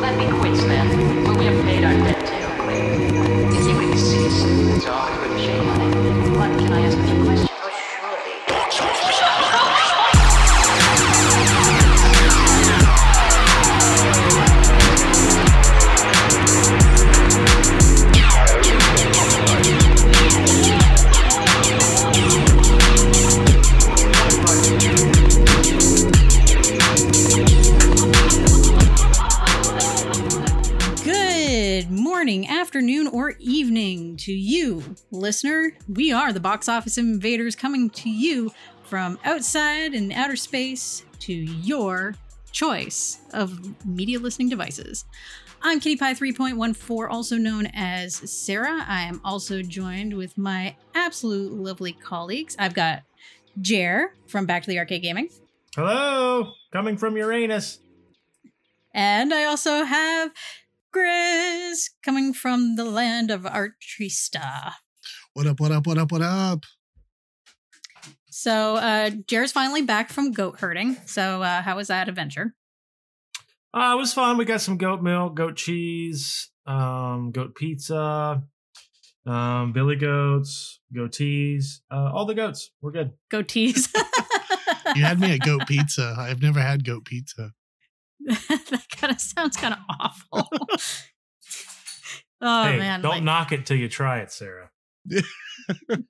That be quits then? Listener. We are the Box Office Invaders coming to you from outside in outer space to your choice of media listening devices. I'm Kitty Pie 3.14, also known as Sarah. I am also joined with my absolute lovely colleagues. I've got Jer from Back to the Arcade Gaming. Hello, coming from Uranus. And I also have Grizz coming from the land of Artrista. What up, what up, what up, what up? So uh Jared's finally back from goat herding. So uh how was that adventure? Uh, it was fun. We got some goat milk, goat cheese, um, goat pizza, um, billy goats, goatees, uh, all the goats. We're good. Goatees. You had me at goat pizza. I've never had goat pizza. that kind of sounds kind of awful. oh hey, man. don't like, knock it till you try it, Sarah.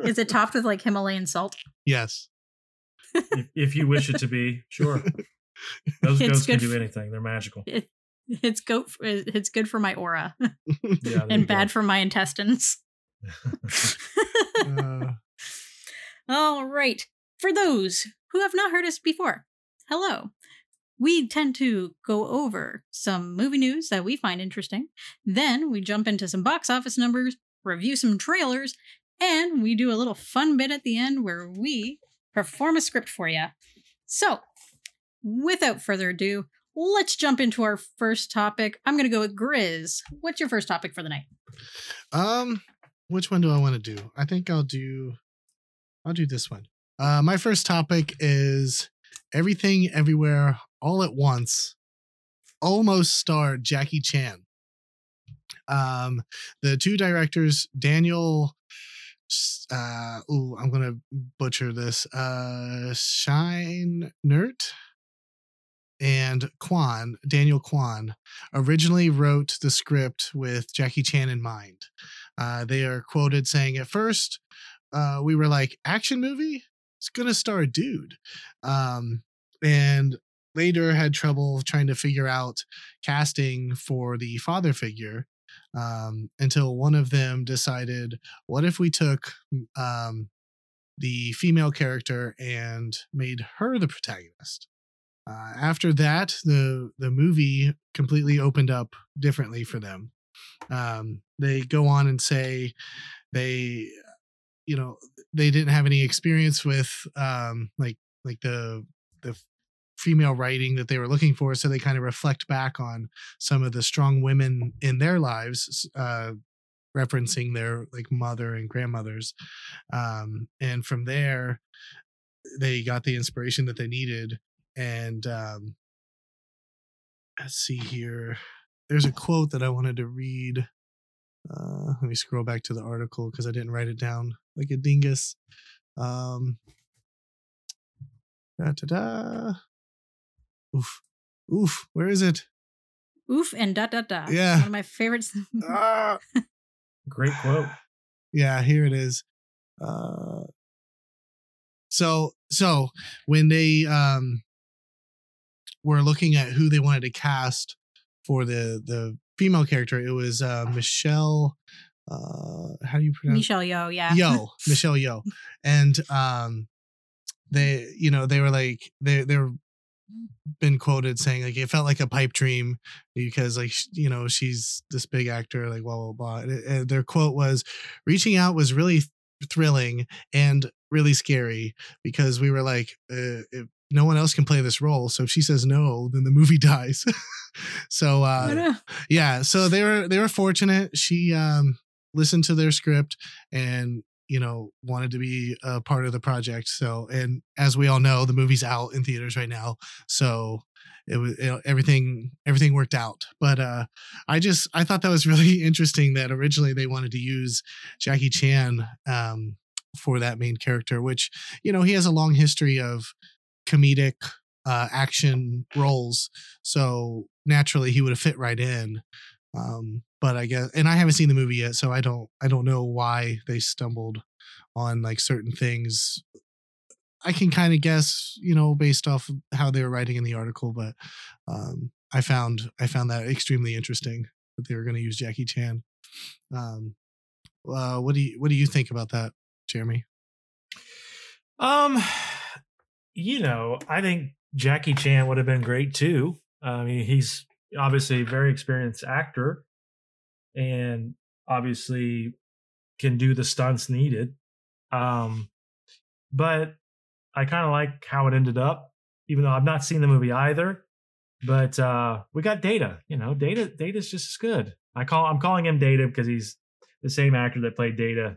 Is it topped with like Himalayan salt? Yes. if, if you wish it to be, sure. Those It's goats can do f- anything. They're magical. It, it's goat it's good for my aura Yeah, and bad go. for my intestines. Uh, All right. For those who have not heard us before, hello. We tend to go over some movie news that we find interesting. Then we jump into some box office numbers, review some trailers, and we do a little fun bit at the end where we perform a script for you. So, without further ado, let's jump into our first topic. I'm going to go with Grizz. What's your first topic for the night? um, which one do I want to do? I think I'll do I'll do this one. Uh my first topic is Everything Everywhere All at Once. Almost starred Jackie Chan. Um the two directors, Daniel uh ooh, I'm gonna butcher this. Uh Shine Nert and Kwan, Daniel Kwan, originally wrote the script with Jackie Chan in mind. Uh, they are quoted saying, At first, uh, we were like, action movie? It's going to star a dude. Um, and later had trouble trying to figure out casting for the father figure um, until one of them decided, What if we took um, the female character and made her the protagonist? Uh, after that, the the movie completely opened up differently for them. Um, they go on and say they, you know, they didn't have any experience with um, like like the the female writing that they were looking for, so they kind of reflect back on some of the strong women in their lives. Uh, referencing their like mother and grandmothers um and from there they got the inspiration that they needed and um let's see here there's a quote that i wanted to read uh let me scroll back to the article because i didn't write it down like a dingus um da, da, da. Oof oof where is it Oof and da da da. Yeah. One of my favorites. ah! Great quote. yeah here it is uh so so when they um were looking at who they wanted to cast for the the female character it was uh michelle uh how do you pronounce Michelle Yeoh, yeah. yo michelle yeoh and um they you know they were like they they were been quoted saying like it felt like a pipe dream because like you know she's this big actor like blah blah blah and, and their quote was reaching out was really th- thrilling and really scary because we were like uh, if no one else can play this role so if she says no then the movie dies. So uh yeah so they were they were fortunate. She um listened to their script and you know wanted to be a part of the project so and as we all know the movie's out in theaters right now so it was know, everything everything worked out. But uh, I just I thought that was really interesting that originally they wanted to use Jackie Chan um, for that main character, which you know he has a long history of comedic uh, action roles, so naturally he would have fit right in. Um, but I guess, and I haven't seen the movie yet, so I don't I don't know why they stumbled on like certain things I can kind of guess, you know, based off how they were writing in the article, but um, I found I found that extremely interesting that they were going to use Jackie Chan. Um, uh, what do you what do you think about that, Jeremy? Um, you know, I think Jackie Chan would have been great too. I mean, he's obviously a very experienced actor, and obviously can do the stunts needed. Um, but I kind of like how it ended up, even though I've not seen the movie either. But uh, we got Data. You know, Data Data's just as good. I call I'm calling him Data because he's the same actor that played Data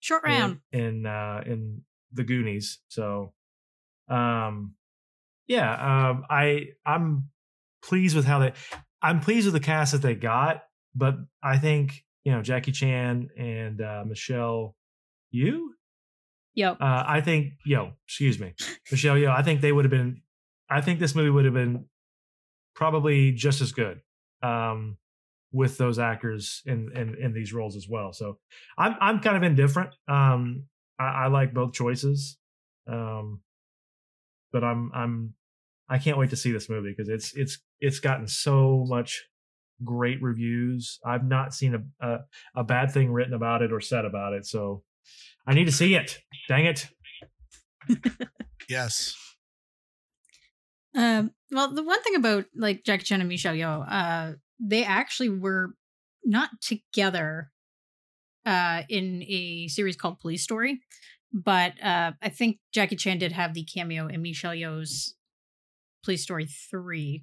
Short round. in in, uh, in the Goonies. So, um, yeah, um, I I'm pleased with how they. I'm pleased with the cast that they got, but I think you know Jackie Chan and uh, Michelle, you Yep. uh, I think, yo, excuse me, Michelle, yo, I think they would have been. I think this movie would have been probably just as good um, with those actors in, in in these roles as well. So I'm I'm kind of indifferent. Um, I, I like both choices, um, but I'm I'm I can't wait to see this movie because it's it's it's gotten so much great reviews. I've not seen a, a a bad thing written about it or said about it. So I need to see it. Dang it. Yes. Um, well, the one thing about like Jackie Chan and Michelle Yeoh, uh, they actually were not together uh, in a series called Police Story, but uh, I think Jackie Chan did have the cameo in Michelle Yeoh's Police Story three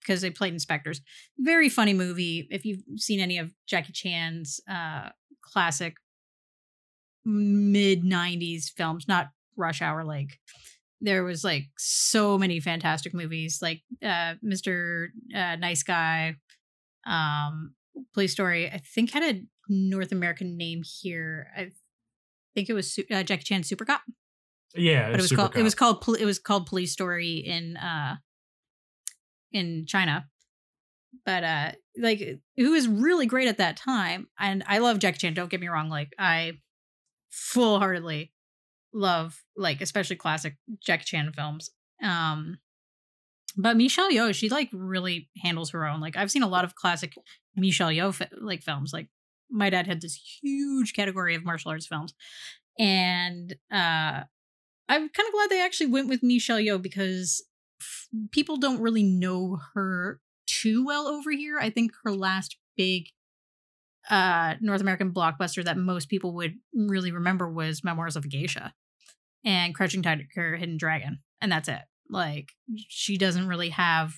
because they played inspectors. Very funny movie. If you've seen any of Jackie Chan's uh, classic mid '90s films, not Rush Hour, like there was like so many fantastic movies like uh mr uh, nice guy um police story i think had a north american name here i think it was uh, jackie chan super cop Yeah, but it was called it was called it was called police story in uh in china but uh like who was really great at that time and i love jackie chan don't get me wrong like i full-heartedly love like especially classic Jackie Chan films. Um but Michelle Yeoh, she like really handles her own. Like I've seen a lot of classic Michelle Yeoh fi- like films. Like my dad had this huge category of martial arts films. And uh I'm kind of glad they actually went with Michelle Yeoh because f- people don't really know her too well over here. I think her last big uh North American blockbuster that most people would really remember was Memoirs of a Geisha and Crouching Tiger, Hidden Dragon, and that's it. Like she doesn't really have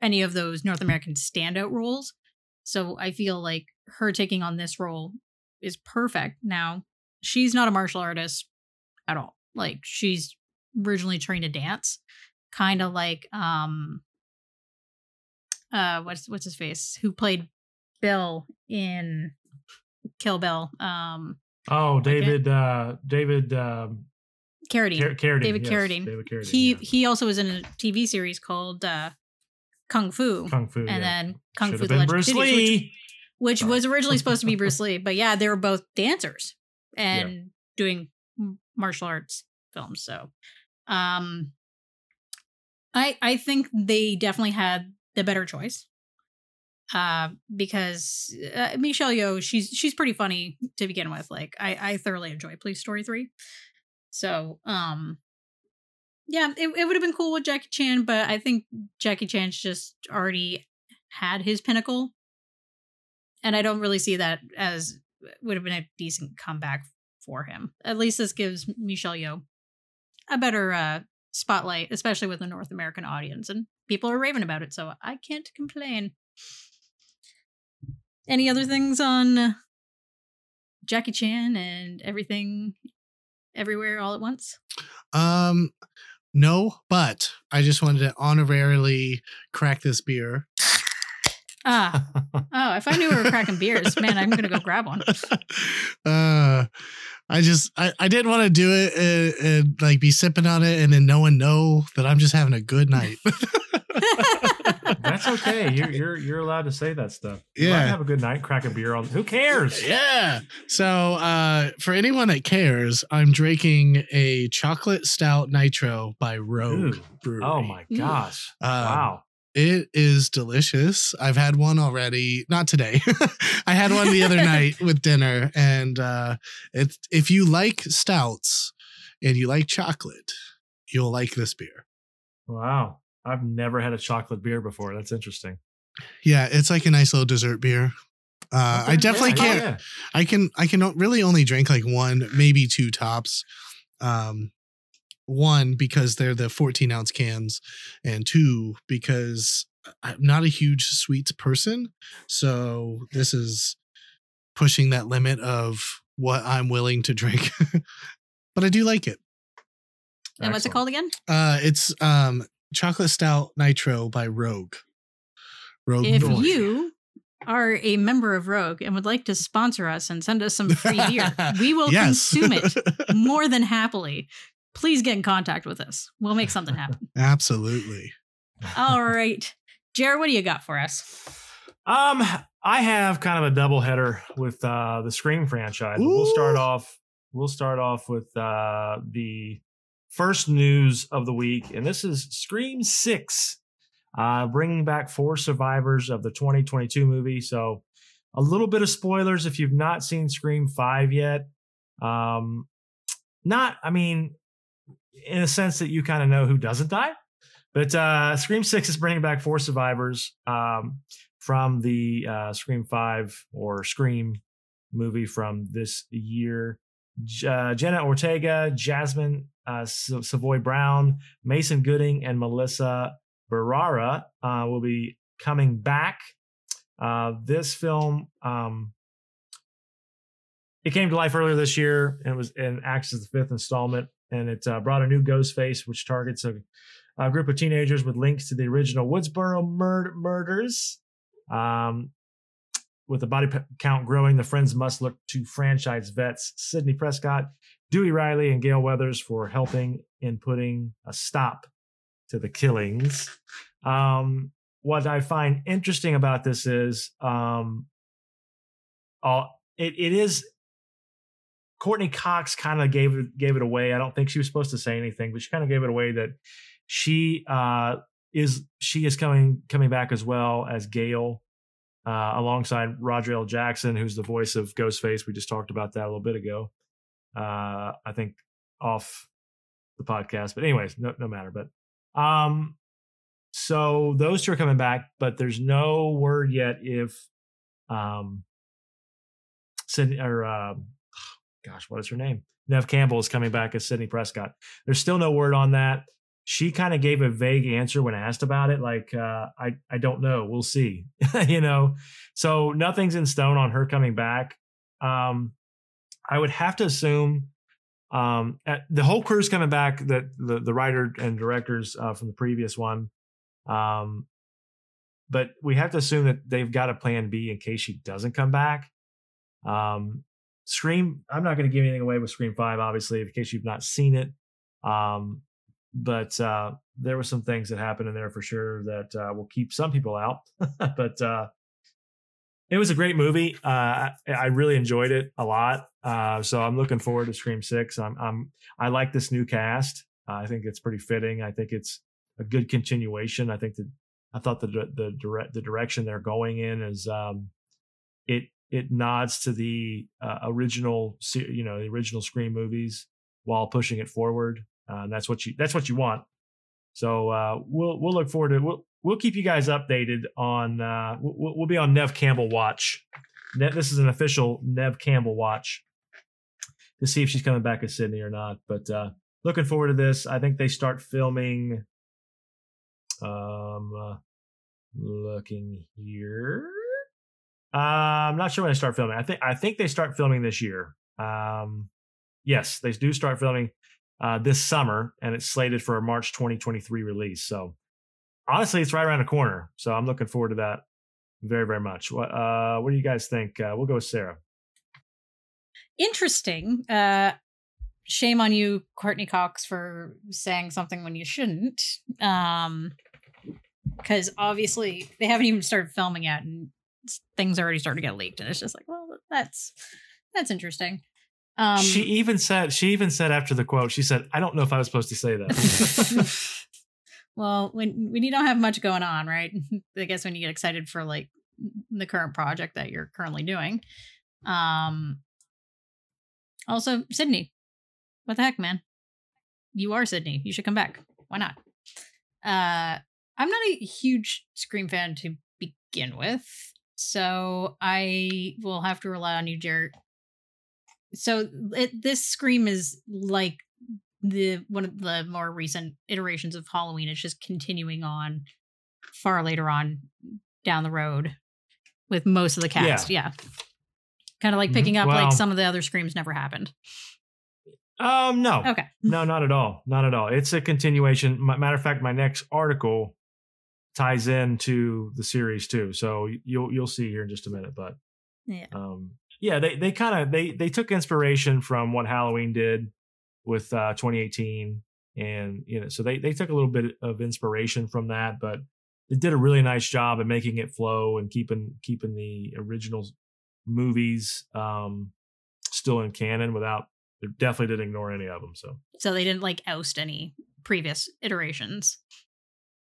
any of those North American standout roles, so I feel like her taking on this role is perfect. Now she's not a martial artist at all. Like she's originally trained to dance, kind of like um uh what's what's his face who played Bill in Kill Bill um Oh, David. Uh, David um, Carradine. Car- Carradine. David yes, Carradine. David Carradine. he yeah. he also was in a TV series called uh, Kung Fu, Kung Fu. and yeah. then Kung Should Fu: The Legend Bruce which, Lee. which Sorry. was originally supposed to be Bruce Lee, but yeah, they were both dancers and doing martial arts films. So, um, I I think they definitely had the better choice. Uh, because uh, Michelle Yeoh, she's she's pretty funny to begin with. Like I I thoroughly enjoy Police Story three. So um, yeah, it it would have been cool with Jackie Chan, but I think Jackie Chan's just already had his pinnacle, and I don't really see that as would have been a decent comeback for him. At least this gives Michelle Yeoh a better uh, spotlight, especially with the North American audience, and people are raving about it, so I can't complain. Any other things on Jackie Chan and everything, everywhere, all at once? Um, No, but I just wanted to honorarily crack this beer. Ah, oh, if I knew we were cracking beers, man, I'm gonna go grab one. uh, I just I, I didn't want to do it and, and like be sipping on it and then no one know that I'm just having a good night. That's okay. You're you're you're allowed to say that stuff. You might Yeah. have a good night, crack a beer on. Who cares? yeah. So uh for anyone that cares, I'm drinking a chocolate stout nitro by Rogue Ooh. Brewery. Oh my gosh! Um, wow. It is delicious. I've had one already, not today. I had one the other night with dinner, and uh, it's if you like stouts and you like chocolate, you'll like this beer. Wow. I've never had a chocolate beer before. That's interesting. Yeah, it's like a nice little dessert beer. Uh, I definitely can't. yeah. I can. I can really only drink like one, maybe two tops. Um, one because they're the 14 ounce cans, and two because I'm not a huge sweets person. So this is pushing that limit of what I'm willing to drink. but I do like it. And what's it called again? Uh, it's um, chocolate stout nitro by Rogue. Rogue. If Brewery. you are a member of Rogue and would like to sponsor us and send us some free beer, we will Yes. consume it more than happily. Please get in contact with us. We'll make something happen. Absolutely. All right. Jared, what do you got for us? Um, I have kind of a double header with uh the Scream franchise. We'll start off. We'll start off with uh the first news of the week, and this is Scream Six, uh, bringing back four survivors of the 2022 movie. So, a little bit of spoilers if you've not seen Scream Five yet. Um, not, I mean, in a sense that you kind of know who doesn't die. But uh, Scream Six is bringing back four survivors um, from the uh, Scream Five or Scream movie from this year. Uh, Jenna Ortega, Jasmine uh, Savoy Brown, Mason Gooding, and Melissa Barrera uh, will be coming back. Uh, this film um, it came to life earlier this year and was and acts as the fifth installment and it uh, brought a new ghost face which targets a, a group of teenagers with links to the original woodsboro mur- murders. Um, with the body p- count growing the friends must look to franchise vets sidney prescott dewey riley and gail weathers for helping in putting a stop to the killings. Um, what i find interesting about this is um, all, it, it is Courteney Cox kind of gave it gave it away. I don't think she was supposed to say anything, but she kind of gave it away that she uh, is she is coming coming back as well as Gail, uh, alongside Roger L. Jackson, who's the voice of Ghostface. We just talked about that a little bit ago. Uh, I think off the podcast, but anyways, no no matter. But um, so those two are coming back, but there's no word yet if um, Sidney or uh, gosh, what is her name? Neve Campbell is coming back as Sidney Prescott. There's still no word on that. She kind of gave a vague answer when asked about it, like uh, I I don't know, we'll see, you know. So nothing's in stone on her coming back. Um, I would have to assume um, at, the whole crew's coming back. That the the writer and directors uh, from the previous one, um, but we have to assume that they've got a plan B in case she doesn't come back. Um, Scream. I'm not going to give anything away with Scream Five, obviously, in case you've not seen it. Um, but uh, there were some things that happened in there for sure that uh, will keep some people out. but uh, it was a great movie. Uh, I, I really enjoyed it a lot. Uh, so I'm looking forward to Scream Six. I'm, I'm I like this new cast. I think it's pretty fitting. I think it's a good continuation. I think that I thought the the direct the direction they're going in is um, it it nods to the uh, original you know the original Scream movies while pushing it forward. Uh, and that's what you that's what you want. So uh, we'll we'll look forward to we'll we'll keep you guys updated on uh, we'll, we'll be on Neve Campbell watch. Ne- this is an official Neve Campbell watch to see if she's coming back as Sidney or not. But uh, looking forward to this. I think they start filming. Um, uh, looking here. Uh, I'm not sure when they start filming. I think I think they start filming this year. Um, yes, they do start filming uh, this summer, and it's slated for a March 2023 release. So honestly, it's right around the corner. So I'm looking forward to that very, very much. What uh, what do you guys think? Uh, we'll go with Sarah. Interesting. Uh, shame on you, Courteney Cox, for saying something when you shouldn't. Um, because obviously they haven't even started filming yet, and things already starting to get leaked, and it's just like, well, that's that's interesting. Um, she even said she even said after the quote, she said, "I don't know if I was supposed to say that." well, when when you don't have much going on, right? I guess when you get excited for like the current project that you're currently doing. Um also Sidney. What the heck, man? You are Sidney. You should come back. Why not? Uh I'm not a huge Scream fan to begin with, so I will have to rely on you, Jared. So it, this Scream is like the one of the more recent iterations of Halloween. It's just continuing on far later on down the road with most of the cast. Yeah. Kind of like Mhm. picking up Well- like some of the other screams never happened. um, no, Okay. no, not at all, not at all. It's a continuation. Matter of fact, my next article ties into the series too, so you'll you'll see here in just a minute. But Yeah. um, yeah, they they kind of they they took inspiration from what Halloween did with uh, 2018, and you know, so they they took a little bit of inspiration from that, but they did a really nice job at making it flow and keeping keeping the original movies um, still in canon without. They definitely didn't ignore any of them. So So they didn't like oust any previous iterations.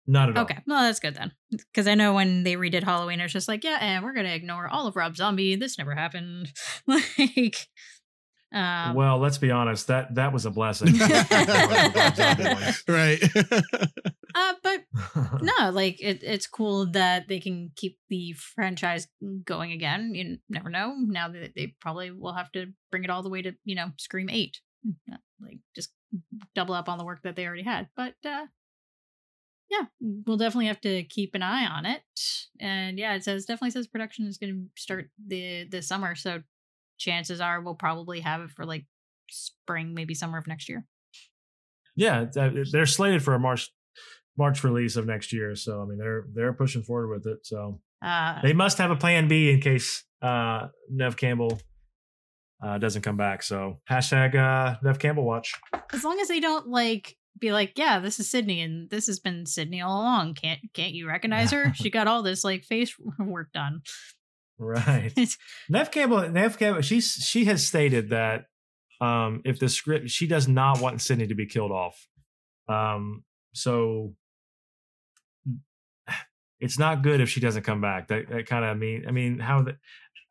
Not at all. Okay. Well, that's good then. Because I know when they redid Halloween, it's just like, yeah, and we're going to ignore all of Rob Zombie. This never happened. like, um, well, let's be honest. That that was a blessing. right. uh, but no, like it, it's cool that they can keep the franchise going again. You never know. Now that they probably will have to bring it all the way to you know Scream Eight, Uh, like just double up on the work that they already had. But uh, yeah, we'll definitely have to keep an eye on it. And yeah, it says definitely says production is going to start the the summer, so chances are we'll probably have it for like spring, maybe summer of next year. yeah, they're slated for a March March release of next year. So I mean, they're they're pushing forward with it. So Uh, they must have a plan B in case uh, Neve Campbell uh, doesn't come back. So hashtag uh, Neve Campbell watch. as long as they don't like be like, yeah, this is Sidney and this has been Sidney all along. Can't can't you recognize her? she got all this like face work done. Right. It's- Neve Campbell. Neve Campbell. She's she has stated that um, if the script, she does not want Sydney to be killed off. Um, so it's not good if she doesn't come back. That, that kind of mean. I mean, how the,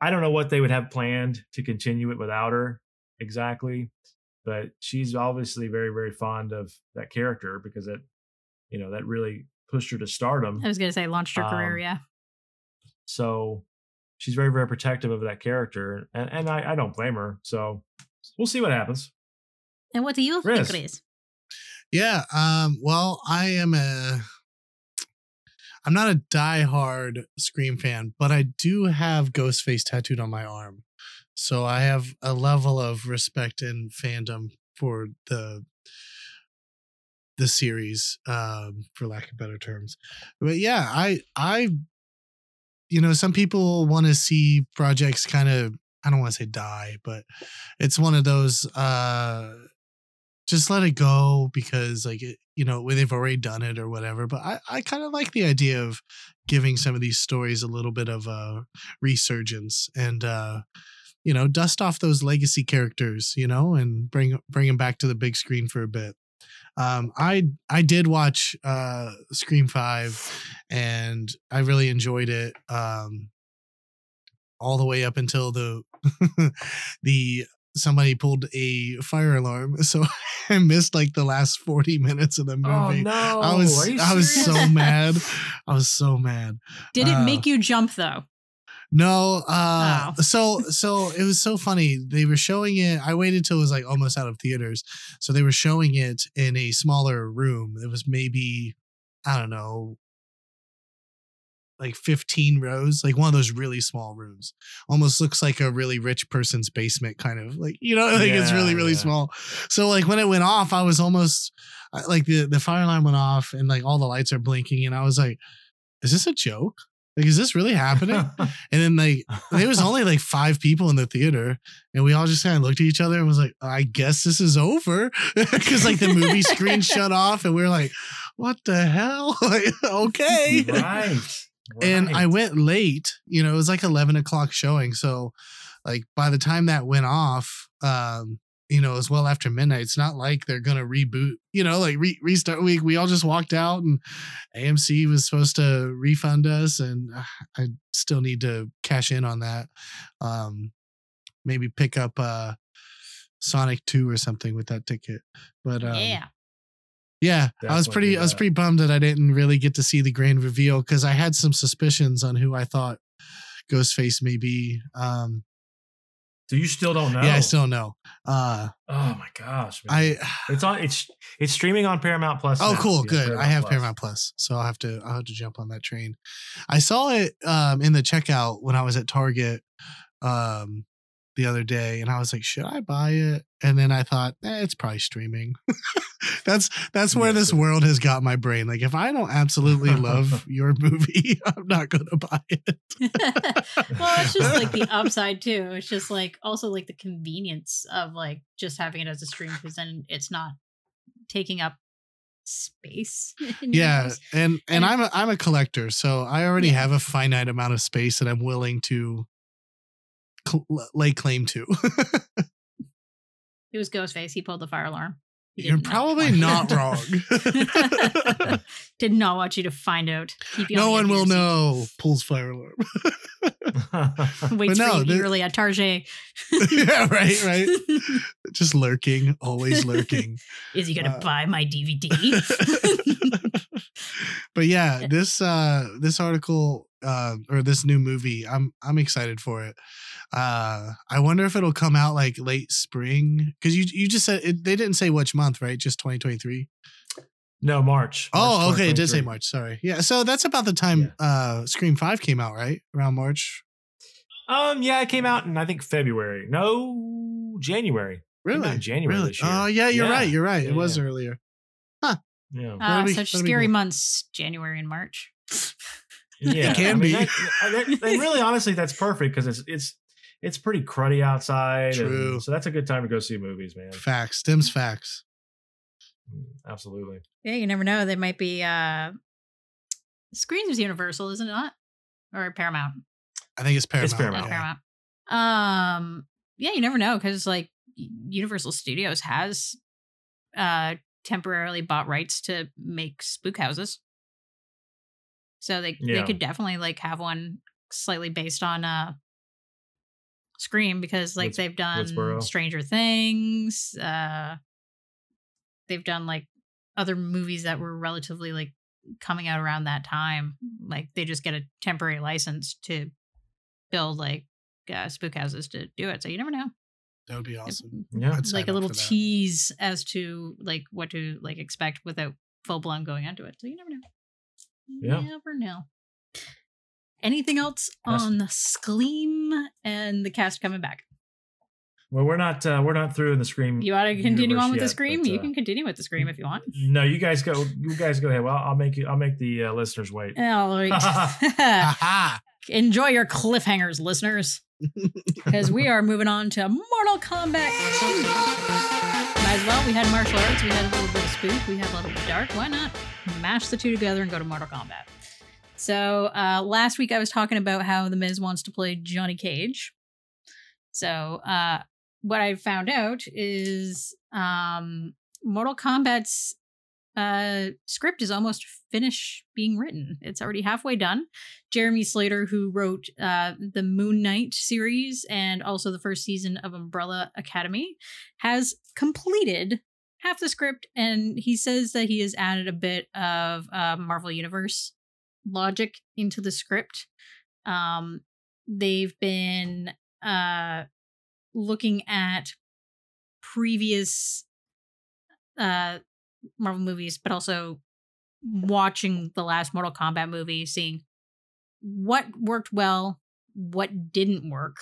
I don't know what they would have planned to continue it without her exactly, but she's obviously very very fond of that character because it, you know, that really pushed her to stardom. I was gonna say launched her career, Um, yeah. So she's very, very protective of that character. And, and I, I don't blame her. So we'll see what happens. And what do you Riz. think, Riz? Yeah. Um, well, I am a I'm not a diehard Scream fan, but I do have Ghostface tattooed on my arm. So I have a level of respect and fandom for the the series, um, for lack of better terms. But yeah, I I you know, some people want to see projects kind of I don't want to say die, but it's one of those uh just let it go because like it, you know they've already done it or whatever but i, I kind of like the idea of giving some of these stories a little bit of a resurgence and uh you know dust off those legacy characters you know and bring bring them back to the big screen for a bit. Um i i did watch uh scream 5 and i really enjoyed it um all the way up until the the somebody pulled a fire alarm so i missed like the last 40 minutes of the movie. Oh, no. i was Are you i was so mad. I was so mad. Did it Uh, make you jump though? No uh Oh. so so it was so funny they were showing it i waited till it was like almost out of theaters so they were showing it in a smaller room it was maybe i don't know like 15 rows, like one of those really small rooms. Almost looks like a really rich person's basement, kind of like, you know, like it's really, really yeah. small. So like when it went off, I was almost like the, the fire alarm went off and like all the lights are blinking. And I was like, is this a joke? Like, is this really happening? and then like there was only like five people in the theater and we all just kind of looked at each other and was like i guess this is over because like the movie screen shut off and we are like what the hell like okay right. and i went late you know it was like 11 o'clock showing so like by the time that went off um you know as well after midnight it's not like they're gonna reboot you know like re- restart we we all just walked out and amc was supposed to refund us and uh, i still need to cash in on that um maybe pick up uh sonic 2 or something with that ticket but um, yeah. yeah, I was pretty do I was pretty bummed that I didn't really get to see the grand reveal because I had some suspicions on who I thought Ghostface may be. Um So you still don't know? yeah, I still don't know. Uh Oh my gosh. man. I it's on. It's it's streaming on Paramount Plus. Oh now. cool, You good. I have Plus. Paramount Plus, so I'll have to I'll have to jump on that train. I saw it um in the checkout when I was at Target um the other day and I was like, should I buy it? And then I thought, eh, it's probably streaming. that's that's where Yes, this world has got my brain. Like if I don't absolutely love your movie, I'm not gonna buy it. well, it's just like the upside too. It's just like also like the convenience of like just having it as a stream because then it's not taking up space. yeah, and and And- I'm a, I'm a collector, so I already Yeah. have a finite amount of space that I'm willing to cl- lay claim to. It was Ghostface. He pulled the fire alarm. He You're probably not wrong. did not want you to find out. No one will seat. know. Pulls fire alarm. Waits But no, for you eagerly at Target. yeah, right, right. Just lurking, always lurking. Is he gonna Uh, buy my DVD? but yeah, this uh this article uh, or this new movie, I'm I'm excited for it. Uh I wonder if it'll come out like late spring because you you just said it, they didn't say which month, right? Just 2023. no, March. Oh, March okay, it did say March. Sorry. Yeah, so that's about the time uh Scream 5 came out, right? Around March. Um, yeah, it came out in I think February. No, January. Really? in January Really? this year. Oh, yeah, you're Yeah. right. You're right. Yeah, it was yeah. earlier. Yeah, uh, be- such scary months, January and March. yeah. can I mean, be. that- that- and really, honestly, that's perfect because it's it's it's pretty cruddy outside. and True. so that's a good time to go see movies, man. Facts. Dim's facts. Mm, Absolutely. Yeah, you never know. They might be uh Screens is Universal, isn't it not? Or Paramount. I think it's Paramount. Paramount. Yeah. Paramount. Um yeah, you never know because like Universal Studios has uh temporarily bought rights to make spook houses. So they they could definitely like have one slightly based on uh Scream because like Woods- they've done Woodsboro. Stranger Things, uh they've done like other movies that were relatively like coming out around that time. Like they just get a temporary license to build like uh, spook houses to do it. So you never know. That would be awesome. Yeah. I'd like a little tease as to like what to like expect without full blown going into it. So you never know. You Yeah. never know. Anything else on the Scream and the cast coming back? Well, we're not uh, we're not through in the Scream. You want to continue on with the yet, Scream? but, you uh, can continue with the Scream if you want. No, you guys go. You guys go ahead. Well, I'll make you. I'll make the uh, listeners wait. All right. Aha. Enjoy your cliffhangers, listeners, because we are moving on to Mortal Kombat Might as well. We had martial arts, we had a little bit of spook, we had a little bit of dark. Why not mash the two together and go to Mortal Kombat? So uh, last week I was talking about how The Miz wants to play Johnny Cage. So uh, what I found out is um, Mortal Kombat's uh, script is almost finished being written. It's already halfway done. Jeremy Slater, who wrote uh, the Moon Knight series and also the first season of Umbrella Academy, has completed half the script, and he says that he has added a bit of uh, Marvel Universe logic into the script. Um, they've been uh, looking at previous uh, Marvel movies, but also watching the last Mortal Kombat movie, seeing what worked well, what didn't work,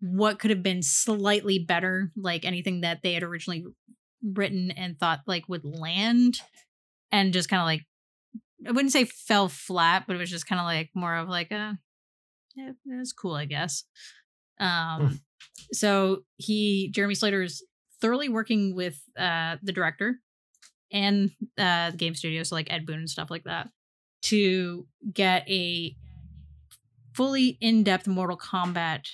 what could have been slightly better, like anything that they had originally written and thought like would land, and just kind of like I wouldn't say fell flat, but it was just kind of like more of like a yeah, was cool, I guess. Um, so he Jeremy Slater is thoroughly working with uh the director and uh the game studio, so like Ed Boon and stuff like that, to get a fully in-depth Mortal Kombat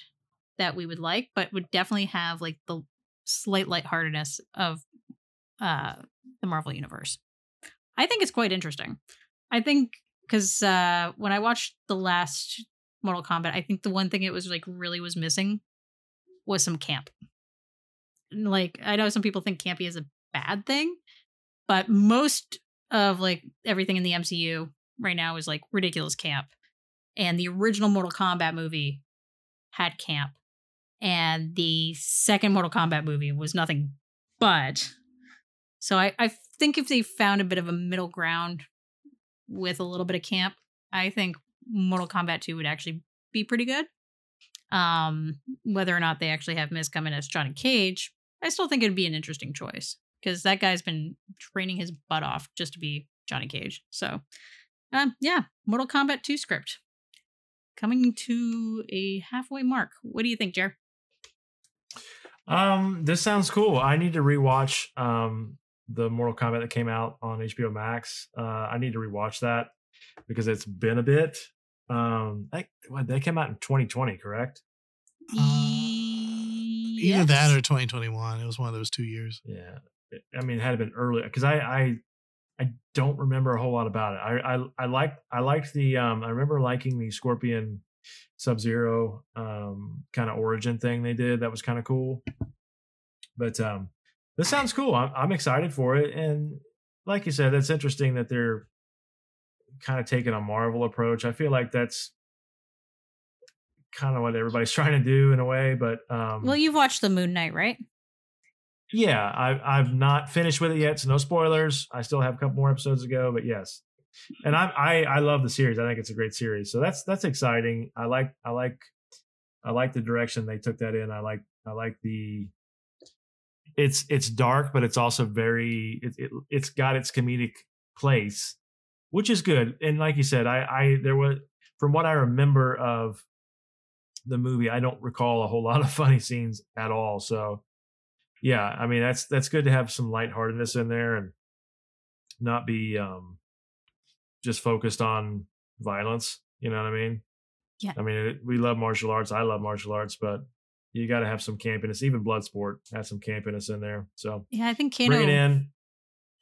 that we would like, but would definitely have like the slight lightheartedness of uh the Marvel universe. I think it's quite interesting. I think because uh when I watched the last Mortal Kombat, I think the one thing it was like really was missing was some camp. Like I know some people think campy is a bad thing, but most of like everything in the MCU right now is like ridiculous camp. And the original Mortal Kombat movie had camp. And the second Mortal Kombat movie was nothing but. So I, I think if they found a bit of a middle ground with a little bit of camp, I think Mortal Kombat 2 would actually be pretty good. Um, whether or not they actually have Miz come in as Johnny Cage, I still think it'd be an interesting choice because that guy's been training his butt off just to be Johnny Cage. So, um, yeah, Mortal Kombat 2 script coming to a halfway mark. What do you think, Jer? Um, this sounds cool. I need to rewatch um the Mortal Kombat that came out on HBO Max. Uh, I need to rewatch that because it's been a bit. Um, I, what, they came out in 2020, correct? Either that or 2021. It was one of those two years. Yeah, I mean, it had been earlier because I, I, I don't remember a whole lot about it. I, I, I liked, I liked the, um, I remember liking the Scorpion Sub Zero, um, kind of origin thing they did. That was kind of cool. But um, this sounds cool. I'm, I'm excited for it, and like you said, that's interesting that they're kind of taking a Marvel approach. I feel like that's kind of what everybody's trying to do in a way. But um, Well, you've watched the Moon Knight, right? yeah, I, I've not finished with it yet, so no spoilers. I still have a couple more episodes to go, but yes, and I, I I love the series. I think it's a great series, so that's that's exciting. I like I like I like the direction they took that in. I like I like the it's it's dark, but it's also very it, it it's got its comedic place, which is good. And like you said, I I there was from what I remember of the movie, I don't recall a whole lot of funny scenes at all. So yeah, I mean that's that's good to have some lightheartedness in there and not be um just focused on violence. You know what I mean? Yeah. I mean, it, we love martial arts. I love martial arts, but you got to have some campiness. Even Bloodsport had some campiness in there. So Yeah, I think bring it Kano in.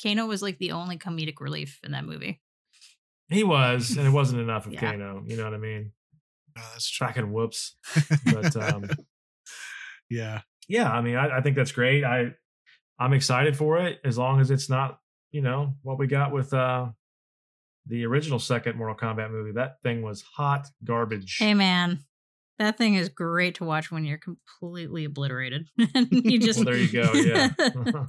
Kano was like the only comedic relief in that movie. He was, and it wasn't enough of Yeah. Kano. You know what I mean? Oh, that's tracking whoops. But um, yeah. yeah, I mean, I, I think that's great. I I'm excited for it as long as it's not, you know, what we got with uh the original second Mortal Kombat movie. That thing was hot garbage. Hey man, that thing is great to watch when you're completely obliterated. and you just Well, there you go. Yeah.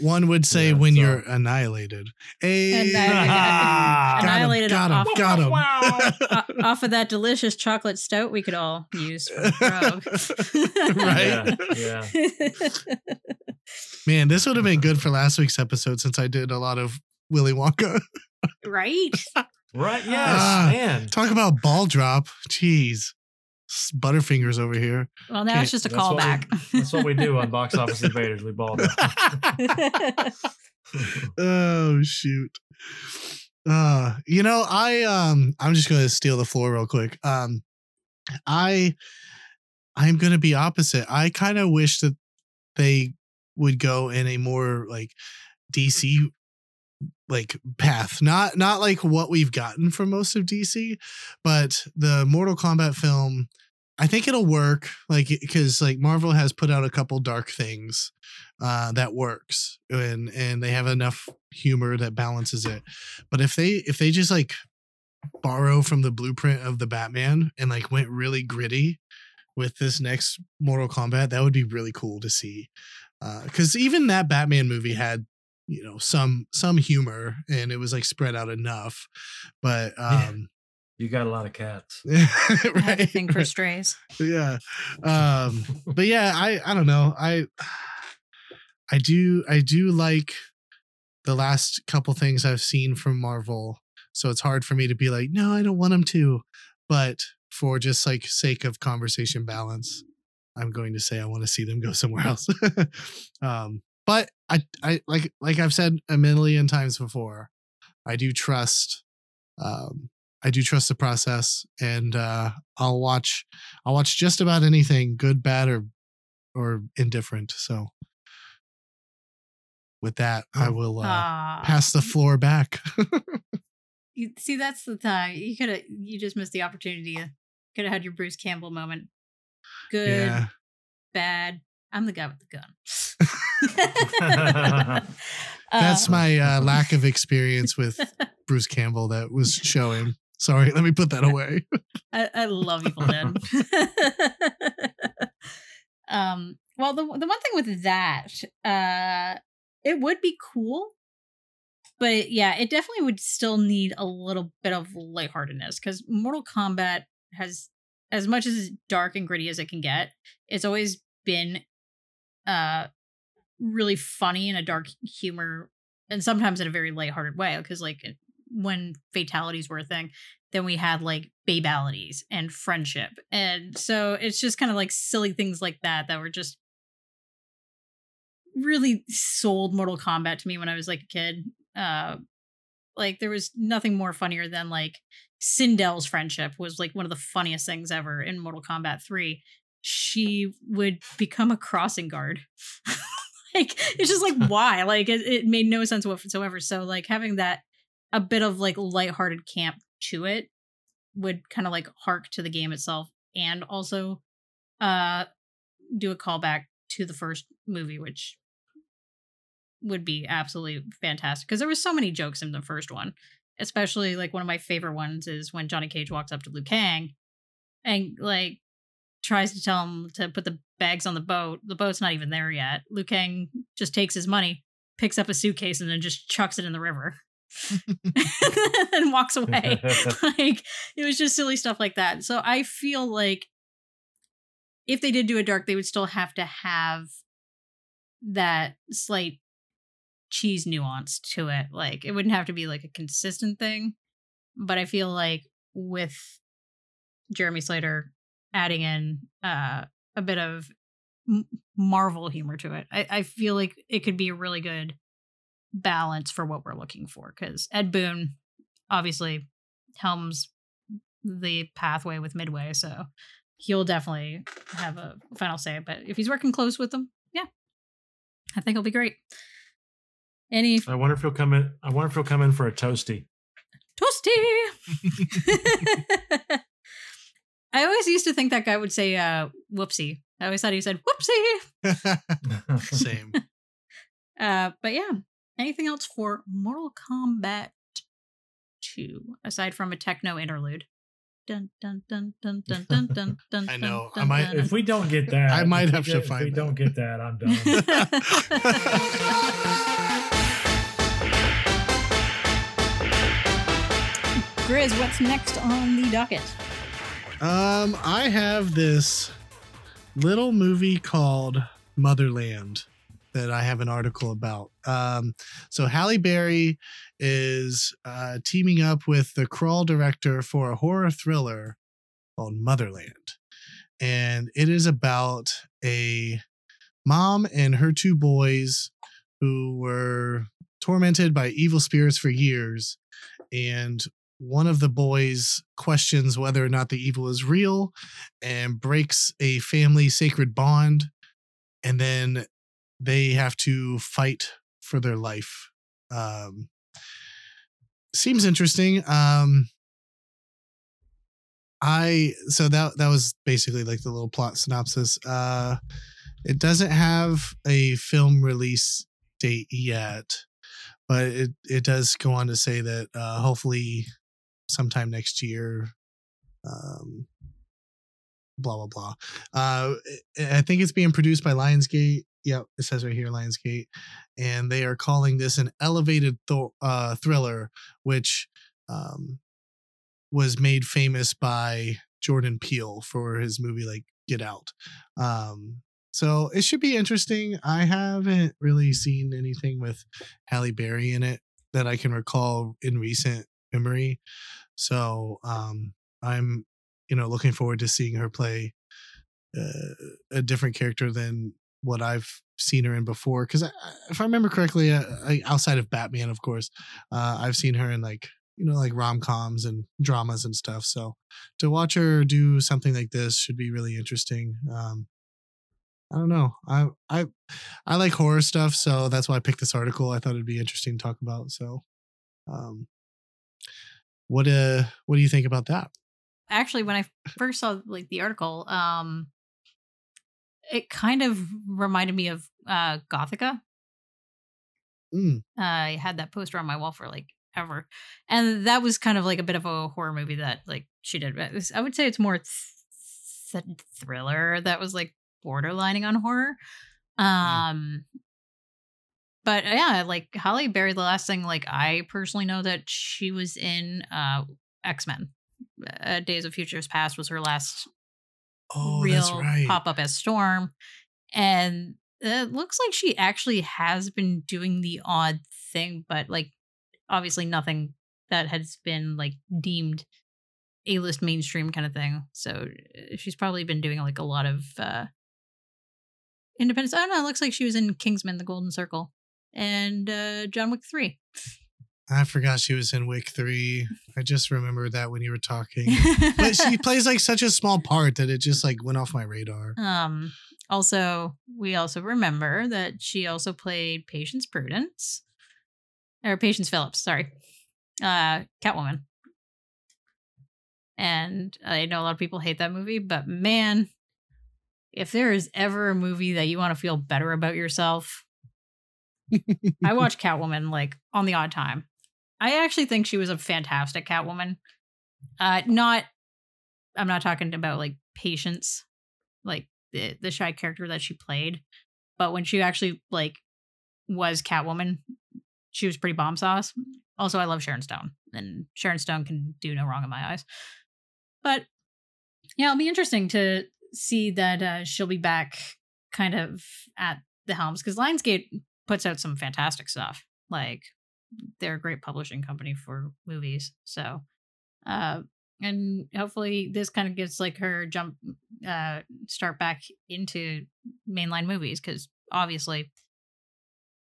One would say Yeah, when so- you're annihilated. Hey, And I- Got him, annihilated got him, off, got him. o- off of that delicious chocolate stout we could all use for the Right? Yeah, yeah. Man, this would have been good for last week's episode since I did a lot of Willy Wonka. right? Right. Yes, Ah. man. Talk about ball drop. Jeez. S- Butterfingers over here. Well, now Okay, it's just a That's what we- callback. That's what we do on Box Office Invaders. We ball it. oh shoot. Uh, you know, I um I'm just gonna steal the floor real quick. Um I I'm gonna be opposite. I kind of wish that they would go in a more like DC like path. Not not like what we've gotten from most of DC, but the Mortal Kombat film I think it'll work like because like Marvel has put out a couple dark things uh, that works and and they have enough humor that balances it. But if they if they just like borrow from the blueprint of the Batman and like went really gritty with this next Mortal Kombat, that would be really cool to see. Because even that Batman movie had you know some some humor and it was like spread out enough, but um You got a lot of cats. I have right. thing for strays. yeah um but yeah i i don't know i i do i do like the last couple things i've seen from marvel so it's hard for me to be like no i don't want them to but for just like sake of conversation balance i'm going to say i want to see them go somewhere else um but i i like like i've said a million times before i do trust um i do trust the process and uh i'll watch I'll watch just about anything, good, bad, or or indifferent. So with that, I Oh. will uh, pass the floor back. You, see, that's the time you could have. You just missed the opportunity. You could have had your Bruce Campbell moment. Good, yeah. bad. I'm the guy with the gun. That's Uh, my uh, lack of experience with Bruce Campbell that was showing. Sorry, let me put that away. I, I love Evil Dead. um, well, the the one thing with that, uh, it would be cool, but yeah, it definitely would still need a little bit of lightheartedness because Mortal Kombat has, as much as dark and gritty as it can get, it's always been, uh, really funny in a dark humor and sometimes in a very lighthearted way because like when fatalities were a thing then we had like babalities and friendship and so it's just kind of like silly things like that that were just really sold mortal kombat to me when i was like a kid uh like there was nothing more funnier than like Sindel's friendship was like one of the funniest things ever in Mortal Kombat 3. She would become a crossing guard. like it's just like why? Like it, it made no sense whatsoever. So like having that a bit of like lighthearted camp to it would kind of like hark to the game itself and also uh do a callback to the first movie, which would be absolutely fantastic because there was so many jokes in the first one especially like one of my favorite ones is when johnny cage walks up to liu kang and like tries to tell him to put the bags on the boat. The boat's not even there yet. Liu kang just takes his money picks up a suitcase and then just chucks it in the river. And walks away. Like it was just silly stuff like that. So i feel like if they did do a dark they would still have to have that slight cheese nuance to it. Like it wouldn't have to be like a consistent thing. But i feel like with jeremy slater adding in uh a bit of m- marvel humor to it I, I feel like it could be a really good balance for what we're looking for because ed boon obviously helms the pathway with midway so he'll definitely have a final say but if he's working close with them yeah i think it'll be great any I wonder if he'll come in. I wonder if he'll come in for a toasty. toasty I always used to think that guy would say uh, whoopsie. I always thought he said whoopsie. Same. uh, but yeah, anything else for Mortal Kombat 2 aside from a techno interlude? Dun, dun, dun, dun, dun, dun, dun, dun, I know. Dun, I might, dun, if we don't get that, I might have get, to find. If we that. don't get that, I'm done. Grizz, what's next on the docket? Um, I have this little movie called Motherland that I have an article about. Um, so Halle Berry is uh, teaming up with the Crawl director for a horror thriller called Motherland, and it is about a mom and her two boys who were tormented by evil spirits for years, and one of the boys questions whether or not the evil is real and breaks a family sacred bond and then they have to fight for their life. Um seems interesting um i so that that was basically like the little plot synopsis. Uh it doesn't have a film release date yet but it it does go on to say that uh hopefully sometime next year. Um, blah blah blah. Uh, I think it's being produced by Lionsgate. Yep, it says right here Lionsgate, and they are calling this an elevated th- uh, thriller, which um, was made famous by Jordan Peele for his movie like Get Out. Um, so it should be interesting. I haven't really seen anything with Halle Berry in it that I can recall in recent memory. So um, I'm, you know, looking forward to seeing her play uh, a different character than what I've seen her in before. Because if I remember correctly, uh, outside of Batman, of course, uh, I've seen her in like you know like rom coms and dramas and stuff. So to watch her do something like this should be really interesting. Um, I don't know. I I I like horror stuff, so that's why I picked this article. I thought it'd be interesting to talk about. So, um, what uh, what do you think about that? Actually, when I first saw like the article, um, it kind of reminded me of uh Gothika. Mm. Uh, I had that poster on my wall for like ever, and that was kind of like a bit of a horror movie that like she did. I would say it's more th- th- thriller that was like borderlining on horror. Um, but yeah, like Halle Berry. The last thing like I personally know that she was in uh X Men. Uh, Days of Futures Past was her last Oh, real right. pop up as Storm. And it looks like she actually has been doing the odd thing, but like obviously nothing that has been like deemed A list mainstream kind of thing. So uh, she's probably been doing like a lot of uh independence. I don't know. It looks like she was in Kingsman, The Golden Circle, and uh John Wick 3. I forgot she was in Wick Three. I just remembered that when you were talking. but she plays like such a small part that it just like went off my radar. Um, also, we also remember that she also played Patience Prudence, or Patience Phillips, sorry, uh, Catwoman. And I know a lot of people hate that movie, but man, if there is ever a movie that you want to feel better about yourself, I watch Catwoman like on the odd time. I actually think she was a fantastic Catwoman. Uh, not, I'm not talking about like patience, like the the shy character that she played, but when she actually like was Catwoman, she was pretty bomb sauce. Also, I love Sharon Stone, and Sharon Stone can do no wrong in my eyes. But yeah, it'll be interesting to see that uh, she'll be back kind of at the helms because Lionsgate puts out some fantastic stuff. Like they're a great publishing company for movies. So, uh, and hopefully this kind of gives like her jump, uh, start back into mainline movies because obviously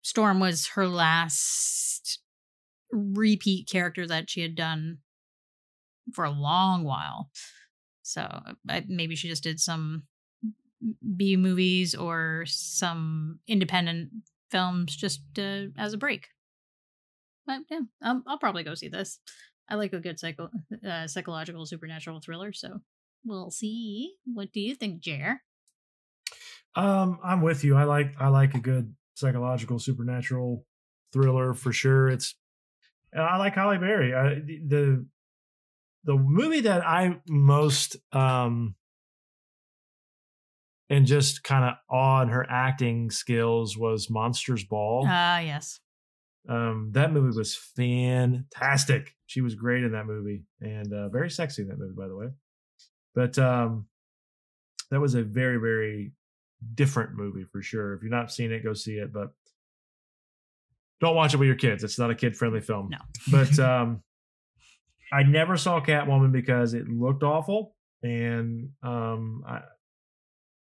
Storm was her last repeat character that she had done for a long while. So I, maybe she just did some B movies or some independent films just uh, as a break. But yeah, um, I'll probably go see this. I like a good psycho uh, psychological supernatural thriller, so we'll see. What do you think, Jer? Um, I'm with you. I like I like a good psychological supernatural thriller for sure. It's I like Halle Berry. I, the the movie that I most um and just kind of awed her acting skills was Monsters Ball. Ah, yes. Um, that movie was fantastic. She was great in that movie and uh, very sexy in that movie, by the way. But um, that was a very, very different movie for sure. If you're not seen it, go see it. But don't watch it with your kids. It's not a kid friendly film. No. But um, I never saw Catwoman because it looked awful, and um, I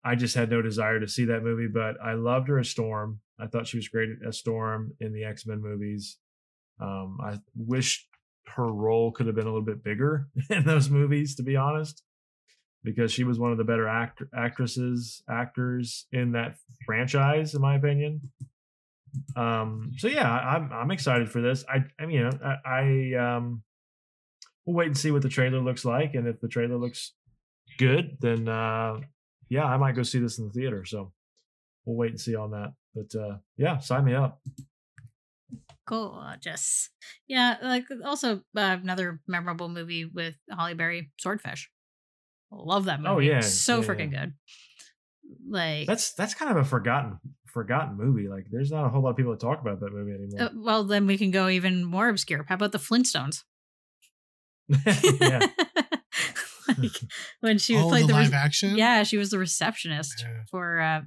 I just had no desire to see that movie. But I loved her as Storm. I thought she was great as Storm in the X Men movies. Um, I wish her role could have been a little bit bigger in those movies, to be honest, because she was one of the better act- actresses, actors in that franchise, in my opinion. Um, so yeah, I'm I'm excited for this. I I mean, I, I um, we'll wait and see what the trailer looks like, and if the trailer looks good, then uh, yeah, I might go see this in the theater. So we'll wait and see on that. But uh, yeah, sign me up. Gorgeous. Yeah, like also uh, another memorable movie with Halle Berry, Swordfish. Love that movie. Oh, yeah, so yeah, freaking good. Like, That's that's kind of a forgotten forgotten movie. Like, there's not a whole lot of people that talk about that movie anymore. uh, well, then we can go even more obscure. How about the Flintstones? yeah. like when she oh, played the the, live re- action. yeah, she was the receptionist Yeah, for uh,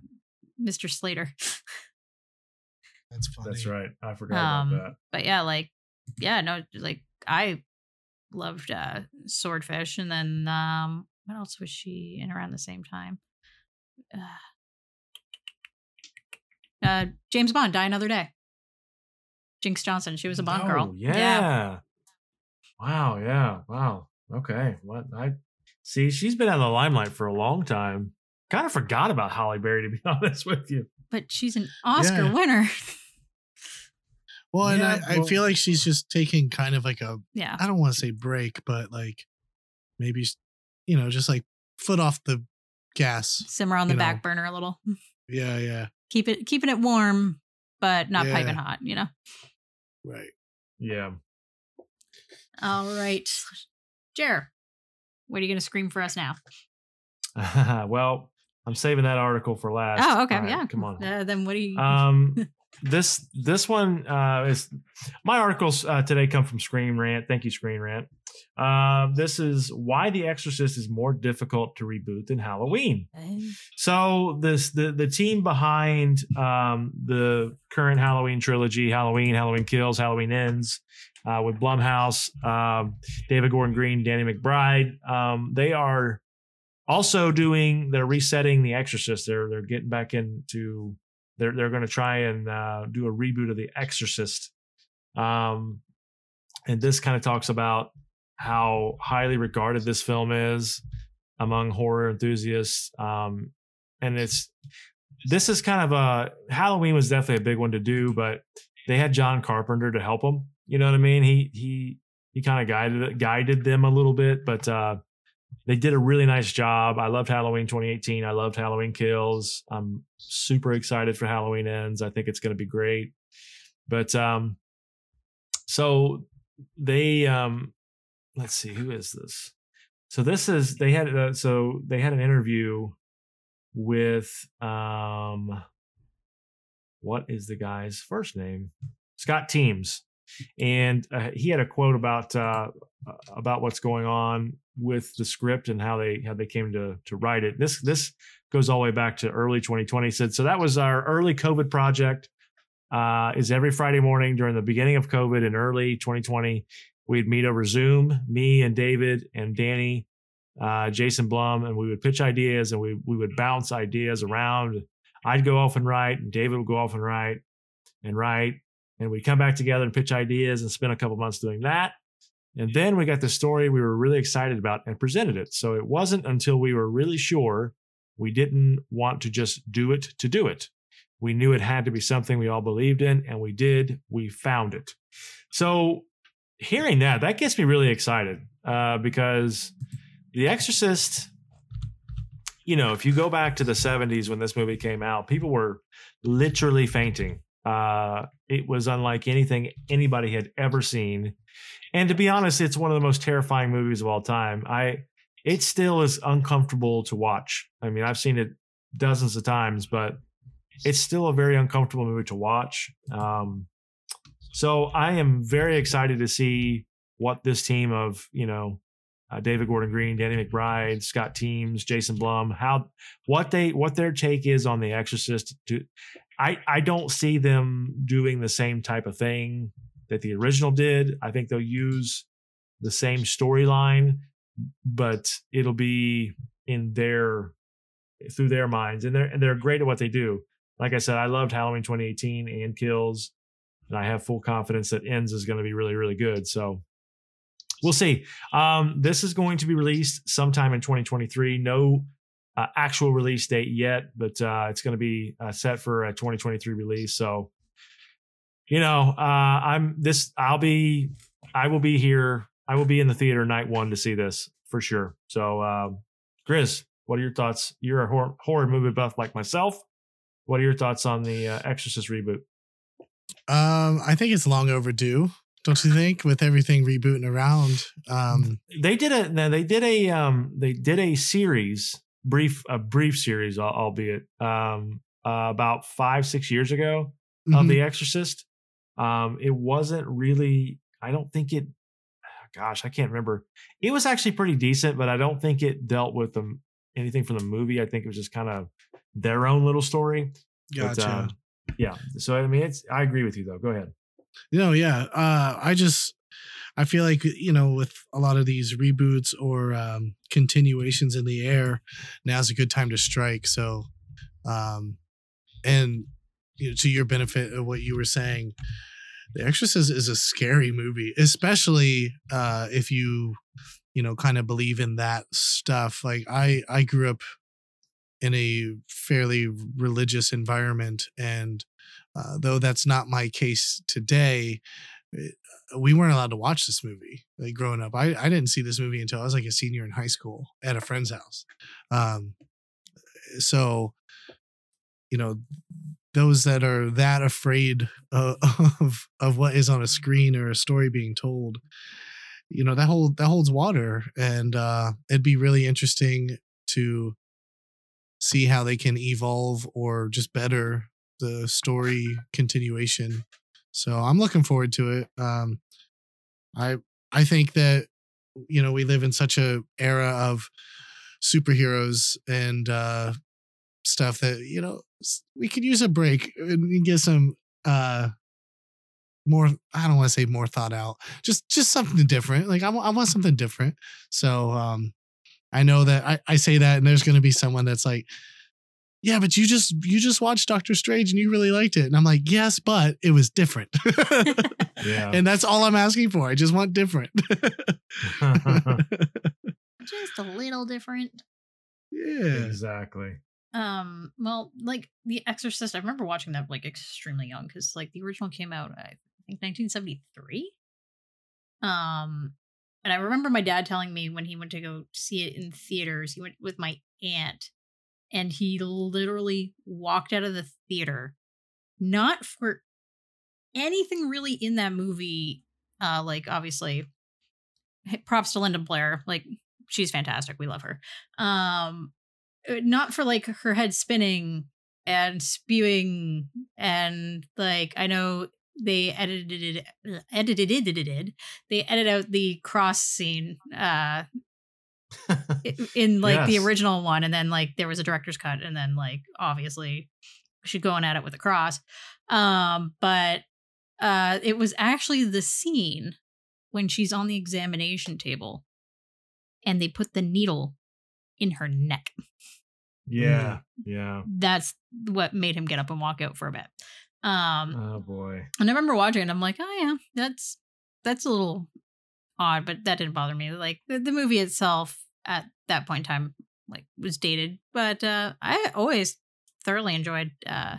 Mr. Slater. that's funny. That's right. I forgot Um, about that. But yeah, like yeah, no, like I loved uh Swordfish, and then um, what else was she in around the same time? Uh, uh James Bond, Die Another Day. Jinx Johnson, she was a Bond Oh, girl. Yeah. Wow. Yeah. Wow. Okay. What I see, she's been out of the limelight for a long time. Kind of forgot about Halle Berry, to be honest with you. but she's an Oscar Yeah. winner. Well, and Yeah, I, I well- feel like she's just taking kind of like a yeah, I don't want to say break, but like maybe you know, just like foot off the gas. simmer on the you back burner a little. Yeah, yeah, Keep it keeping it warm, but not Yeah. piping hot. You know. right. Yeah. All right, Jer, what are you going to scream for us now? well, I'm saving that article for last. Oh, okay, right, yeah. Come on. Uh, then what do you? um this this one uh is my articles uh, today come from screen rant thank you screen rant uh, this is why the exorcist is more difficult to reboot than halloween so this the the team behind um the current halloween trilogy halloween halloween kills halloween ends uh, with blumhouse um, david gordon green danny mcbride. Um, they are also doing they're resetting the exorcist. They're they're getting back into they're they're going to try and uh, do a reboot of The Exorcist, um, and this kind of talks about how highly regarded this film is among horror enthusiasts, um, and it's this is kind of a Halloween was definitely a big one to do, but they had John Carpenter to help them. You know what I mean? He he he kind of guided guided them a little bit, but uh, they did a really nice job. I loved Halloween 2018. I loved Halloween Kills. I'm super excited for Halloween Ends. I think it's going to be great. But um, so they um, let's see who is this. So this is they had uh, so they had an interview with um, what is the guy's first name? Scott Teems, and uh, he had a quote about uh, about what's going on with the script and how they how they came to to write it. This this goes all the way back to early 2020. He said so that was our early COVID project. Uh, is every Friday morning during the beginning of COVID in early 2020, we'd meet over Zoom, me and David and Danny, uh, Jason Blum, and we would pitch ideas and we we would bounce ideas around. I'd go off and write, and David would go off and write and write, and we'd come back together and pitch ideas and spend a couple months doing that. And then we got the story we were really excited about and presented it. So it wasn't until we were really sure we didn't want to just do it to do it. We knew it had to be something we all believed in, and we did. We found it. So hearing that, that gets me really excited uh, because The Exorcist, you know, if you go back to the 70s when this movie came out, people were literally fainting. Uh, it was unlike anything anybody had ever seen. And to be honest, it's one of the most terrifying movies of all time. I it still is uncomfortable to watch. I mean, I've seen it dozens of times, but it's still a very uncomfortable movie to watch. Um, so I am very excited to see what this team of you know uh, David Gordon Green, Danny McBride, Scott Teems, Jason Blum, how what they what their take is on The Exorcist. To, I I don't see them doing the same type of thing that the original did. I think they'll use the same storyline, but it'll be in their through their minds, and they're and they're great at what they do. Like I said, I loved Halloween 2018 and Kills, and I have full confidence that Ends is going to be really really good. So we'll see. Um, this is going to be released sometime in 2023. No uh, actual release date yet, but uh, it's going to be uh, set for a 2023 release. So, you know, uh, I'm this. I'll be. I will be here. I will be in the theater night one to see this for sure. So, uh, Grizz, what are your thoughts? You're a horror, horror movie buff like myself. What are your thoughts on the uh, Exorcist reboot? Um, I think it's long overdue. Don't you think? With everything rebooting around, um, They did a. They did a. Um, they did a series, brief, a brief series, albeit, um, uh, about five, six years ago of mhm. The Exorcist. Um, it wasn't really. I don't think it. gosh, I can't remember. It was actually pretty decent, but I don't think it dealt with them anything from the movie. I think it was just kind of their own little story. But, Gotcha. um, yeah. So I mean, it's. I agree with you though. Go ahead. No, yeah. Uh, I just I feel like you know with a lot of these reboots or um, continuations in the air, now's a good time to strike. So, um, and you know, to your benefit of what you were saying, The Exorcist is a scary movie, especially uh, if you you know kind of believe in that stuff. Like I I grew up in a fairly religious environment and uh, though that's not my case today it- we weren't allowed to watch this movie like growing up I, I didn't see this movie until i was like a senior in high school at a friend's house um, so you know those that are that afraid of, of what is on a screen or a story being told you know that hold that holds water and uh it'd be really interesting to see how they can evolve or just better the story continuation. So I'm looking forward to it. Um, I I think that you know we live in such a era of superheroes and uh, stuff that you know we could use a break and get some uh, more. I don't want to say more thought out. Just just something different. Like I want something different. So um, I know that I, I say that, and there's going to be someone that's like, "Yeah, but you just you just watched Doctor Strange and you really liked it," and I'm like, "Yes, but it was different." Yeah. and that's all I'm asking for. I just want different. Just a little different. yeah, exactly. Um, well, like The Exorcist, I remember watching that like extremely young because like the original came out, I think 1973. Um, and I remember my dad telling me when he went to go see it in theaters, he went with my aunt, and he literally walked out of the theater, not for anything really in that movie. Uh, like obviously, props to Linda Blair, like she's fantastic, we love her. Um, uh, not for like her head spinning and spewing and like I know they edited it uh, edited it edited it, they edit out the cross scene uh in like the original one and then like there was a director's cut and then like obviously she going at it with a cross um but uh it was actually the scene when she's on the examination table and they put the needle in her neck Yeah. Yeah. that's what made him get up and walk out for a bit. Um, Oh boy. and I remember watching it. I'm like, oh yeah, that's that's a little odd, but that didn't bother me. Like the, the movie itself at that point in time, like was dated, but uh, I always thoroughly enjoyed uh,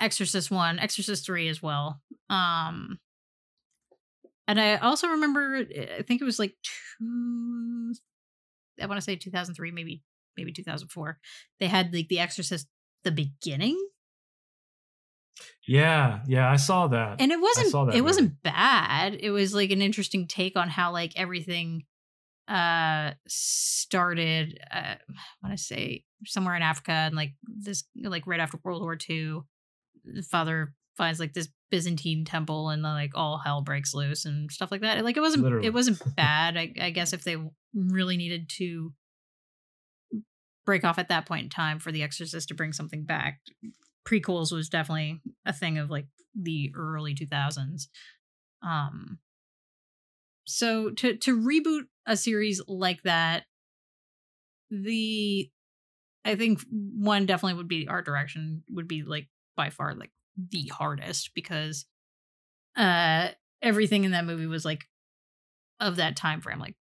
Exorcist one, Exorcist three as well. Um, and I also remember, I think it was like two. I want to say 2003, maybe maybe 2004. They had like The Exorcist, the beginning, Yeah. Yeah. I saw that. and it wasn't it movie. wasn't bad it was like an interesting take on how like everything uh started uh i want to say somewhere in africa and like this like right after world war ii the father finds like this byzantine temple and like all hell breaks loose and stuff like that like it wasn't Literally. it wasn't bad I, I guess if they really needed to break off at that point in time for the exorcist to bring something back prequels was definitely a thing of like the early 2000s um so to to reboot a series like that the i think one definitely would be art direction would be like by far like the hardest because uh everything in that movie was like of that time frame like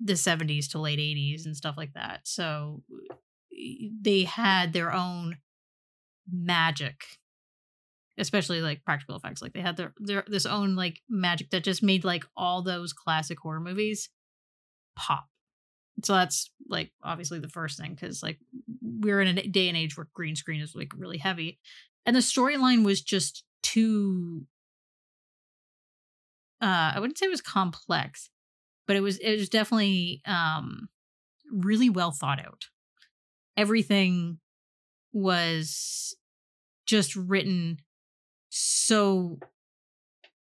the 70s to late 80s and stuff like that. So they had their own magic especially like practical effects like they had their, their this own like magic that just made like all those classic horror movies pop. So that's like obviously the first thing because like we're in a day and age where green screen is like really heavy and the storyline was just too uh i wouldn't say it was complex but it was it was definitely um really well thought out. Everything was just written so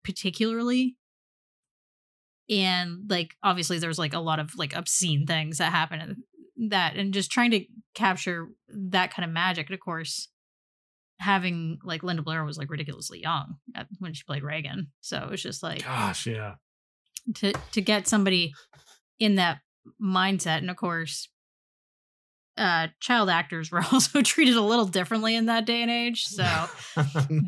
particularly and like obviously there's like a lot of like obscene things that happen in that and just trying to capture that kind of magic and of course having like linda blair was like ridiculously young at, when she played regan so it was just like Gosh, yeah. to to get somebody in that mindset and of course uh child actors were also treated a little differently in that day and age so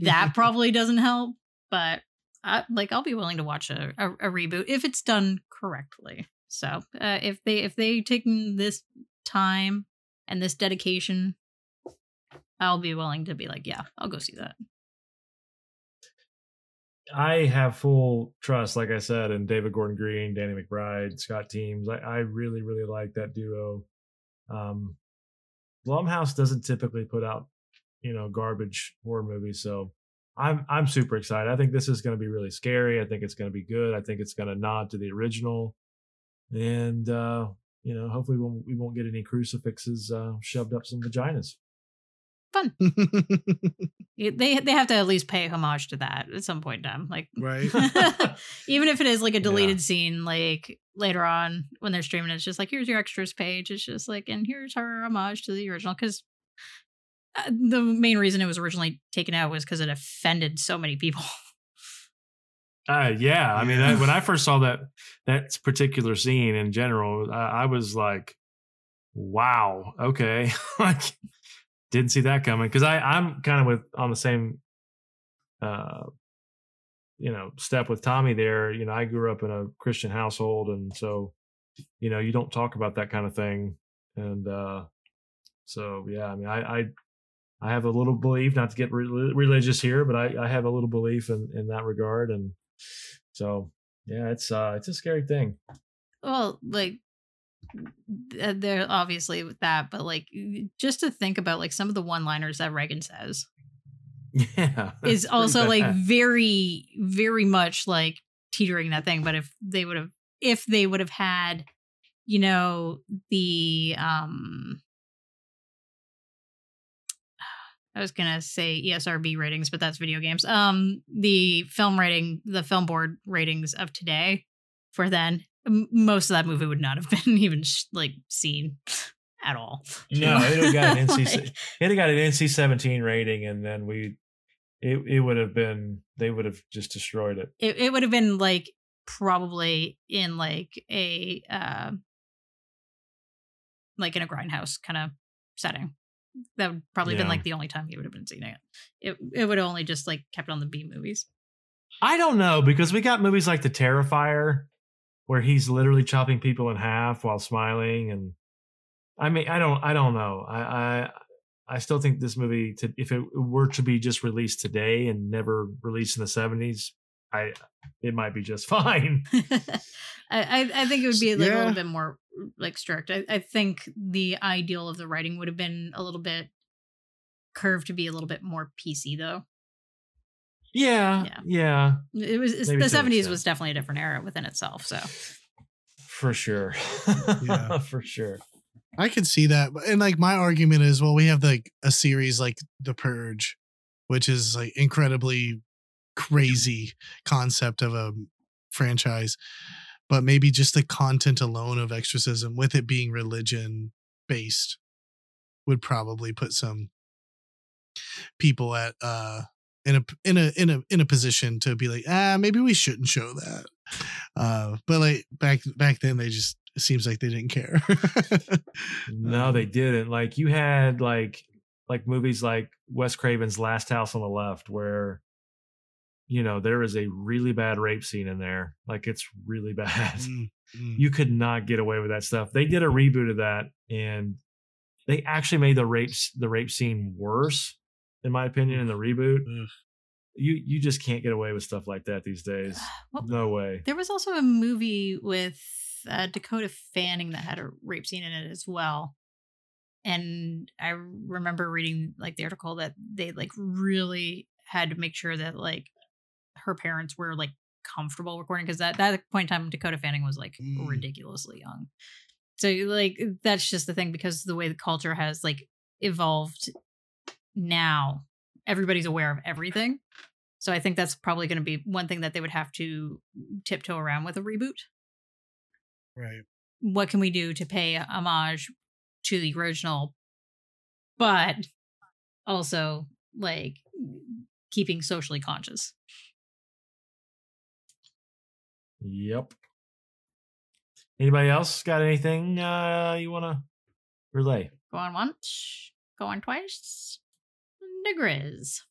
that probably doesn't help but I, like i'll be willing to watch a, a, a reboot if it's done correctly so uh, if they if they taken this time and this dedication i'll be willing to be like yeah i'll go see that I have full trust, like I said, in David Gordon Green, Danny McBride, Scott Teems. I, I really, really like that duo. Um, Blumhouse doesn't typically put out, you know, garbage horror movies, so I'm I'm super excited. I think this is going to be really scary. I think it's going to be good. I think it's going to nod to the original, and uh, you know, hopefully we won't, we won't get any crucifixes uh, shoved up some vaginas. It- they they have to at least pay homage to that at some point in time like right. even if it is like a Yeah. deleted scene like later on when they're streaming it's just like here's your extras page it's just like and here's her homage to the original because uh, the main reason it was originally taken out was because it offended so many people Uh, yeah, I mean, Yeah. I, when I first saw that that particular scene in general, I, I was like, "Wow, okay." like, didn't see that coming because I I'm kind of with on the same, uh, you know, step with Tommy there. You know, I grew up in a Christian household, and so, you know, you don't talk about that kind of thing, and uh, so yeah, I mean, I I. I have a little belief, not to get re- religious here, but I, I have a little belief in, in that regard, and so yeah, it's uh it's a scary thing. well like th- they're obviously with that but like just to think about like some of the one liners that regan says Yeah. is also like very very much like teetering that thing but if they would have if they would have had you know the um I was gonna say ESRB ratings, but that's video games. Um, the film rating, the film board ratings of today, for then, most of that movie would not have been even sh- like seen at all. No, it would have got an NC Like- it got an NC seventeen rating and then we it it would have been they would have just destroyed it. it, it would have been like probably in like a uh like in a grindhouse kind of setting that would probably been like the only time you would have been seeing it it it would have only just like kept on the b movies I don't know because we got movies like The Terrifier where he's literally chopping people in half while smiling and I mean I don't I don't know. I I I still think this movie to if it were to be just released today and never released in the 70s, I it might be just fine. I, I think it would be like a little bit more like strict I, I think the ideal of the writing would have been a little bit curved to be a little bit more pc though Yeah. Yeah. Yeah. it was Maybe the 70s was definitely a different era within itself so For sure. Yeah. For sure. I could see that. And like my argument is, well, we have like a series like The Purge, which is like incredibly crazy concept of a franchise. But maybe just the content alone of exorcism, with it being religion based, would probably put some people at uh in a in a in a in a position to be like, ah, maybe we shouldn't show that. Uh, but like back back then, they just it seems like they didn't care. No, they didn't. Like you had like like movies like Wes Craven's Last House on the Left, where you know there is a really bad rape scene in there. Like it's really bad. Mm, mm. You could not get away with that stuff. They did a reboot of that, and they actually made the rape the rape scene worse, in my opinion, in the reboot. Ugh. You you just can't get away with stuff like that these days. Well, No way. There was also a movie with uh, Dakota Fanning that had a rape scene in it as well. And I remember reading like the article that they like really had to make sure that like her parents were like comfortable recording because that that point in time Dakota Fanning was like Mm. ridiculously young. So like that's just the thing because the way the culture has like evolved now, everybody's aware of everything. So I think that's probably going to be one thing that they would have to tiptoe around with a reboot. Right. What can we do to pay homage to the original, but also like keeping socially conscious? Yep. Anybody else got anything uh, you want to relay? Going once, going twice. Negriz.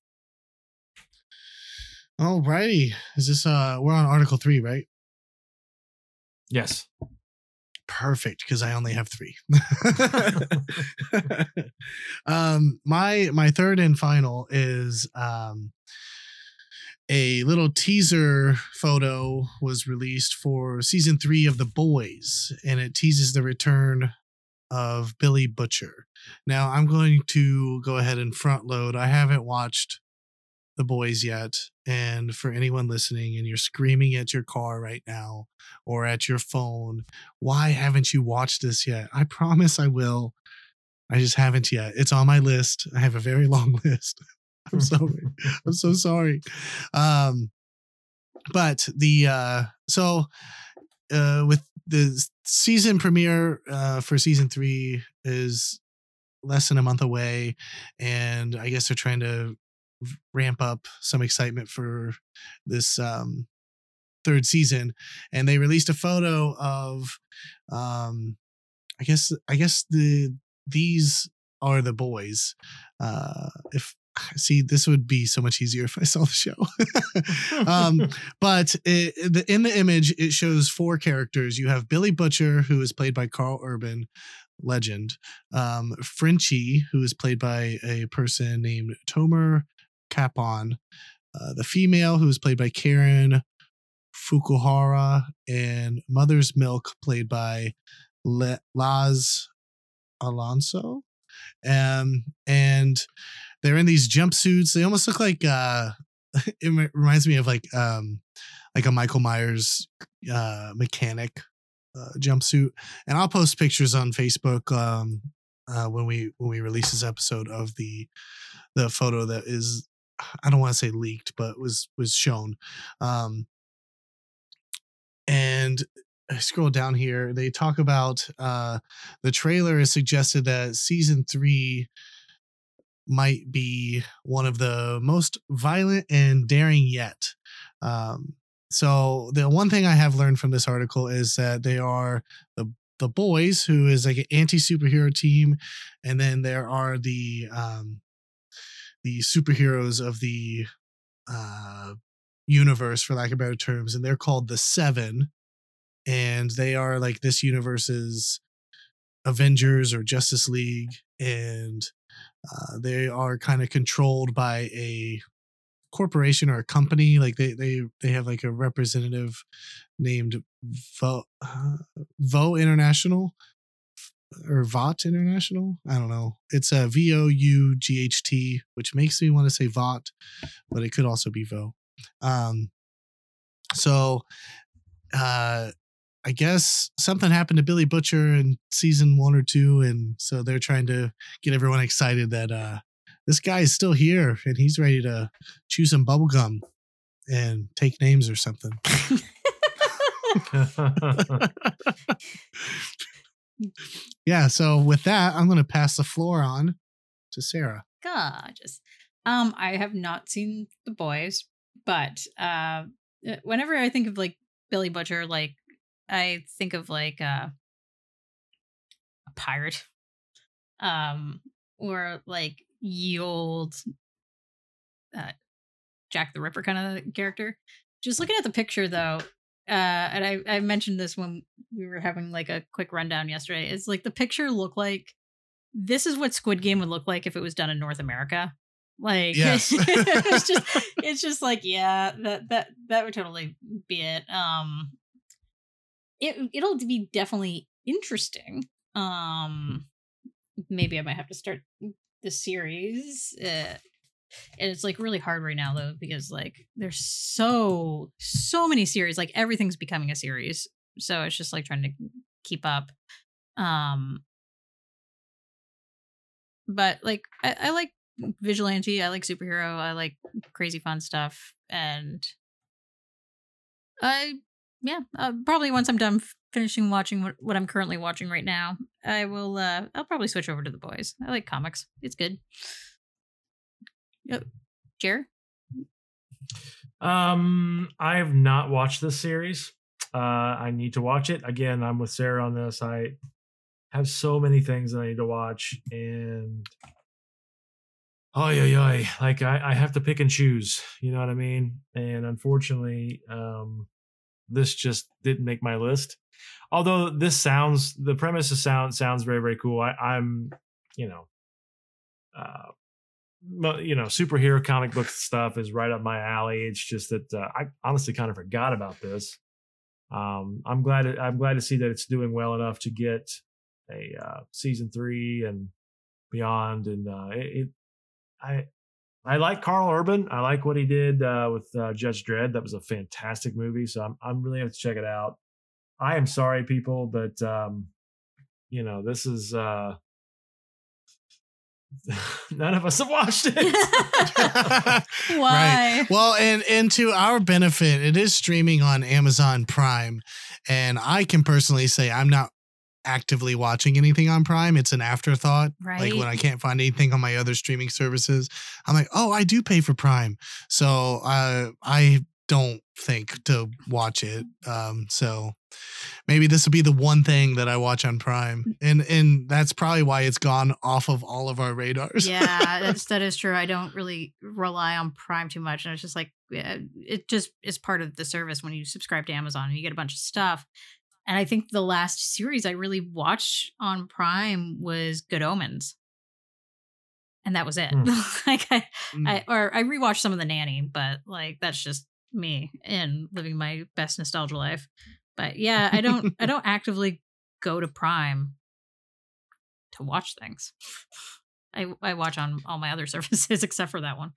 Alrighty. Is this uh we're on Article Three, right? Yes. Perfect, because I only have three. um my my third and final is um a little teaser photo was released for season three of The Boys, and it teases the return of Billy Butcher. Now, I'm going to go ahead and front load. I haven't watched The Boys yet. And for anyone listening and you're screaming at your car right now or at your phone, why haven't you watched this yet? I promise I will. I just haven't yet. It's on my list. I have a very long list. I'm sorry. I'm so sorry. Um, but the uh, so uh, with the season premiere uh, for season three is less than a month away, and I guess they're trying to ramp up some excitement for this um, third season. And they released a photo of, um, I guess, I guess the these are the boys. Uh, if see this would be so much easier if i saw the show um, but it, the, in the image it shows four characters you have billy butcher who is played by karl urban legend um, frenchie who is played by a person named tomer capone uh, the female who is played by karen fukuhara and mother's milk played by Le- laz alonso um, and they're in these jumpsuits. They almost look like uh, it reminds me of like um, like a Michael Myers uh, mechanic uh, jumpsuit. And I'll post pictures on Facebook um, uh, when we when we release this episode of the the photo that is I don't want to say leaked, but was was shown. Um, and I scroll down here. They talk about uh, the trailer has suggested that season three might be one of the most violent and daring yet. Um, so the one thing I have learned from this article is that they are the the boys, who is like an anti superhero team, and then there are the um, the superheroes of the uh, universe, for lack of better terms, and they're called the Seven, and they are like this universe's Avengers or Justice League, and uh, they are kind of controlled by a corporation or a company. Like they they they have like a representative named Vo uh, Vo International or Vought International. I don't know. It's a V O U G H T, which makes me want to say Vought, but it could also be Vo. Um, so uh I guess something happened to Billy Butcher in season one or two, and so they're trying to get everyone excited that uh, this guy is still here and he's ready to chew some bubblegum and take names or something. yeah, so with that, I'm going to pass the floor on to Sarah. Gorgeous. Um, I have not seen the boys, but uh, whenever I think of like Billy Butcher, like I think of like uh, a pirate, um, or like ye old uh, Jack the Ripper kind of character. Just looking at the picture though, uh, and I, I mentioned this when we were having like a quick rundown yesterday. It's like the picture looked like this is what Squid Game would look like if it was done in North America. Like Yes. it's just it's just like yeah that that that would totally be it. Um, it it'll be definitely interesting. Um, maybe I might have to start the series. Uh, and it's like really hard right now though because like there's so so many series like everything's becoming a series so it's just like trying to keep up um but like i, I like vigilante. I like superhero. I like crazy fun stuff. And I, yeah, uh, probably once I'm done f- finishing watching what, what I'm currently watching right now, I will. uh I'll probably switch over to the boys. I like comics. It's good. Yep. Jer? Um, I have not watched this series. Uh, I need to watch it again. I'm with Sarah on this. I have so many things that I need to watch, and oh yeah, yeah, like I, I have to pick and choose. You know what I mean? And unfortunately, um, this just didn't make my list. Although this sounds, the premise of sound sounds very very cool. I, I'm, you know, uh, you know, superhero comic book stuff is right up my alley. It's just that uh, I honestly kind of forgot about this. Um, I'm glad. I'm glad to see that it's doing well enough to get a uh, season three and beyond. And uh, it, it, I, I like Karl Urban. I like what he did uh, with uh, Judge Dredd. That was a fantastic movie. So I'm, I'm really have to check it out. I am sorry, people, but um, you know, this is uh, none of us have watched it. Why? Well, and and to our benefit, it is streaming on Amazon Prime, and I can personally say I'm not actively watching anything on Prime. It's an afterthought. Right. Like when I can't find anything on my other streaming services, I'm like, oh, I do pay for Prime, so uh, I don't think to watch it. Um, so maybe this will be the one thing that I watch on Prime, and and that's probably why it's gone off of all of our radars. yeah, that's that is true. I don't really rely on Prime too much, and it's just like it just is part of the service when you subscribe to Amazon and you get a bunch of stuff. And I think the last series I really watched on Prime was Good Omens, and that was it. Hmm. like I, Mm. I or I rewatched some of the Nanny, but like that's just me and living my best nostalgia life. But yeah, I don't I don't actively go to Prime to watch things. I I watch on all my other services except for that one.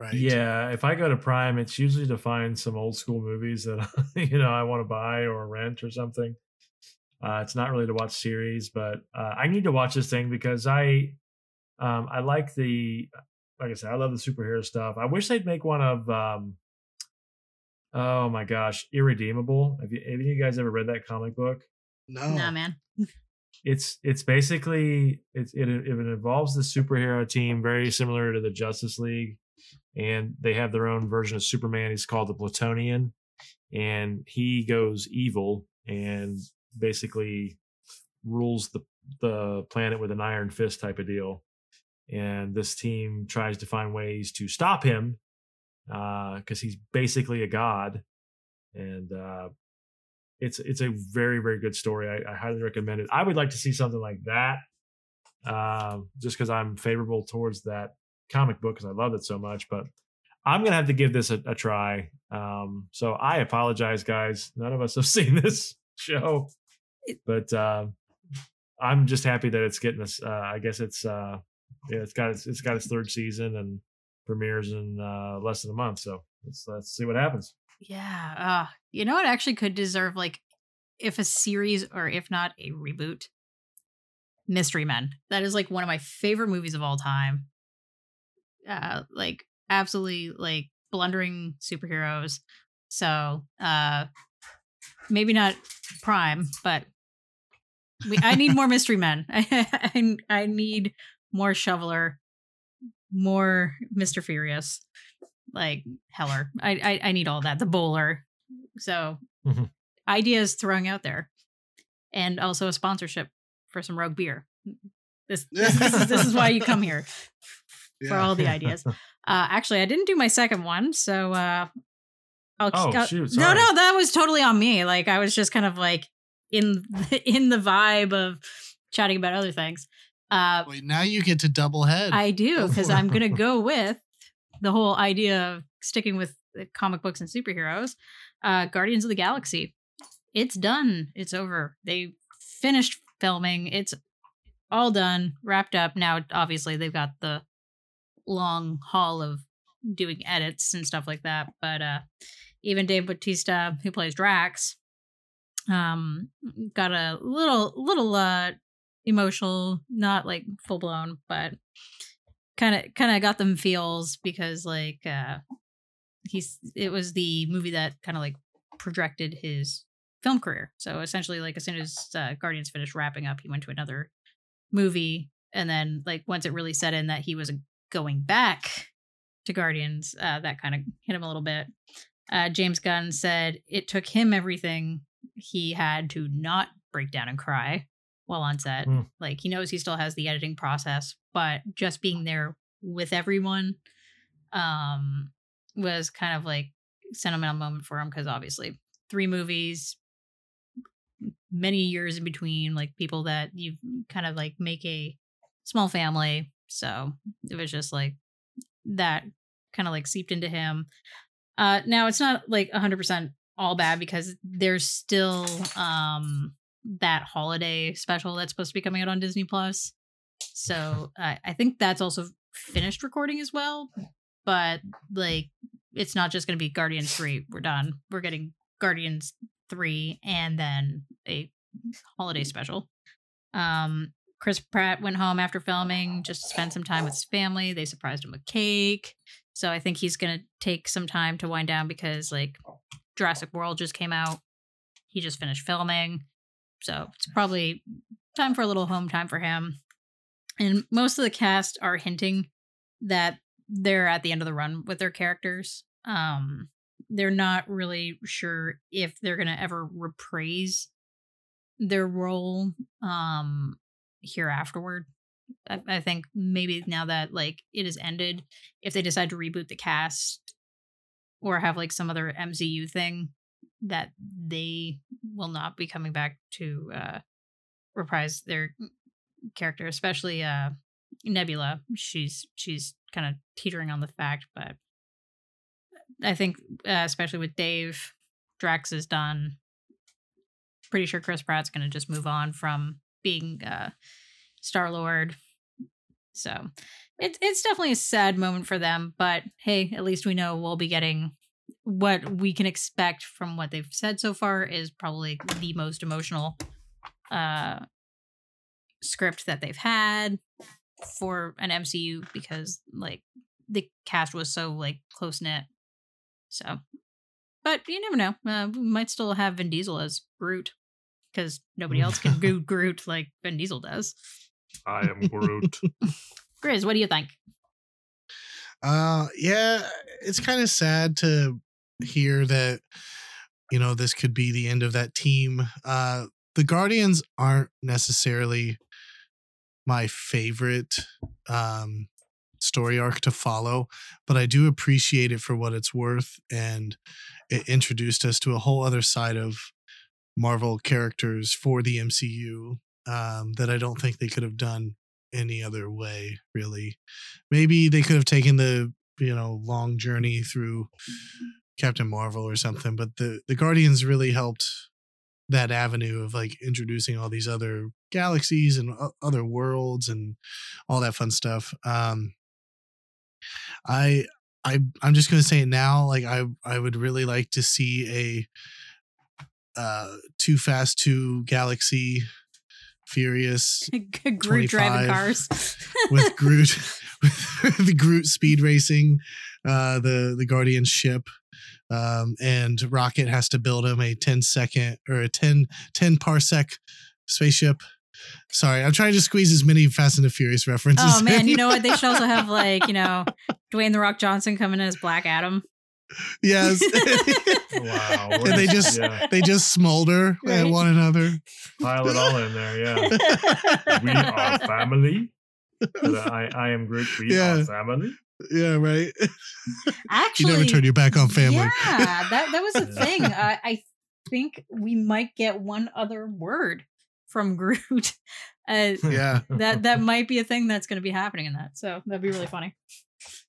Right. Yeah, if I go to Prime, it's usually to find some old school movies that you know I want to buy or rent or something. Uh, it's not really to watch series, but uh, I need to watch this thing because I um, I like the like I said, I love the superhero stuff. I wish they'd make one of um, oh my gosh, Irredeemable. Have you, have you guys ever read that comic book? No. no, man. it's it's basically it's it, it involves the superhero team very similar to the Justice League, and they have their own version of Superman. He's called the Plutonian, and he goes evil and basically rules the the planet with an iron fist type of deal. And this team tries to find ways to stop him because he's basically a god, and uh, it's it's a very very good story. I, I highly recommend it. I would like to see something like that, um, just because I'm favorable towards that comic book because I love it so much. But I'm gonna have to give this a, a try. Um, so I apologize, guys. None of us have seen this show, but uh, I'm just happy that it's getting this. Uh, I guess it's uh, yeah, it's got its, it's got its third season and premieres in uh, less than a month. So let's let's see what happens. Yeah. Uh, you know what actually could deserve like if a series or if not a reboot? Mystery Men. That is like one of my favorite movies of all time. Uh like absolutely like blundering superheroes. So uh maybe not prime, but we I need more mystery men. I I need more shoveler, more Mr. Furious like Heller. I, I I need all that. The bowler. So Mhm. ideas throwing out there, and also a sponsorship for some Rogue beer. This this, this is this is why you come here for all the ideas. Uh, actually, I didn't do my second one, so uh, I'll. Oh, I'll- shoot, No, sorry. no, that was totally on me. Like I was just kind of like in in the vibe of chatting about other things. Uh, Wait, now you get to double head. I do because. I'm gonna go with the whole idea of sticking with the comic books and superheroes. Uh, Guardians of the Galaxy. It's done. It's over. They finished filming. It's all done, wrapped up. Now, obviously, they've got the long haul of doing edits and stuff like that. But uh, even Dave Bautista, who plays Drax, um, got a little little uh emotional, not like full blown, but kind of kind of got them feels because like uh he's it was the movie that kind of like projected his film career. So essentially, like as soon as uh, Guardians finished wrapping up, he went to another movie, and then like once it really set in that he was going back to Guardians, uh, that kind of hit him a little bit. Uh, James Gunn said it took him everything he had to not break down and cry while on set. Mm. Like he knows he still has the editing process, but just being there with everyone um was kind of like sentimental moment for him because obviously three movies many years in between like people that you kind of like make a small family so it was just like that kind of like seeped into him. Uh now it's not like 100% all bad because there's still um that holiday special that's supposed to be coming out on disney plus. So uh, i think that's also finished recording as well but like it's not just going to be guardians 3 we're done. We're getting guardians 3 and then a holiday special. Um chris pratt went home after filming just to spend some time with his family. They surprised him with cake. So i think he's going to take some time to wind down because like jurassic world just came out. He just finished filming. So it's probably time for a little home time for him. And most of the cast are hinting that they're at the end of the run with their characters. Um they're not really sure if they're going to ever reprise their role. Um here afterward I, I think maybe now that like it has ended if they decide to reboot the cast or have like some other mcu thing that they will not be coming back to uh reprise their character especially uh nebula. She's she's kind of teetering on the fact but i think uh, especially with dave drax is done. Pretty sure chris pratt's going to just move on from being uh star lord so it's it's definitely a sad moment for them but hey at least we know we'll be getting what we can expect from what they've said so far is probably the most emotional uh script that they've had for an MCU because like the cast was so like close knit. So, but you never know. Uh, we might still have Vin Diesel as Groot because nobody else can do Groot like Vin Diesel does. I am Groot. Grizz, what do you think? Uh, yeah, it's kind of sad to hear that you know this could be the end of that team. Uh, the Guardians aren't necessarily my favorite um story arc to follow, but I do appreciate it for what it's worth, and it introduced us to a whole other side of Marvel characters for the MCU um, that I don't think they could have done any other way. Really, maybe they could have taken the you know long journey through Captain Marvel or something, but the the Guardians really helped that avenue of like introducing all these other galaxies and other worlds and all that fun stuff. Um, I I I'm just gonna say it now. Like I I would really like to see a uh Too Fast to Galaxy Furious Groot driving cars with Groot with the Groot speed racing uh the the Guardian ship um and Rocket has to build him a 10 second or a 10 10 parsec spaceship sorry I'm trying to squeeze as many Fast and the Furious references Oh man, in. you know what? They should also have like you know Dwayne the Rock Johnson coming as Black Adam. Yes wow. And they just- yeah, they just smolder at one another pile it all in there. Yeah. We are family. I, I am Groot. We Yeah. are family. yeah right Actually, you never turn your back on family Yeah, that that was a thing. Uh, I think we might get one other word from Groot. Uh, yeah that that might be a thing that's going to be happening in that. So that'd be really funny.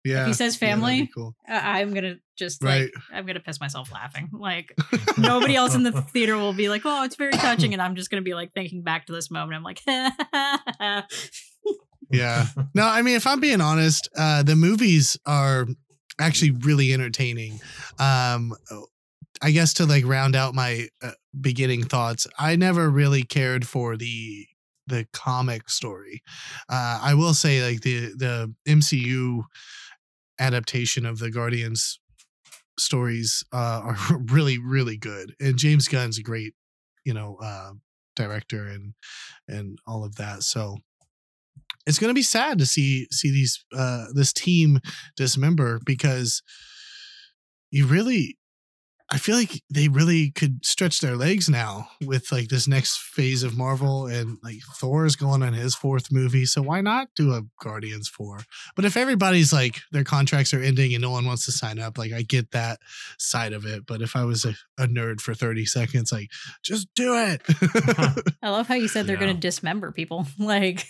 Yeah If he says Yeah, family, cool uh, I'm gonna just Right. like I'm gonna piss myself laughing. Like nobody else in the theater will be like, "Oh, it's very touching," and I'm just gonna be like thinking back to this moment. I'm like, Yeah. No, I mean, if I'm being honest, uh, the movies are actually really entertaining. Um, I guess to like round out my uh, beginning thoughts, I never really cared for the the comic story. Uh, I will say, like the the MCU adaptation of the Guardians stories uh, are really really good, and James Gunn's a great, you know, uh, director and and all of that. So it's going to be sad to see see these uh, this team dismember because you really I feel like they really could stretch their legs now with like this next phase of Marvel and like Thor is going on his fourth movie. So why not do a Guardians 4? But if everybody's like their contracts are ending and no one wants to sign up, like I get that side of it. But if I was a, a nerd for 30 seconds, like just do it. I love how you said they're Yeah. going to dismember people. Like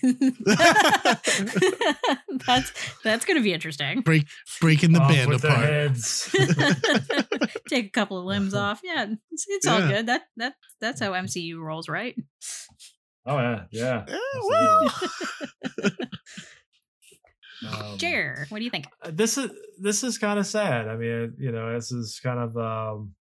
that's that's going to be interesting. Break breaking the Off band with their apart. heads. Take a couple of limbs off. Yeah, it's, it's all good. That that that's how MCU rolls, right? oh yeah, yeah. Absolutely. well. Um, Jer, what do you think? uh, this is this is kind of sad. I mean, you know, this is kind of um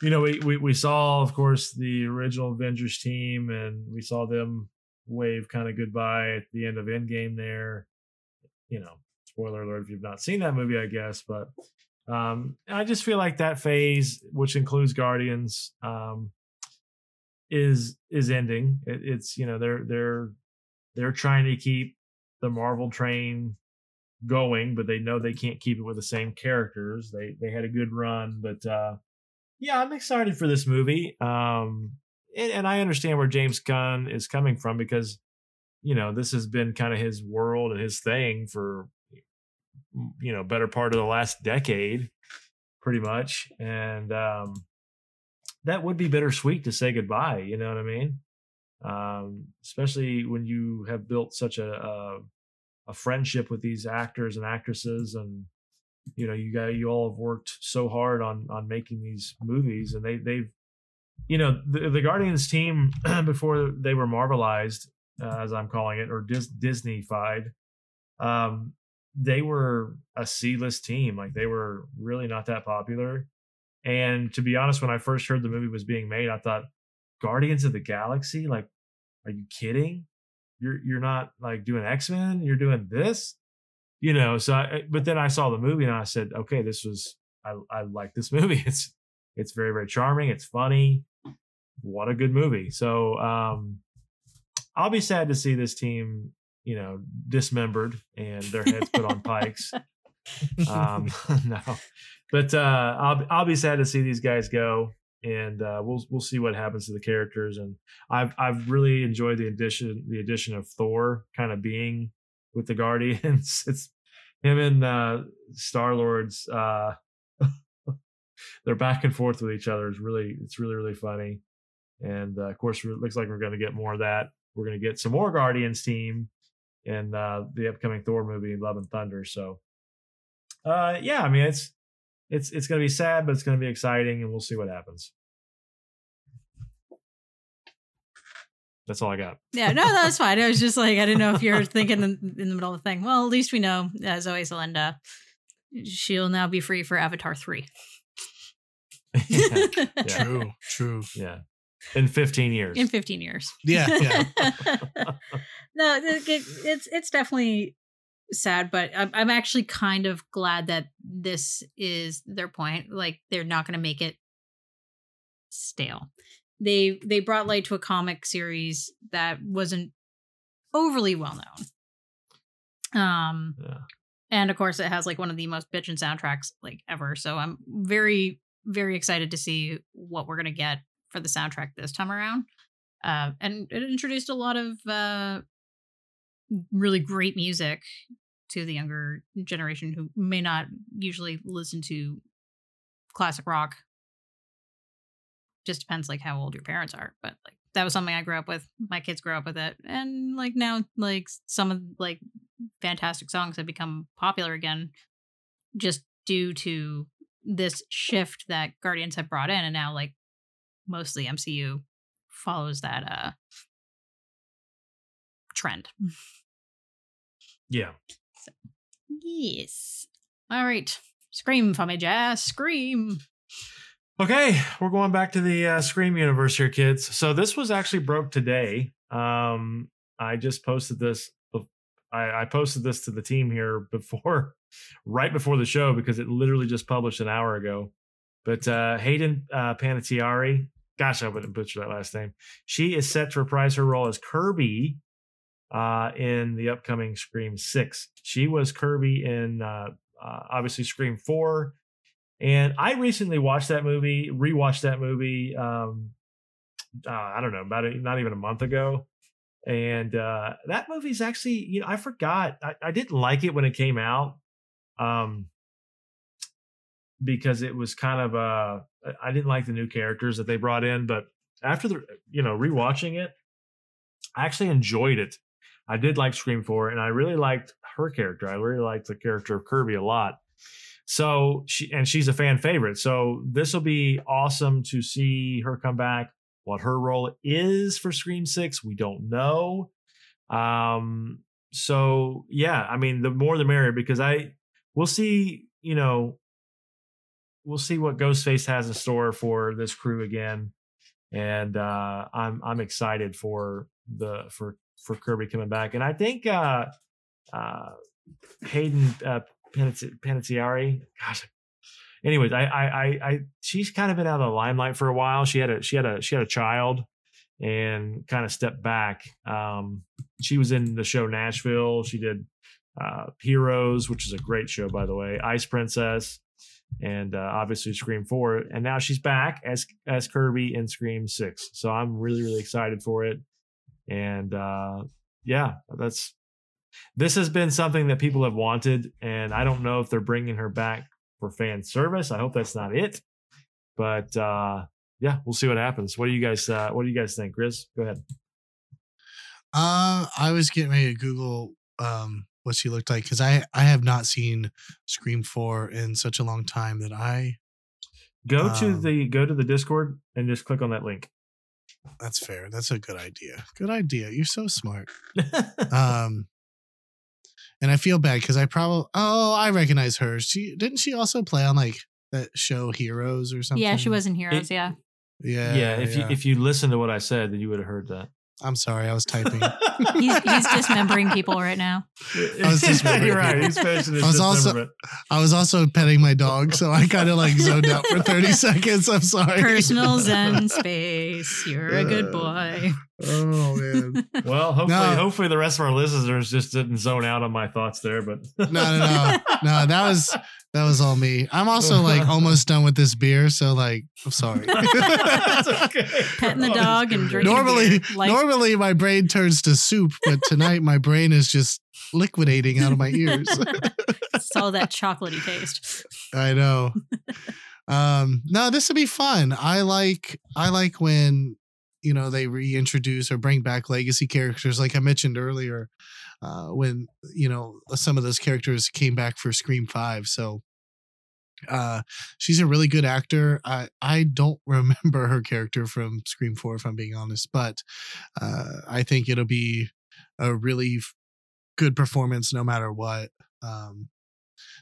you know, we, we we saw of course the original Avengers team and we saw them wave kind of goodbye at the end of Endgame there. You know, spoiler alert if you've not seen that movie, I guess, but um I just feel like that phase, which includes Guardians, um is is ending. It, it's you know, they're they're they're trying to keep the Marvel train going, but they know they can't keep it with the same characters. They they had a good run, but uh yeah, I'm excited for this movie. Um and, and I understand where James Gunn is coming from because you know, this has been kind of his world and his thing for you know, better part of the last decade pretty much. And um that would be bittersweet to say goodbye, you know what I mean? Um especially when you have built such a, a a friendship with these actors and actresses and you know you got you all have worked so hard on on making these movies and they they've you know the, the guardians team before they were marvelized uh, as i'm calling it or Dis- disneyfied um they were a c-list team like they were really not that popular and to be honest when i first heard the movie was being made i thought guardians of the galaxy like are you kidding you're you're not like doing X-Men, you're doing this. You know, so I but then I saw the movie and I said, okay, this was I I like this movie. It's it's very, very charming, it's funny. What a good movie. So um I'll be sad to see this team, you know, dismembered and their heads put on pikes. Um no. But uh I'll I'll be sad to see these guys go and uh, we'll we'll see what happens to the characters. And I've I've really enjoyed the addition the addition of Thor kind of being with the Guardians. It's him and uh, Star Lord's uh, they're back and forth with each other. It's really it's really really funny. And uh, of course, it looks like we're going to get more of that. We're going to get some more Guardians team in uh, the upcoming Thor movie, Love and Thunder. So, uh, yeah, I mean it's it's it's going to be sad, but it's going to be exciting, and we'll see what happens. That's all I got. Yeah, no, that's fine. I was just like, I didn't know if you're thinking in, in the middle of the thing. Well, at least we know, as always, Linda, she'll now be free for Avatar 3. yeah, Yeah. True, true. yeah. In 15 years. in 15 years. Yeah, yeah. no, it, it- it's it's definitely sad, but I'm, I'm actually kind of glad that this is their point. Like they're not going to make it stale. They they brought light to a comic series that wasn't overly well known. Um, yeah. and of course, it has like one of the most bitchin' soundtracks like ever. So I'm very very excited to see what we're gonna get for the soundtrack this time around. Uh, and it introduced a lot of uh, really great music to the younger generation who may not usually listen to classic rock. Just depends like how old your parents are, but like that was something I grew up with. My kids grew up with it, and like now, like some of like fantastic songs have become popular again, just due to this shift that Guardians have brought in, and now like mostly MCU follows that uh trend. Yeah. Yes. All right. Scream for me, Jazz. Scream. Okay, we're going back to the uh, Scream universe here, kids. So this was actually broke today. Um, I just posted this. I, I posted this to the team here before, right before the show, because it literally just published an hour ago. But uh, Hayden uh, Panettiere, gosh, I wouldn't butcher that last name. She is set to reprise her role as Kirby uh, in the upcoming Scream Six. She was Kirby in uh, uh, obviously Scream Four, and I recently watched that movie, rewatched that movie. Um, uh, I don't know about it, not even a month ago, and uh, that movie's actually you know I forgot I, I didn't like it when it came out, um, because it was kind of uh I didn't like the new characters that they brought in, but after the you know rewatching it, I actually enjoyed it. I did like Scream 4 and I really liked her character. I really liked the character of Kirby a lot. So she and she's a fan favorite. So this will be awesome to see her come back. What her role is for Scream 6, we don't know. Um so yeah, I mean the more the merrier because I we'll see, you know, we'll see what Ghostface has in store for this crew again. And uh I'm I'm excited for the for for Kirby coming back. And I think uh uh Hayden uh Panettiere gosh anyways I, I i i she's kind of been out of the limelight for a while. She had a she had a she had a child and kind of stepped back. Um she was in the show nashville. She did uh heroes which is a great show by the way. Ice princess and uh, obviously scream 4 and now she's back as as kirby in scream 6 so i'm really really excited for it. And uh yeah that's this has been something that people have wanted and i don't know if they're bringing her back for fan service. I hope that's not it. But uh yeah we'll see what happens. What do you guys uh what do you guys think chris go ahead. Uh, I was getting ready to Google um what she looked like because I I have not seen Scream Four in such a long time that I. go to Um, the go to the discord and just click on that link That's fair. That's a good idea. Good idea. You're so smart. Um, and I feel bad because I probably oh I recognize her. She didn't she also play on like that show Heroes or something? Yeah, she was in Heroes. It- yeah. Yeah, yeah if you if you listen to what i said then you would have heard that I'm sorry, I was typing. He's, he's dismembering people right now. I was dismembering You're right. He's finishing I was also- I was also petting my dog, so I kind of like zoned out for 30 seconds. I'm sorry. Personal Zen space. You're a good boy. Oh man. Well, hopefully, No. hopefully the rest of our listeners just didn't zone out on my thoughts there. But No, no, no. No, that was that was all me. I'm also like almost done with this beer, so like I'm sorry. That's okay. Petting the dog and drinking normally beer. Like, normally my brain turns to soup, but tonight my brain is just liquidating out of my ears. it's all that chocolatey taste. I know. um no, this would be fun. I like I like when you know they reintroduce or bring back legacy characters like I mentioned earlier uh when you know some of those characters came back for Scream 5. So uh she's a really good actor. I I don't remember her character from Scream 4 if I'm being honest, but uh I think it'll be a really good performance no matter what. Um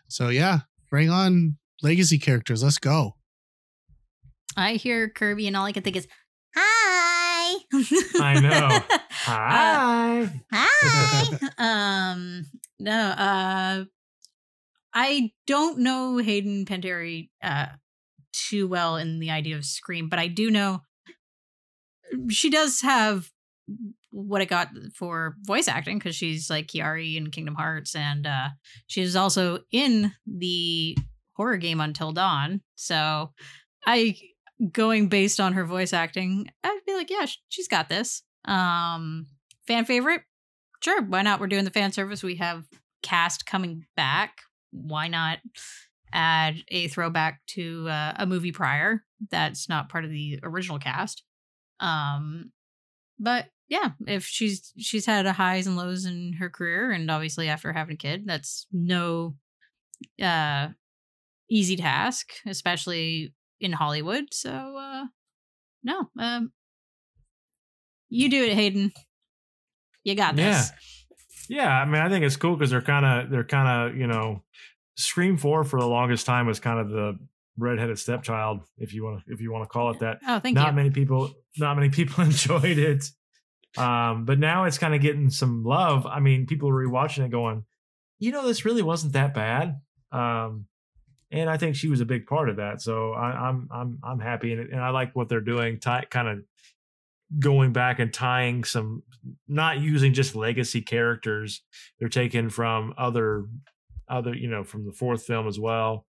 so yeah, bring on legacy characters. Let's go. I hear Kirby and all I can think is, hi. I know. Uh, Hi. Hi. um, no, uh, I don't know Hayden Panettiere uh, too well in the idea of Scream, but I do know she does have what it got for voice acting because she's like Kairi in Kingdom Hearts, and uh, she's also in the horror game Until Dawn. So, I going based on her voice acting, I'd be like, yeah, she's got this. Um, fan favorite? Sure, why not? We're doing the fan service. We have cast coming back. Why not add a throwback to uh, a movie prior that's not part of the original cast? Um, but yeah, if she's she's had a highs and lows in her career, and obviously after having a kid, that's no uh easy task, especially in Hollywood. So uh no, um you do it, Hayden. You got this. Yeah, yeah. I mean, I think it's cool because they're kind of they're kind of you know, Scream Four for the longest time was kind of the redheaded stepchild, if you want to if you want to call it that. Oh, thank not you. many people not many people enjoyed it Um, but now it's kind of getting some love. I mean, people are rewatching it, going, you know, this really wasn't that bad. Um, and I think she was a big part of that. So I, I'm I'm I'm happy, and, and I like what they're doing. Kind of going back and tying some, not using just legacy characters. They're taken from other other you know from the fourth film as well,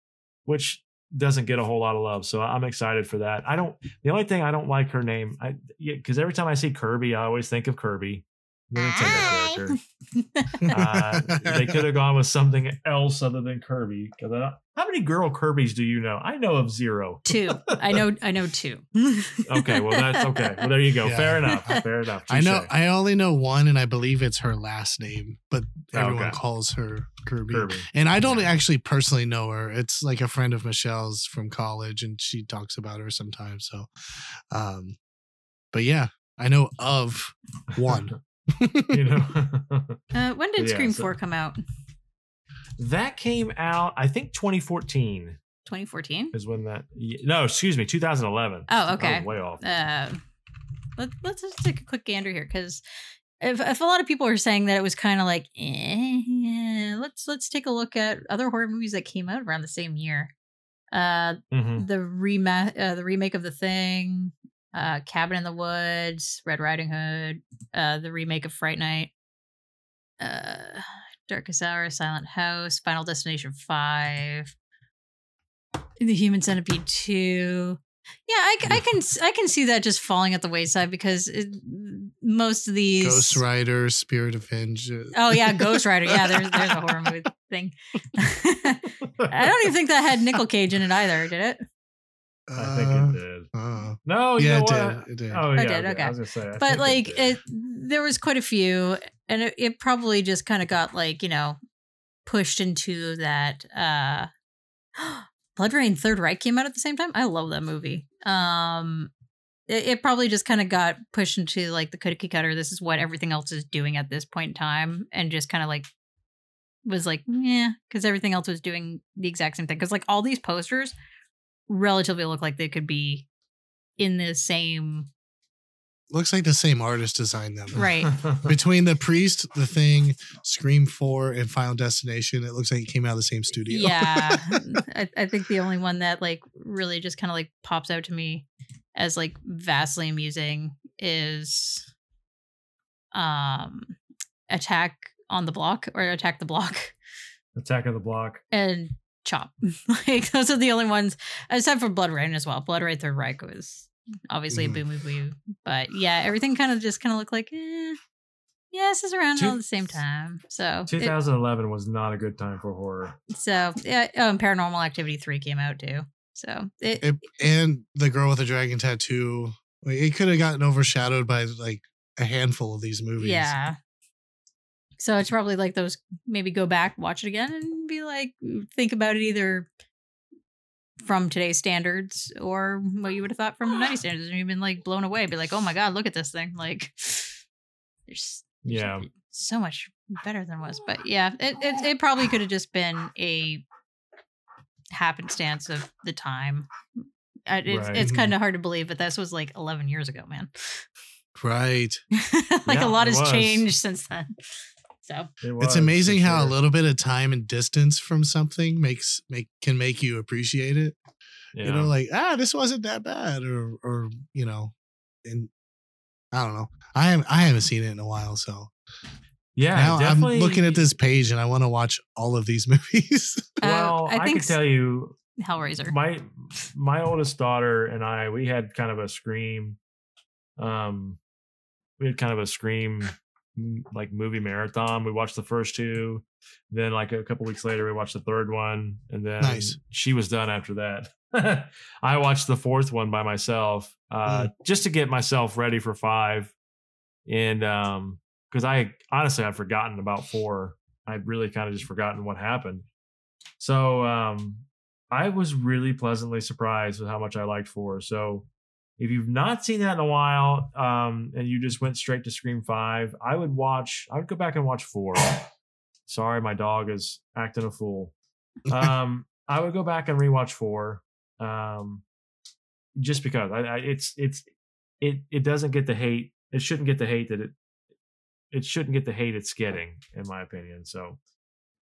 which doesn't get a whole lot of love. So I'm excited for that. I don't. The only thing I don't like her name, I because every time I see Kirby, I always think of Kirby. The Nintendo character. Uh, they could have gone with something else other than Kirby. Because how many girl Kirby's do you know? I know of zero. two. I know. I know two. Okay, well that's okay. Well, there you go. Yeah. Fair enough. Fair enough. I know. I only know one, and I believe it's her last name, but everyone Okay. calls her Kirby. Kirby. And I don't actually personally know her. It's like a friend of Michelle's from college, and she talks about her sometimes. So, um, but yeah, I know of one. you know, Uh, when did Yeah, Scream so- 4 come out? that came out. I think 2014 2014. is when that. No, excuse me, 2011. Oh, okay. way off. Uh, let, let's just take a quick gander here because if, if a lot of people are saying that it was kind of like, eh, yeah, let's let's take a look at other horror movies that came out around the same year. Uh, Mhm. the rema- uh, the remake of The Thing, uh, Cabin in the Woods, Red Riding Hood, uh, the remake of Fright Night, uh, Darkest Hour, Silent House, Final Destination Five, The Human Centipede Two. Yeah, I, I can I can see that just falling at the wayside because it, most of these Ghost Rider, Spirit of Vengeance. Oh yeah, Ghost Rider. Yeah, there's there's a horror movie thing. I don't even think that had Nicolas Cage in it either, did it? I think Uh, it did. uh, No, you yeah, know it what? did. It did. Oh, It yeah. did, I okay. was gonna say, I But like did. it, there was quite a few, and it, it probably just kind of got like you know pushed into that. uh BloodRayne Third Reich came out at the same time. I love that movie. Um, it, it probably just kind of got pushed into like the cookie cutter. This is what everything else is doing at this point in time, and just kind of like was like, yeah, because everything else was doing the exact same thing. Because like all these posters relatively look like they could be in the same Looks like the same artist designed them. right. Between the priest, the thing, Scream Four, and Final Destination, it looks like it came out of the same studio. Yeah, I, I think the only one that like really just kind of like pops out to me as like vastly amusing is um Attack on the Block or Attack the Block Attack of the Block. and Chop. like those are the only ones aside for BloodRayne as well. BloodRayne Third Reich was obviously Mhm. a boom movie, but yeah, everything kind of just kind of looked like eh. Yeah, this is around Two- all the same time. So it- 2011 was not a good time for horror. So yeah, and Paranormal Activity three came out too. So it, It, and the girl with the dragon tattoo, like, it could have gotten overshadowed by like a handful of these movies. yeah. So it's probably like those. Maybe go back, watch it again, and be like, mm, think about it either from today's standards or what you would have thought from 90 standards, and you've been like blown away. Be like, oh my god, look at this thing! Like, there's Yeah. so much better than was. But yeah, it it, it probably could have just been a happenstance of the time. It's Right. it's mm-hmm. kind of hard to believe, but this was like 11 years ago, man. Right. like Yeah, a lot has was. changed since then. So It it's for amazing how a little bit of time and distance from something makes make can make you appreciate it. Yeah. You know, like ah, this wasn't that bad, or or you know, and I don't know. I haven't I haven't seen it in a while, so yeah, now I'm looking at this page and I want to watch all of these movies. uh, Well, I, I can tell you, Hellraiser. my my oldest daughter and I, we had kind of a scream. Um, we had kind of a scream m- like movie marathon. We watched the first two, then like a couple weeks later, we watched the third one, and then Nice. she was done after that. I watched the fourth one by myself, uh, just to get myself ready for five, and um, because I honestly I've forgotten about four. I'd really kind of just forgotten what happened. So um, I was really pleasantly surprised with how much I liked four. So if you've not seen that in a while, um, and you just went straight to Scream Five, I would watch. I would go back and watch four. Sorry, my dog is acting a fool. Um, I would go back and rewatch four, um, just because I, I, it's it's it it doesn't get the hate it shouldn't get the hate that it it shouldn't get the hate it's getting, in my opinion. So,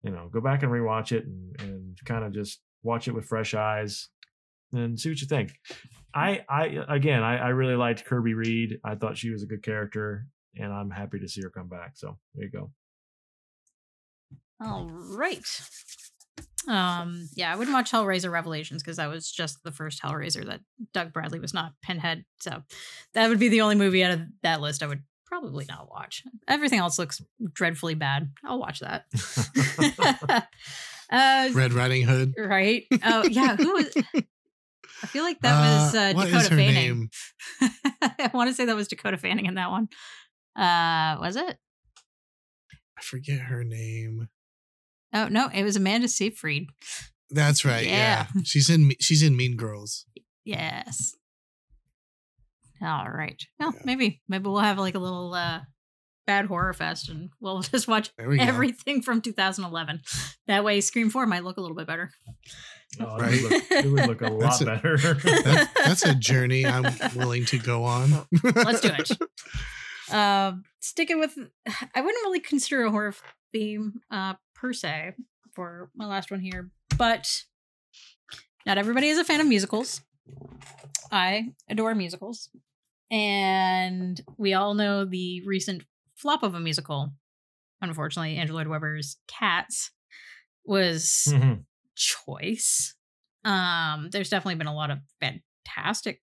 you know, go back and rewatch it and, and kind of just watch it with fresh eyes and see what you think. I I again I, I really liked Kirby Reed. I thought she was a good character, and I'm happy to see her come back. So there you go. All right. Um, yeah, I wouldn't watch Hellraiser Revelations because that was just the first Hellraiser that Doug Bradley was not Pinhead. So that would be the only movie out of that list I would probably not watch. Everything else looks dreadfully bad. I'll watch that. uh, Red Riding Hood. right? Oh, yeah. Who was? I feel like that was uh, is Dakota Fanning. I want to say that was Dakota Fanning in that one. Uh, was it? I forget her name. Oh no, it was Amanda Seyfried. That's right. Yeah. Yeah. She's in she's in Mean Girls. Yes. All right. Well, Yeah. maybe maybe we'll have like a little uh bad horror fest and we'll just watch we go. everything from 2011. That way Scream 4 might look a little bit better. Oh, Right. it, would look, it would look a lot That's a- better. That, that's a journey I'm willing to go on. Let's do it. Um sticking with I wouldn't really consider a horror theme uh per se for my last one here, but not everybody is a fan of musicals. I adore musicals. And we all know the recent flop of a musical. Unfortunately, Andrew Lloyd Webber's Cats was Mhm. Choice. Um, there's definitely been a lot of fantastic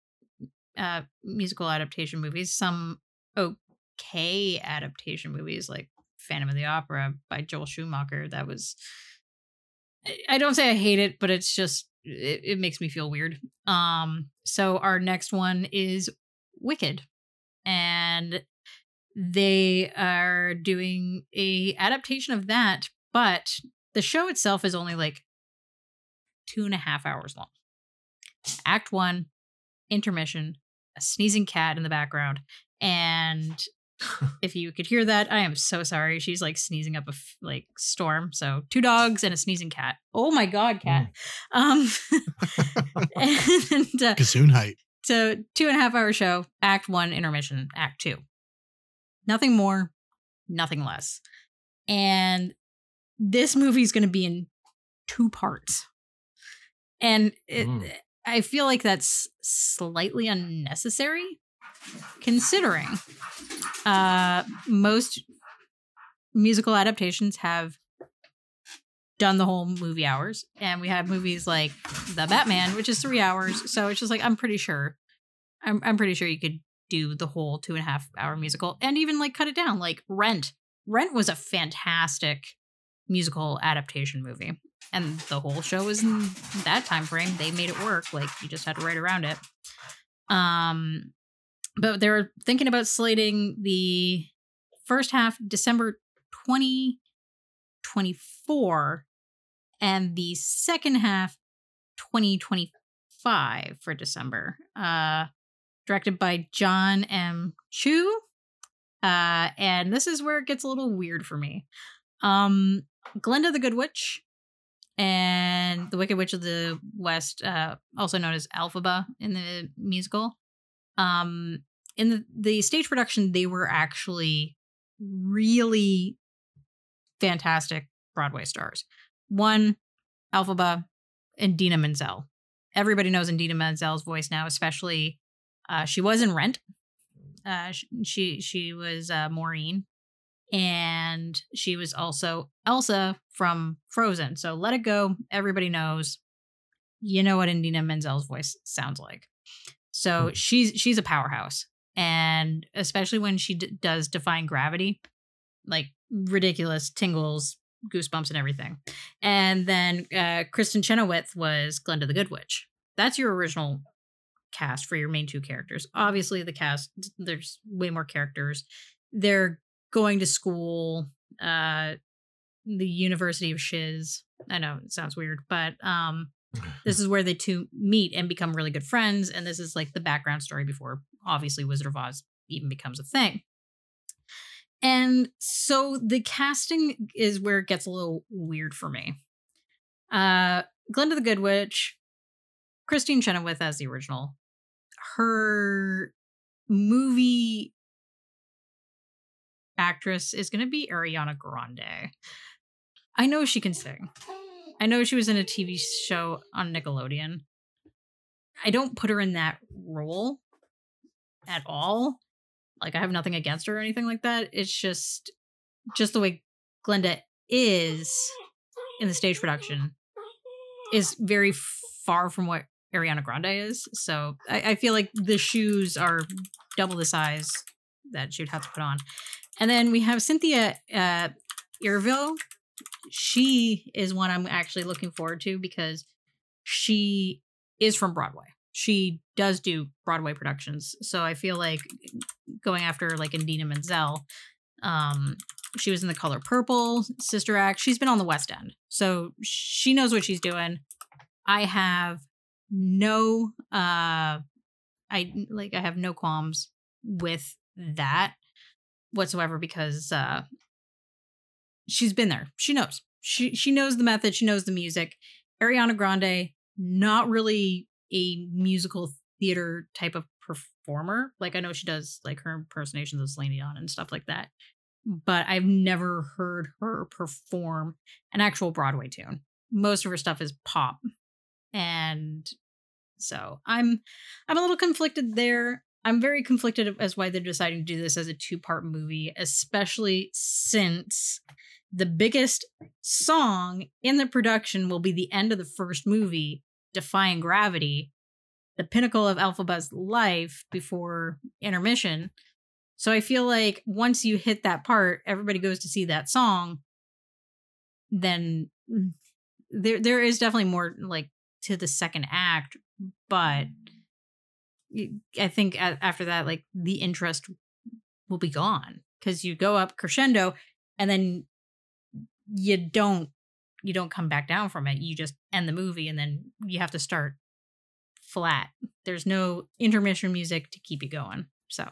uh musical adaptation movies, some okay adaptation movies like Phantom of the Opera by Joel Schumacher. That was I- don't say I hate it, but it's just it, it makes me feel weird. Um, so our next one is Wicked. And they are doing a adaptation of that, but the show itself is only like two and a half hours long. Act one, intermission, a sneezing cat in the background, and if you could hear that, I am so sorry. She's like sneezing up a f- like storm. So two dogs and a sneezing cat. Oh my god, cat. Um, and uh, Gazoon height. so two and a half hour show. Act one, intermission. Act two. Nothing more, nothing less. And this movie is going to be in two parts. And it, Mm. I feel like that's slightly unnecessary, considering uh, most musical adaptations have done the whole movie hours, and we have movies like The Batman, which is three hours. So it's just like I'm pretty sure, I'm I'm pretty sure you could do the whole two and a half hour musical, and even like cut it down. Like Rent, Rent was a fantastic musical adaptation movie and the whole show was in that time frame. They made it work like you just had to write around it. Um but they were thinking about slating the first half december 2024 and the second half 2025 for december uh directed by john m. Chu. Uh and this is where it gets a little weird for me. Um glinda the good witch and the Wicked Witch of the West, uh, also known as Elphaba in the musical. Um, in the, the stage production, they were actually really fantastic Broadway stars. One, Elphaba, and Dina Menzel. Everybody knows Dina Menzel's voice now, especially uh, she was in Rent. Uh, she she was uh, Maureen, and she was also Elsa from Frozen. So let it go. Everybody knows. You know what Indina Menzel's voice sounds like. So Mhm. she's she's a powerhouse, and especially when she d- does defying gravity, like ridiculous tingles, goosebumps, and everything. And then uh, Kristin Chenoweth was Glinda the Good Witch. That's your original cast for your main two characters. Obviously, the cast there's way more characters. They're going to school, uh, the University of Shiz. I know it sounds weird, but um, this is where the two meet and become really good friends. And this is like the background story before, obviously, Wizard of Oz even becomes a thing. And so the casting is where it gets a little weird for me. Uh, Glinda the Good Witch, Christine Chenoweth as the original. Her movie actress is going to be Ariana Grande. I know she can sing. I know she was in a TV show on Nickelodeon. I don't put her in that role at all. Like I have nothing against her or anything like that. It's just just the way Glinda is in the stage production is very far from what Ariana Grande is. So I, I feel like the shoes are double the size that she would have to put on. And then we have Cynthia uh, Erivo. She is one I'm actually looking forward to because she is from Broadway. She does do Broadway productions. So I feel like going after like Indina Menzel, um, she was in The Color Purple, Sister Act. She's been on the West End. So she knows what she's doing. I have no uh I like I have no qualms with that whatsoever because uh she's been there. She knows. She she knows the method, she knows the music. Ariana Grande not really a musical theater type of performer. Like I know she does like her impersonations of Celine Dion and stuff like that. But I've never heard her perform an actual Broadway tune. Most of her stuff is pop. And so I'm I'm a little conflicted there. I'm very conflicted as why they're deciding to do this as a two-part movie, especially since the biggest song in the production will be the end of the first movie, Defying Gravity, the pinnacle of Elphaba's life before intermission. So I feel like once you hit that part, everybody goes to see that song. Then mm, there there is definitely more like to the second act, but I think after that, like the interest will be gone because you go up crescendo and then you don't you don't come back down from it. You just end the movie and then you have to start flat. There's no intermission music to keep you going. So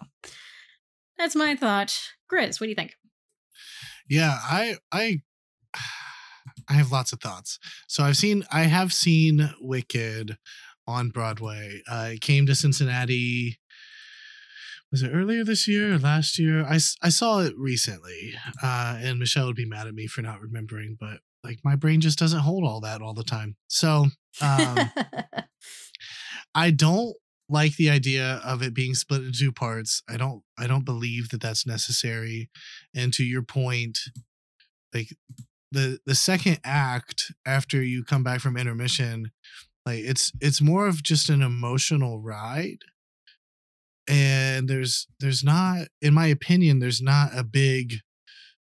that's my thought. Grizz, what do you think? Yeah, I I I have lots of thoughts. So I've seen I have seen Wicked on Broadway. Uh, it came to Cincinnati. Was it earlier this year or last year? I, I saw it recently, uh, and Michelle would be mad at me for not remembering, but like my brain just doesn't hold all that all the time. So um, I don't like the idea of it being split into two parts. I don't I don't believe that that's necessary. And to your point, like the the second act after you come back from intermission like it's it's more of just an emotional ride and there's there's not in my opinion there's not a big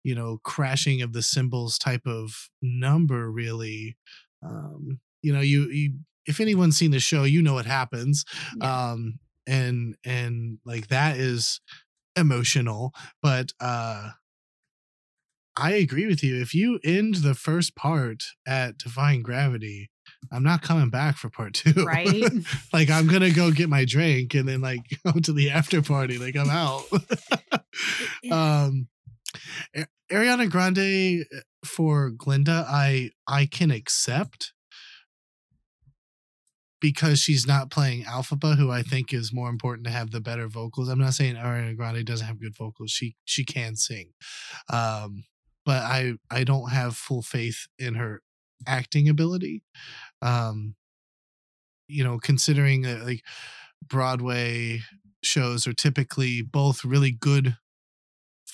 you know crashing of the cymbals type of number really um you know you you if anyone's seen the show you know what happens yeah. um and and like that is emotional but uh I agree with you. If you end the first part at Defying Gravity, I'm not coming back for part two. Right. like I'm gonna go get my drink and then like go to the after party. Like I'm out. um Ariana Grande uh, for Glinda, I I can accept because she's not playing Elphaba, who I think is more important to have the better vocals. I'm not saying Ariana Grande doesn't have good vocals. She she can sing. Um but I I don't have full faith in her acting ability. Um, you know, considering that like Broadway shows are typically both really good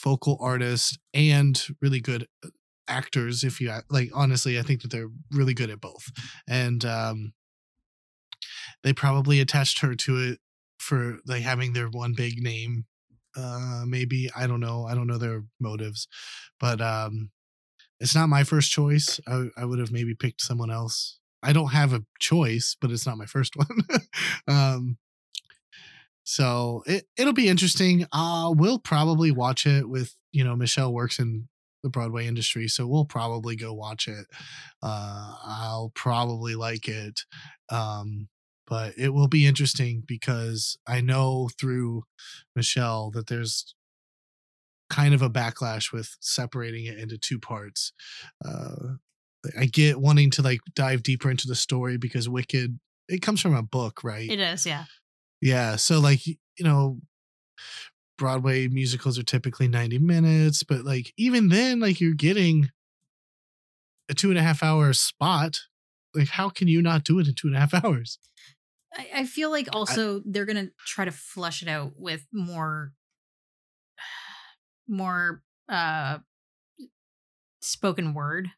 vocal artists and really good uh, actors if you like honestly i think that they're really good at both and um they probably attached her to it for like having their one big name uh maybe i don't know i don't know their motives but um it's not my first choice. I, I would have maybe picked someone else. I don't have a choice but it's not my first one. Um so it, it'll be interesting. Uh we'll probably watch it with you know michelle works in the broadway industry so we'll probably go watch it. Uh i'll probably like it. Um but it will be interesting because I know through Michelle that there's kind of a backlash with separating it into two parts. Uh, I get wanting to like dive deeper into the story because Wicked it comes from a book, right? It is, yeah. Yeah, so like you know Broadway musicals are typically 90 minutes, but like even then, like you're getting a two and a half hour spot. Like, how can you not do it in two and a half hours? I, I feel like also they're gonna try to flush it out with more more uh spoken word.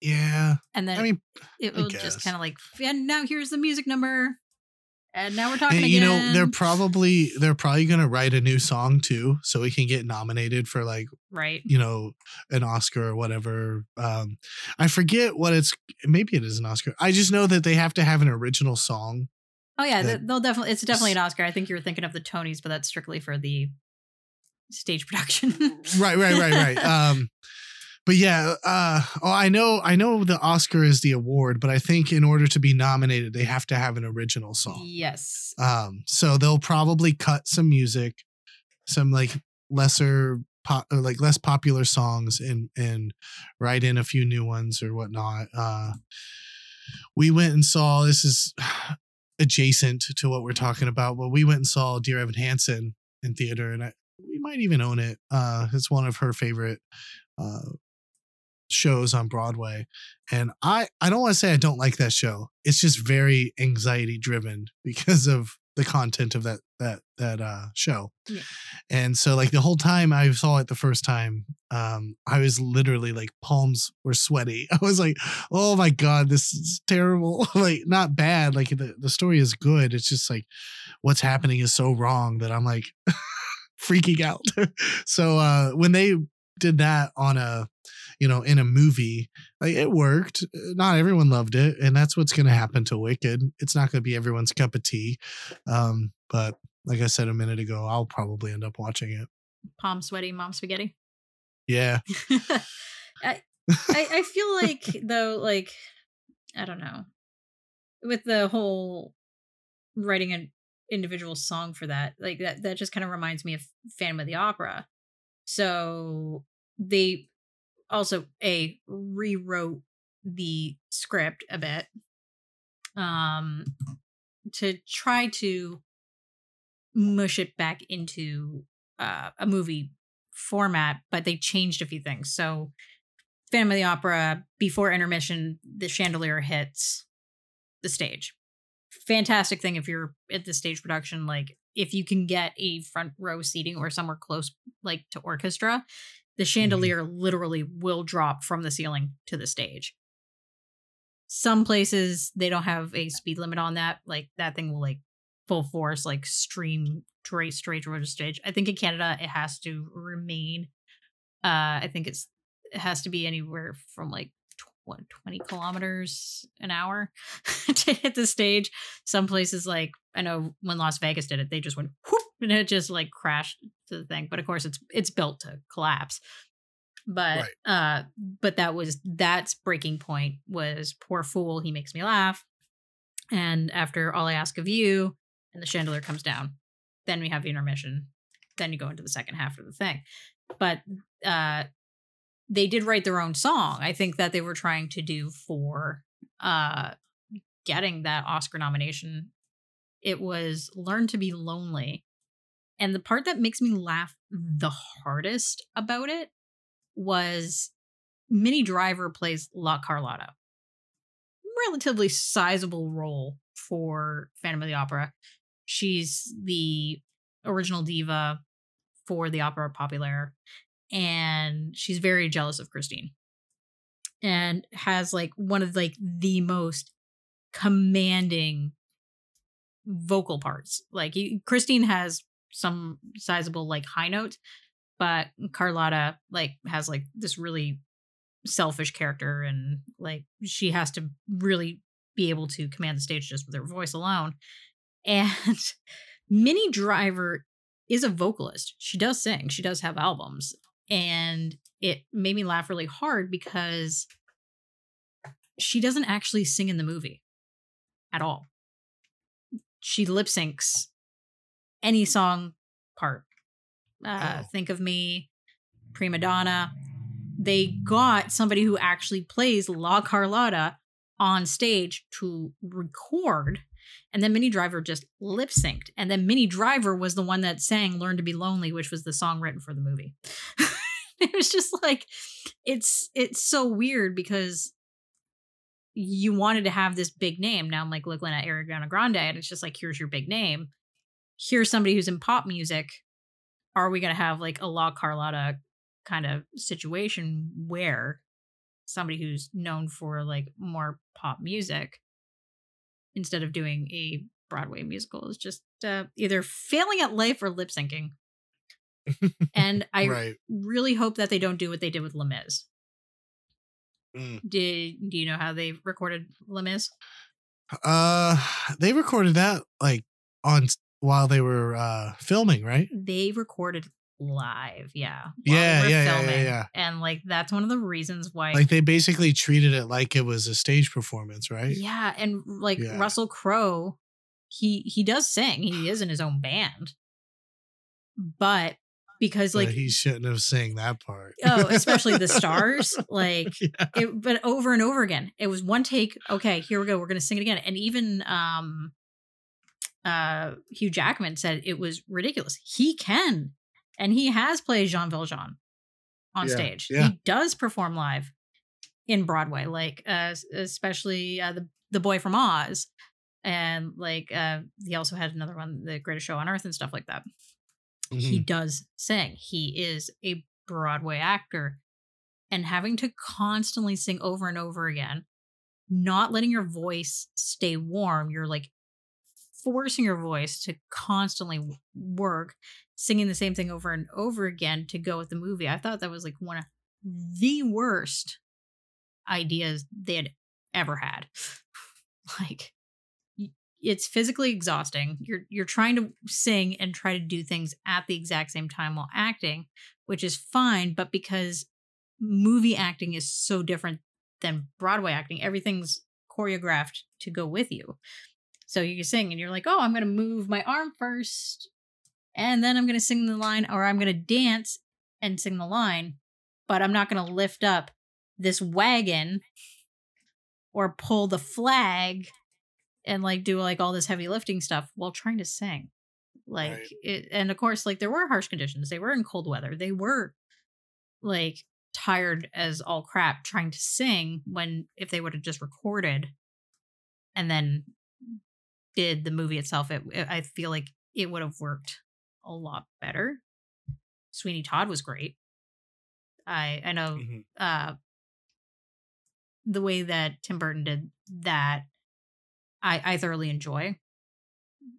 Yeah. and then I mean, it will just kind of like and now here's the music number and now we're talking and, again you know, they're probably they're probably gonna write a new song too, so we can get nominated for like right. you know an oscar or whatever um i forget what it's maybe it is an oscar i just know that they have to have an original song oh yeah that- they'll definitely it's definitely an oscar i think you were thinking of the tonys but that's strictly for the stage production. Right right right right. Um but yeah uh oh i know i know the oscar is the award but i think in order to be nominated they have to have an original song. Yes. Um so they'll probably cut some music some like lesser pop like less popular songs and and write in a few new ones or whatnot. Uh we went and saw this is adjacent to what we're talking about but we went and saw dear evan hansen in theater and I, we might even own it uh it's one of her favorite uh shows on broadway and i i don't want to say i don't like that show it's just very anxiety driven because of the content of that that that uh show. Yeah. and so like the whole time i saw it the first time um i was literally like palms were sweaty. I was like oh my god this is terrible. Like not bad like the, the story is good it's just like what's happening is so wrong that i'm like freaking out. So uh when they did that on a you know in a movie like it worked. Not everyone loved it and that's what's going to happen to wicked. It's not going to be everyone's cup of tea. Um but like i said a minute ago i'll probably end up watching it. Palm sweaty mom spaghetti? Yeah. I, I I feel like though, like I don't know, with the whole writing an individual song for that, like that that just kind of reminds me of Phantom of the Opera. So they also a rewrote the script a bit um to try to mush it back into uh, a movie format, but they changed a few things. So, Phantom of the Opera, before intermission, the chandelier hits the stage. Fantastic thing if you're at the stage production, like if you can get a front row seating or somewhere close, like to orchestra, the chandelier literally will drop from the ceiling to the stage. Some places they don't have a speed limit on that. Like that thing will like full force, like stream straight straight towards the stage. I think in Canada it has to remain. Uh, I think it's it has to be anywhere from like what, 20 kilometers an hour to hit the stage. Some places like I know when Las Vegas did it, they just went whoop and it just like crashed to the thing. But of course, it's it's built to collapse. But uh, but that was that's breaking point was poor fool. He makes me laugh. And after all I ask of you, and the chandelier comes down, then we have the intermission. Then you go into the second half of the thing. But uh, they did write their own song. I think that they were trying to do for uh, getting that Oscar nomination. It was Learn to Be Lonely. And the part that makes me laugh the hardest about it was Minnie Driver plays La Carlotta. Relatively sizable role for Phantom of the Opera. She's the original diva for the opera populaire and she's very jealous of Christine and has like one of like the most commanding vocal parts like Christine has some sizable like high notes but Carlotta like has like this really selfish character and like she has to really be able to command the stage just with her voice alone and Minnie Driver is a vocalist. She does sing. She does have albums. And it made me laugh really hard because she doesn't actually sing in the movie at all. She lip syncs any song part. Uh, Oh. Think of Me, Prima Donna. They got somebody who actually plays La Carlotta on stage to record And then Minnie Driver just lip synced. And then Minnie Driver was the one that sang Learn to Be Lonely, which was the song written for the movie. it was just like it's it's so weird because you wanted to have this big name. Now I'm like looking at Ariana Grande, and it's just like, here's your big name. Here's somebody who's in pop music. Are we gonna have like a La Carlotta kind of situation where somebody who's known for like more pop music instead of doing a Broadway musical is just uh, either failing at life or lip syncing. and I right. really hope that they don't do what they did with Les Mis. Mm. Did do you know how they recorded Les Mis? Uh, they recorded that like on while they were uh filming, right? They recorded live, yeah. Yeah, yeah, yeah, yeah. And like that's one of the reasons why Like they basically treated it like it was a stage performance, right? Yeah, and like. Russell Crowe, he he does sing. He is in his own band. But because But like he shouldn't have sang that part. oh, especially the stars, like Yeah. it but over and over again. It was one take, okay, here we go, we're gonna sing it again. And even um uh Hugh Jackman said it was ridiculous. He can, and he has played Jean Valjean on Yeah, stage. yeah. He does perform live in Broadway, like uh especially uh the the boy from Oz. And like uh he also had another one, the greatest show on earth and stuff like that he Mhm. does sing. He is a Broadway actor. And having to constantly sing over and over again, not letting your voice stay warm, you're like forcing your voice to constantly work, singing the same thing over and over again to go with the movie. I thought that was like one of the worst ideas they had ever had. like it's physically exhausting. You're you're trying to sing and try to do things at the exact same time while acting, which is fine, but because movie acting is so different than Broadway acting, everything's choreographed to go with you. So you sing and you're like, "Oh, I'm going to move my arm first, and then I'm going to sing the line or I'm going to dance and sing the line, but I'm not going to lift up this wagon or pull the flag and like do like all this heavy lifting stuff while trying to sing. Like Right. it and of course like there were harsh conditions. They were in cold weather. They were like tired as all crap trying to sing when if they would have just recorded and then did the movie itself it, it- i feel like it would have worked a lot better sweeney todd was great i i know Mhm. uh the way that Tim Burton did that I I thoroughly enjoy.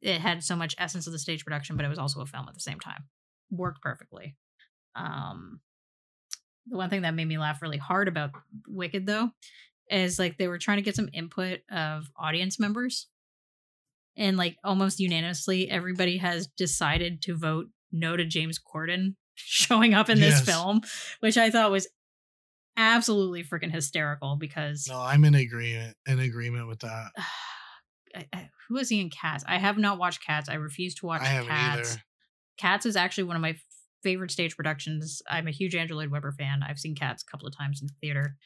It had so much essence of the stage production, but it was also a film at the same time. Worked perfectly. Um the one thing that made me laugh really hard about Wicked though is like they were trying to get some input of audience members. And like almost unanimously everybody has decided to vote no to James Corden showing up in this Yes. film, which I thought was absolutely freaking hysterical because No, I'm in agreement in agreement with that. I, I, who was he in Cats? I have not watched Cats. I refuse to watch I Cats. either. Cats is actually one of my favorite stage productions. I'm a huge Andrew Lloyd Webber fan. I've seen Cats a couple of times in theater,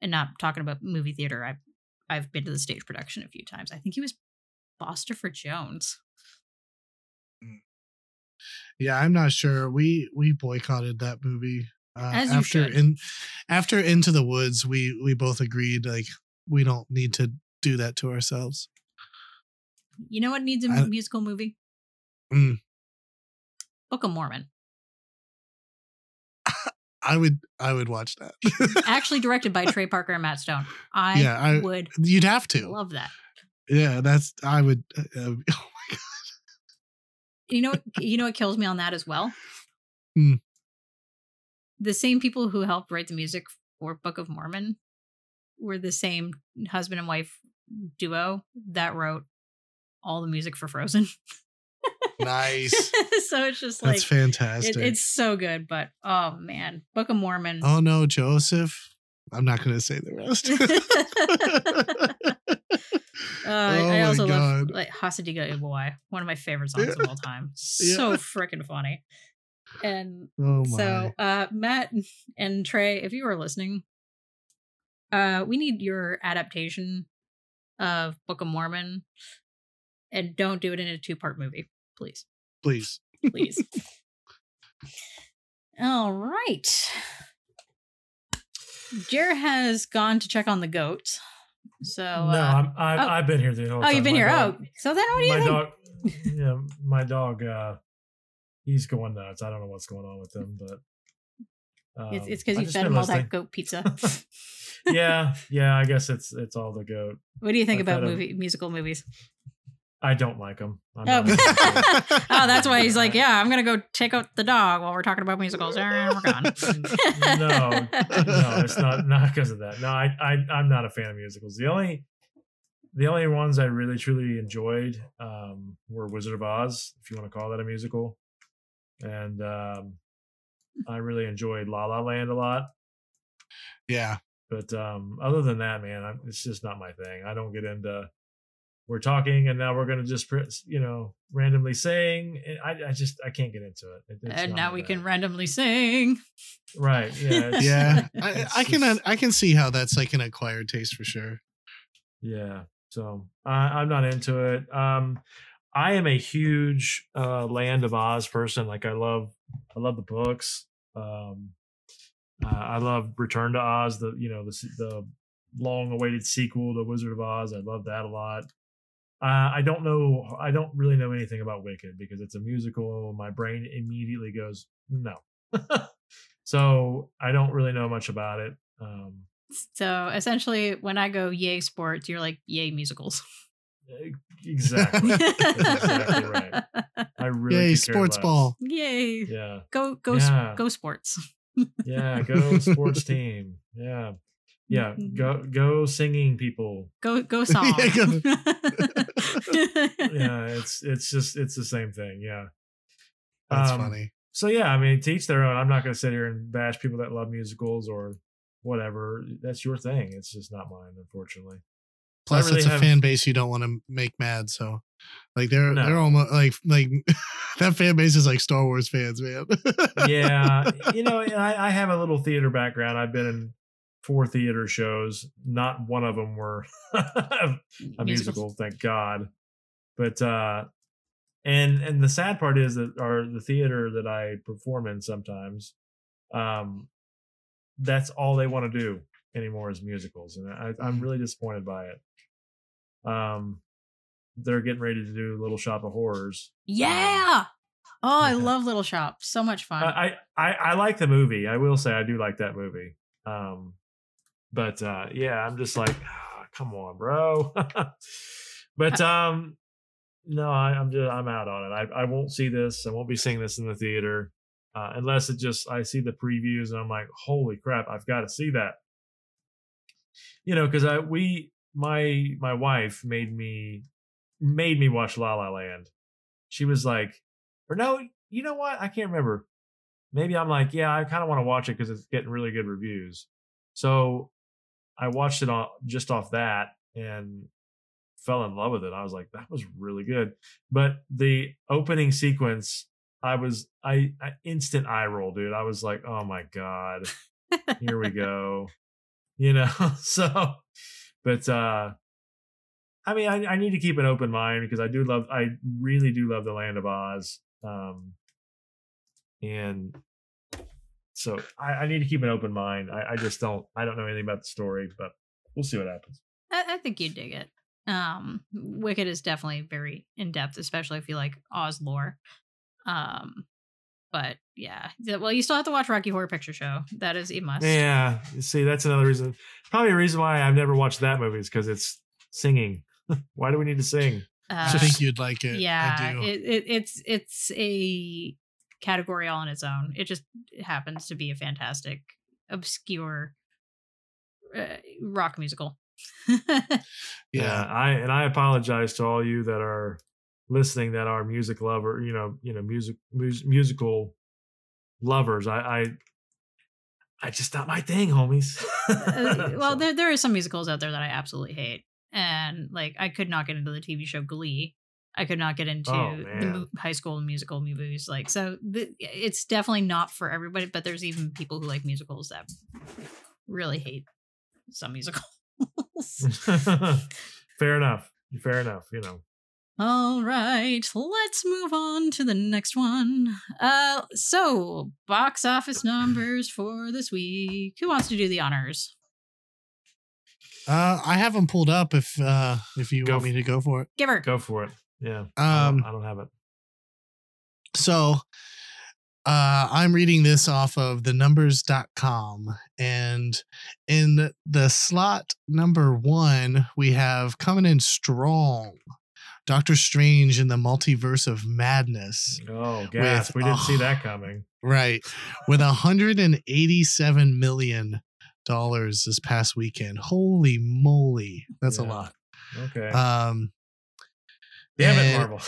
and not talking about movie theater. I've I've been to the stage production a few times. I think he was Bustopher Jones. Yeah, I'm not sure. We we boycotted that movie. Uh, after should. in after Into the Woods, we we both agreed like we don't need to do that to ourselves. You know what needs a I- musical movie? Mm. Book of Mormon. I would I would watch that. Actually directed by Trey Parker and Matt Stone. I, Yeah, I- would You'd have to. love that. Yeah, that's I would. Uh, uh, You know, you know what kills me on that as well. Hmm. The same people who helped write the music for Book of Mormon were the same husband and wife duo that wrote all the music for Frozen. nice. so it's just like That's fantastic. it, it's so good. But oh man, Book of Mormon. oh no, Joseph. I'm not going to say the rest. Uh, I- Oh I also love like Hasadiga Boy, one of my favorite songs of all time. Yeah. So freaking funny. And oh. So, uh, Matt and Trey, if you are listening, uh, we need your adaptation of Book of Mormon. and don't do it in a two part movie, please, Please. please. All right. Jer has gone to check on the goats. So no, uh, I'm, I've, oh. I've been here the whole oh, time. you've been My here. dog- oh, so then what do you my think? dog, yeah, my dog, uh, he's going nuts. I don't know what's going on with him, but um, it's it's because you fed him all that goat pizza. yeah, yeah. I guess it's it's all the goat. what do you think I about fed him- movie musical movies? I don't like them. I'm Oh. not oh, that's why he's like, yeah, I'm gonna go take out the dog while we're talking about musicals. And we're gone. no, no, it's not not because of that. No, I, I I'm not a fan of musicals. The only the only ones I really truly enjoyed um, were Wizard of Oz, if you want to call that a musical, and um, I really enjoyed La La Land a lot. yeah. But um, other than that, man, I'm, it's just not my thing. I don't get into. We're talking, and now we're gonna just you know randomly sing. I I just I can't get into it. It- and now we thing. can randomly sing. right. Yeah. it's- Yeah. I, it's I can just- I can see how that's like an acquired taste for sure. Yeah. So I, I'm not into it. Um, I am a huge uh, Land of Oz person. Like I love, I love the books. Um, uh, I love Return to Oz. The you know the the long-awaited sequel to Wizard of Oz. I love that a lot. Uh, I don't know. I don't really know anything about Wicked because it's a musical. My brain immediately goes no. so I don't really know much about it. Um, So essentially, when I go yay sports, you're like yay musicals. exactly. exactly right. I really Yay, sports less. ball. Yay! Yeah, Go go s- Yeah. go sports. yeah. Go sports team. Yeah, yeah. Go go singing people. Go go song. Yeah, go- Yeah, it's it's just it's the same thing. Yeah. That's Um, funny. So yeah, I mean, teach their own. I'm not going to sit here and bash people that love musicals or whatever. That's your thing. It's just not mine, unfortunately. Plus, really it's a have- fan base you don't want to make mad. So, like, they're No. they're almost like like that fan base is like Star Wars fans, man. yeah, you know, I, I have a little theater background. I've been in four theater shows. Not one of them were a Musicals. musical, thank God. But uh and and the sad part is that our the theater that I perform in sometimes, um, that's all they want to do anymore is musicals, and I, I'm Mm. really disappointed by it. Um, they're getting ready to do Little Shop of Horrors. Yeah. Oh, I Yeah. love Little Shop. So much fun. I, I I like the movie. I will say I do like that movie. Um, but uh, yeah, I'm just like, "Ah, come on, bro. but um, no, I, I'm just I'm out on it. I I won't see this. I won't be seeing this in the theater uh, unless it just I see the previews and I'm like, holy crap, I've got to see that. You know, because I we my my wife made me made me watch La La Land. She was like, or no, you know what? I can't remember. Maybe I'm like, yeah, I kind of want to watch it because it's getting really good reviews. So I watched it on just off that and fell in love with it. I was like, that was really good. But the opening sequence, I was I, I instant eye roll, dude. I was like, oh my god, here we go. You know, so but uh I mean, I, I need to keep an open mind because I do love, I really do love the Land of Oz. Um, and so I, I need to keep an open mind. I, I just don't, I don't know anything about the story, but we'll see what happens. I, I think you dig it. Um, Wicked is definitely very in depth, especially if you like Oz lore. Um, but yeah, Yeah, well, you still have to watch Rocky Horror Picture Show. That is a must. Yeah, see, that's another reason. Probably a reason why I've never watched that movie is because it's singing. why do we need to sing? Uh, I think you'd like it. yeah, I do. it, it, it's it's a category all on its own. It just happens to be a fantastic, obscure uh, rock musical. yeah. I and I apologize to all you that are listening that are music lover, you know, you know, music mus- musical lovers. I I I just not my thing, homies. Uh, well, there there are some musicals out there that I absolutely hate, and like I could not get into the TV show Glee. I could not get into Oh, the high school musical movies. Like, so the, it's definitely not for everybody. But there's even people who like musicals that really hate some musicals. fair enough. Fair enough, you know. All right, let's move on to the next one. Uh, so box office numbers for this week. Who wants to do the honors? Uh, I have them pulled up. If uh, if you Go want me to go for it. Give her. Go for it. Yeah. I Um, don't, I don't have it. So uh, I'm reading this off of the numbers.com. And in the slot number one, we have coming in strong Doctor Strange in the Multiverse of Madness. Oh, gas. with- We didn't see oh. that coming. Right. With $187 million this past weekend. Holy moly. That's a lot. Okay. Um, Damn it, and- Marvel.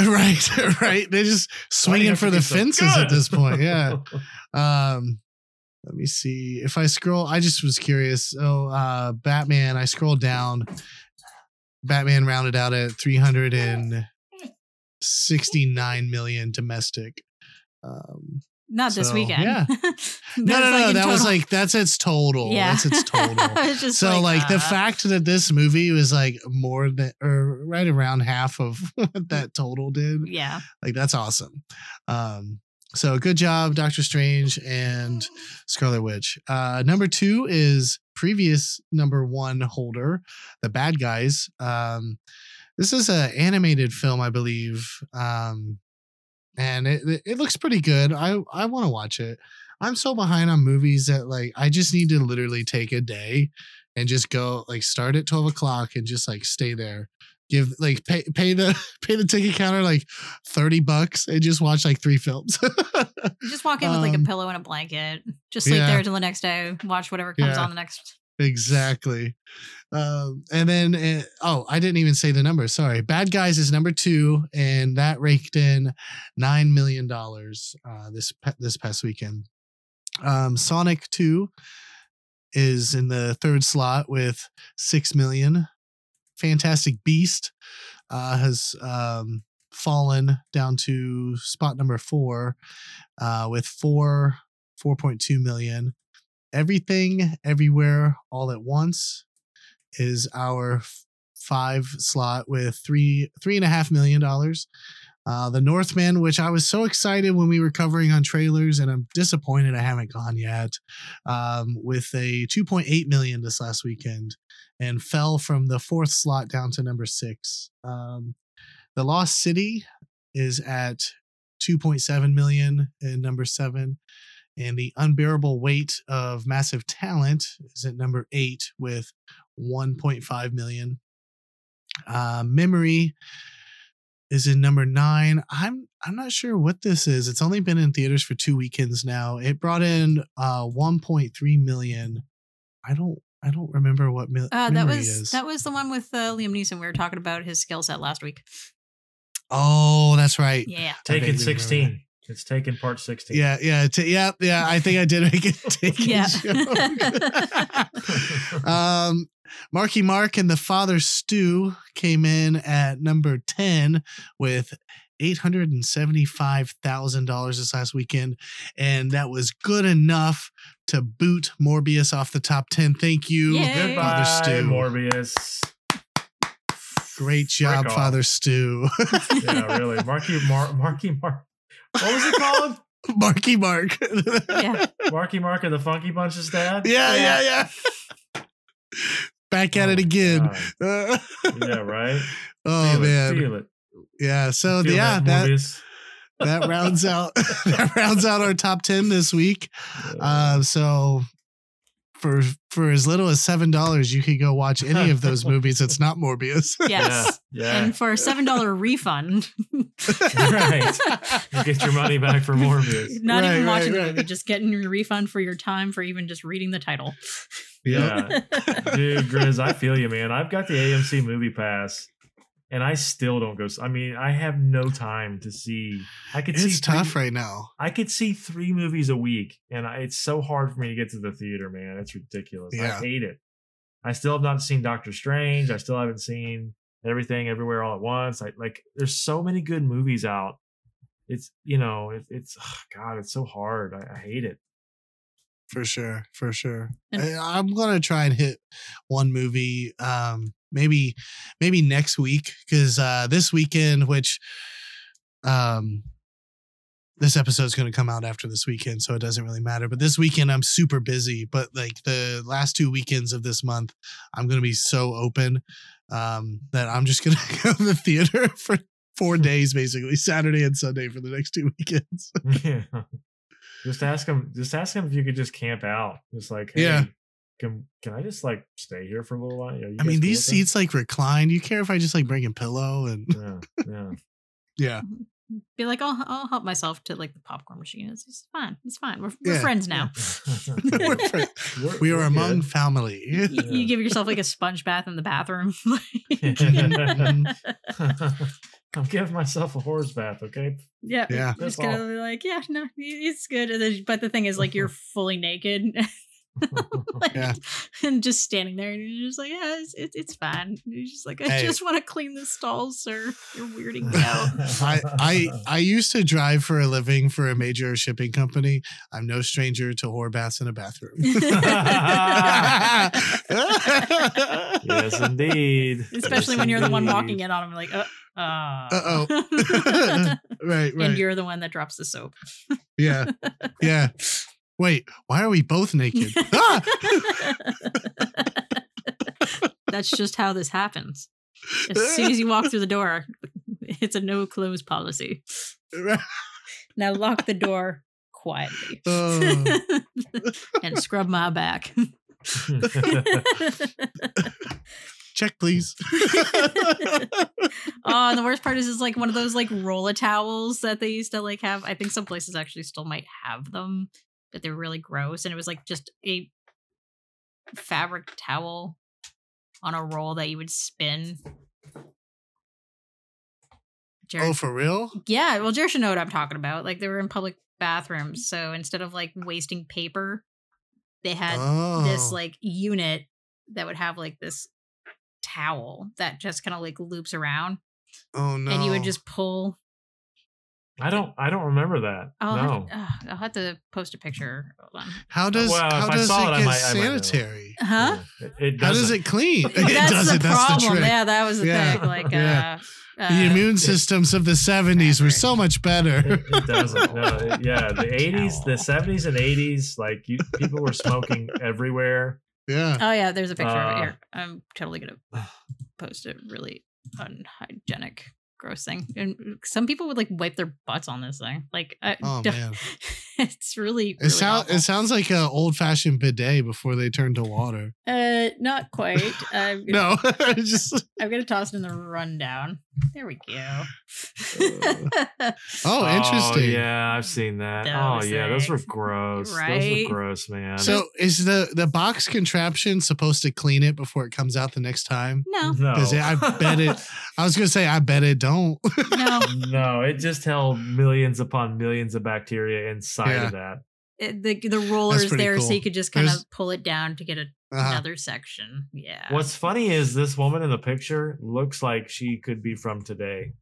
right, right. They're just Why do you swinging for the so fences at this point. Yeah. Um, let me see if I scroll. I just was curious. Oh, uh, Batman. I scrolled down. Batman rounded out at three hundred and sixty-nine million domestic. Um, Not this weekend. yeah. No, no, no. in that was like that's its total. yeah, That's its total. So like, the uh, fact that this movie was like more than or right around half of what that total did Yeah, like that's awesome um so good job doctor strange and scarlet witch uh number two is previous number one holder the bad guys um this is an animated film i believe um and it it- looks pretty good i i want to watch it i'm so behind on movies that like i just need to literally take a day and just go like start at 12 o'clock and just like stay there give like pay pay the pay the ticket counter like 30 bucks and just watch like three films just walk in with like a Um, pillow and a blanket. Just sleep yeah. there till the next day. Watch whatever comes Yeah. on the next. Exactly. Um and then uh, oh i didn't even say the number sorry. Bad guys is number two and that raked in nine million dollars uh this this past weekend. Um sonic 2 is in the third slot with six million. Fantastic beast uh has um fallen down to spot number four uh with four 4.2 million everything everywhere all at once is our five slot with three three and a half million dollars. Uh the northman which i was so excited when we were covering on trailers and i'm disappointed i haven't gone yet um with a 2.8 million this last weekend and fell from the fourth slot down to number six. Um the lost city is at 2.7 million in number seven and the unbearable weight of massive talent is at number eight with 1.5 million. Uh, memory is in number nine. I'm I'm not sure what this is. It's only been in theaters for two weekends now. It brought in uh 1.3 million. I don't I don't remember what mil- Uh, that was is. that was the one with uh, Liam Neeson. We were talking about his skill set last week. oh, that's right. Yeah, Taken vaguely remember 16. It's taken part 16. Yeah, yeah, t- yeah, yeah. I think I did make it. Take Yeah. um, Marky Mark and the Father Stu came in at number 10 with $875,000 this last weekend. And that was good enough to boot Morbius off the top 10. Thank you, Yay. Goodbye, Father Stu. Morbius. Great job. Father Stu. Yeah, really. Marky Mark. Marky Mark. What was it called? Marky Mark. Yeah. Marky Mark and the Funky Bunch's dad. yeah, yeah, yeah. Back at Oh it again. Uh, Yeah, right. oh Feel man. It, feel it. Yeah. So Feel yeah, that Morbius. that rounds out that rounds out our top 10 this week uh, so for for as little as seven dollars you could go watch any of those movies it's not morbius yes. Yeah. Yeah. And for a seven dollar refund, right. You get your money back for Morbius. not Right, even right, watching the right. movie, just getting your refund for your time for even just reading the title. Yeah. Dude, Grizz, I feel you, man. I've got the AMC movie pass and I still don't go. I mean, I have no time to see. I could see it's three- tough right now I could see three movies a week, and I, it's so hard for me to get to the theater, man. It's ridiculous. I hate it. I still have not seen Doctor Strange. I still haven't seen everything everywhere all at once. I like. There's so many good movies out. It's you know, it, it's ugh, God, it's so hard. I, I hate it. for sure for sure And- I, i'm gonna try and hit one movie um maybe maybe next week because uh this weekend which um this episode is going to come out after this weekend so it doesn't really matter but this weekend i'm super busy but like the last two weekends of this month i'm going to be so open um that i'm just going to go to the theater for four days basically saturday and sunday for the next two weekends yeah. Just ask him. Just ask him if you could just camp out. Just like, hey, Yeah. Can can I just like stay here for a little while? I mean these with seats like recline you care if i just like bring a pillow and Yeah, yeah. yeah mm-hmm. Be like, I'll, I'll help myself to like the popcorn machine. It's, it's fine. It's fine. We're, we're Yeah. friends now. We're friends. We're- we are among good. family You, Yeah. you give yourself like a sponge bath in the bathroom. I'm giving myself a horse bath. Okay. yeah, Yeah. Just gonna be like, yeah, no, it's good. But the thing is, like, you're fully naked, like, Yeah. and just standing there, and you're just like, yeah, it's it's, it's fine. You're just like, I Hey. just want to clean the stalls, sir. You're weirding me out. I, I I used to drive for a living for a major shipping company. I'm no stranger to whore baths in a bathroom. yes, indeed. Especially Yes, when you're the one walking in on them, like, uh, uh Uh-oh. right, and you're the one that drops the soap. Yeah. Yeah. Wait, why are we both naked? Ah! That's just how this happens. As soon as you walk through the door, it's a no clothes policy. Now lock the door quietly Oh. and scrub my back. Check, please. oh, and the worst part is, is like one of those like rolla towels that they used to like have. I think some places actually still might have them, but they're really gross. And it was like just a fabric towel on a roll that you would spin. Oh, for real? yeah, well, should know what I'm talking about. Like they were in public bathrooms, so instead of like wasting paper, they had oh. this like unit that would have like this towel that just kind of like loops around oh no. and you would just pull I don't. I don't remember that. I'll, no. have, uh, I'll have to post a picture Hold on. How does Well, how if I does saw it it, I get might- sanitary? huh? It, it How does it clean? it that's doesn't. the That's problem the trick. yeah that was the Yeah, thing like yeah. uh, the uh, immune systems of the 70s were so much better. It, it doesn't. No, it- yeah, the '80s, the '70s, and '80s, like you, people were smoking everywhere. yeah. oh yeah there's a picture of it Uh, here i'm totally gonna post a really unhygienic gross thing and some people would like wipe their butts on this thing. Like I, Oh man. it's really, It really sounds it sounds like an old fashioned bidet before they turn to water. uh not quite. I'm gonna, No, just I'm gonna toss it in the rundown there we go oh, oh, interesting. yeah, I've seen that. Those oh yeah, those were things. gross. Those were gross, man. So is the the box contraption supposed to clean it before it comes out the next time? no no, Because I bet it. I was gonna say I bet it don't. no no, it just held millions upon millions of bacteria inside Yeah. of that. It- the the rollers pretty there so you could just kind There's- of pull it down to get a, Uh-huh. another section yeah What's funny is this woman in the picture looks like she could be from today.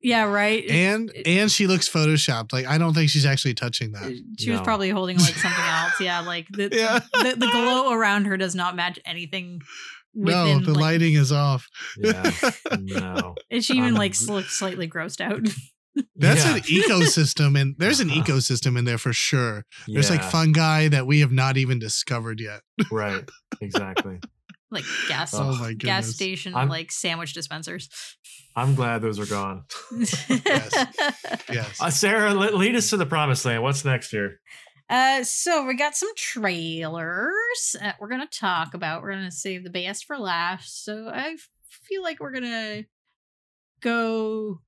yeah right And it- and she looks photoshopped. Like I don't think she's actually touching that. she was probably holding like something else yeah like the, Yeah. the the glow around her does not match anything No, the like- lighting is off. Yeah, no. and she even like looks slightly grossed out That's Yeah. an ecosystem, and there's an Uh-huh. ecosystem in there for sure. There's like fungi that we have not even discovered yet. right, exactly. like gas Oh my gas station I'm- like sandwich dispensers I'm glad those are gone. Yes. Uh, Sarah, le- lead us to the promised land. What's next here? Uh, so we got some trailers uh, we're gonna talk about. We're gonna save the best for last. So I feel like we're gonna go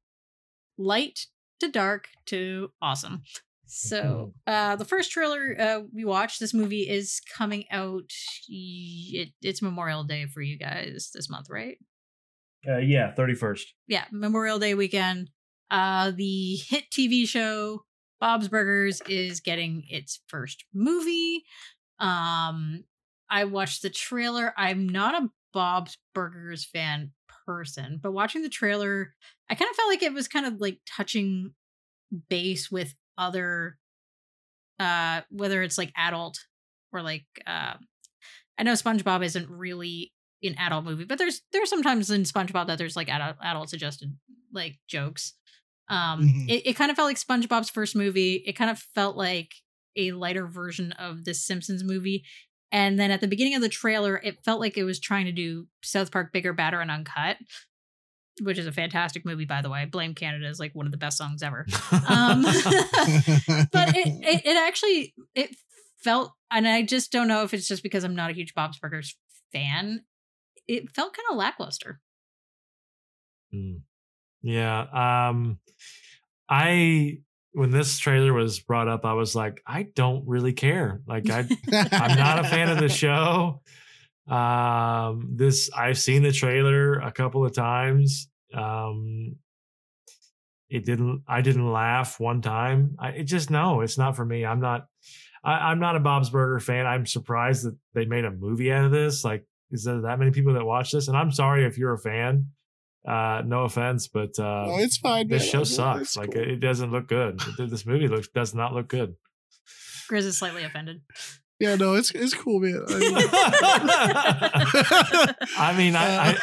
light to dark to awesome. So uh, the first trailer uh, we watched, this movie is coming out. It, it's Memorial Day for you guys this month, right? Uh, yeah, 31st. yeah, Memorial Day weekend. Uh, the hit TV show Bob's Burgers is getting its first movie. Um, I watched the trailer. I'm not a Bob's Burgers fan person, but watching the trailer, I kind of felt like it was kind of like touching base with other, uh, whether it's like adult or like, uh, I know SpongeBob isn't really an adult movie, but there's there's sometimes in SpongeBob that there's like adult adult suggested like jokes. Um, Mhm. it, it kind of felt like SpongeBob's first movie. It kind of felt like a lighter version of the Simpsons movie. And then at the beginning of the trailer, it felt like it was trying to do South Park bigger, badder, and uncut, which is a fantastic movie, by the way. Blame Canada is like one of the best songs ever. Um, but it, it it actually it felt and i just don't know if it's just because i'm not a huge bob's burgers fan it felt kind of lackluster Mm. Yeah. Um I when this trailer was brought up, I was like, I don't really care. Like I I'm not a fan of the show. Um this I've seen the trailer a couple of times. Um it didn't I didn't laugh one time. I it just no, it's not for me. I'm not I, I'm not a Bob's Burger fan. I'm surprised that they made a movie out of this. Like, is there that many people that watch this? And I'm sorry if you're a fan. Uh, no offense, but uh, oh, it's fine. this man. show It's sucks. Like, cool. it, it doesn't look good. This movie looks does not look good. grizz is slightly offended yeah, no, it's it's cool, man. I, I mean, I I,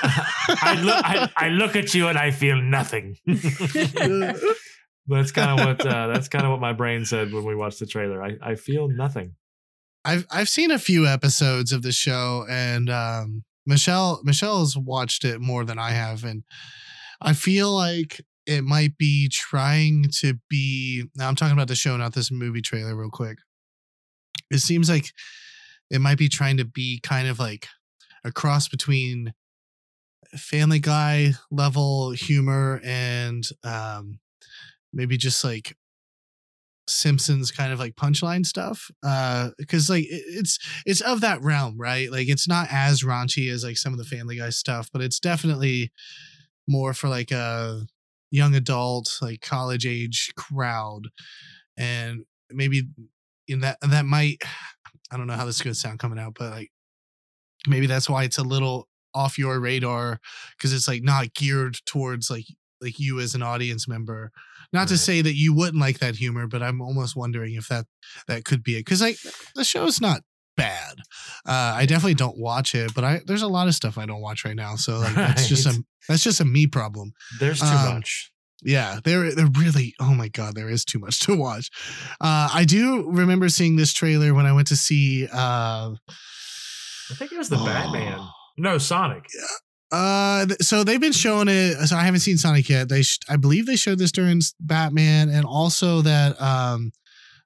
I, look, I I look at you and I feel nothing. that's kind of what uh, that's kind of what my brain said when we watched the trailer. I, I feel nothing. I've I've seen a few episodes of the show, and um, Michelle Michelle's watched it more than I have, and I feel like it might be trying to be. Now I'm talking about the show, not this movie trailer, real quick. It seems like it might be trying to be kind of like a cross between Family Guy level humor and um, maybe just like Simpsons kind of like punchline stuff. Uh because like it's it's of that realm, right? Like it's not as raunchy as like some of the Family Guy stuff, but it's definitely more for like a young adult, like college age crowd. And maybe in that that might I don't know how this is gonna sound coming out, but like maybe that's why it's a little off your radar because it's like not geared towards like like you as an audience member not to say that you wouldn't like that humor, but I'm almost wondering if that that could be it. Because like the show's not bad. Uh, I definitely don't watch it, but I there's a lot of stuff I don't watch right now. So like that's just a that's just a me problem. There's too Um, much. Yeah, there there really oh my god, there is too much to watch. Uh, I do remember seeing this trailer when I went to see uh I think it was the Batman. No, Sonic. Uh, so they've been showing it. So I haven't seen Sonic yet. They, sh- I believe they showed this during Batman, and also that um,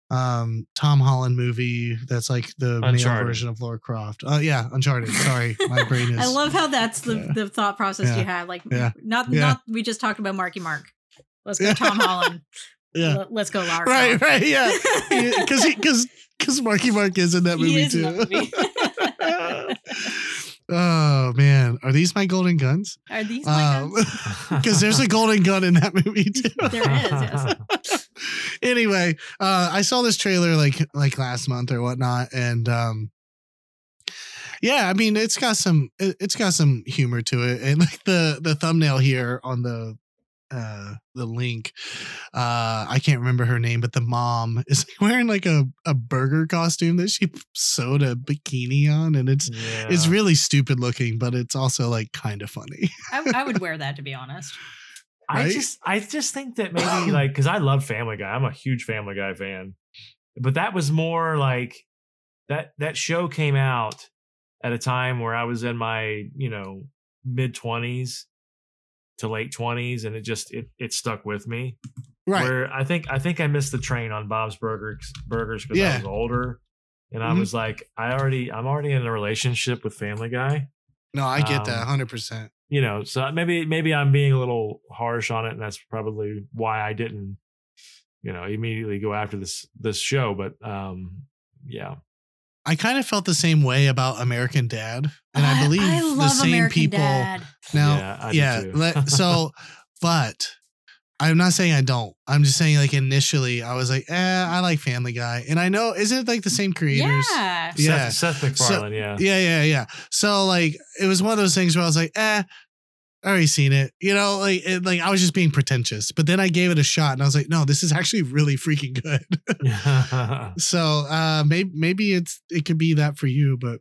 um, Tom Holland movie that's like the male version of Lara Croft. Uh, yeah, Uncharted. Sorry, my brain is. i love how that's the, Yeah. the thought process Yeah. you had like Yeah. not Yeah. not we just talked about marky mark let's go Yeah. tom holland Yeah. Let- let's go Lara Right, Croft. right, yeah, because because because Marky Mark is in that He movie is in too. That movie. oh man, are these my golden guns? are these my Um, guns? because there's a golden gun in that movie too. there is yes anyway, uh, I saw this trailer like like last month or whatnot, and um, yeah, I mean it's got some it, it's got some humor to it, and like the the thumbnail here on the uh the link uh i can't remember her name but the mom is wearing like a, a burger costume that she sewed a bikini on and it's yeah. it's really stupid looking but it's also like kind of funny I, I would wear that to be honest I just I just think that maybe like because I love Family Guy. I'm a huge Family Guy fan, but that was more like that that show came out at a time where I was in my you know mid twenties to late twenties, and it just it it stuck with me. right Where I think I think I missed the train on Bob's Burgers Burgers because Yeah. I was older, and I Mhm. was like I already I'm already in a relationship with Family Guy no i get that um, 100% you know so maybe maybe i'm being a little harsh on it and that's probably why i didn't you know immediately go after this this show but um yeah I kind of felt the same way about American Dad, and I, believe I the same American people. Dad. Now, Yeah, I do yeah, too. let- so, but I'm not saying I don't. I'm just saying like initially I was like, eh, I like Family Guy, and I know isn't it like the same creators? Yeah. Yeah. Seth, Seth MacFarlane, yeah. yeah, yeah, yeah. So like it was one of those things where I was like, eh. I already seen it, you know, like it, like I was just being pretentious, but then I gave it a shot, and I was like, no, this is actually really freaking good. So uh, maybe maybe it's it could be that for you, but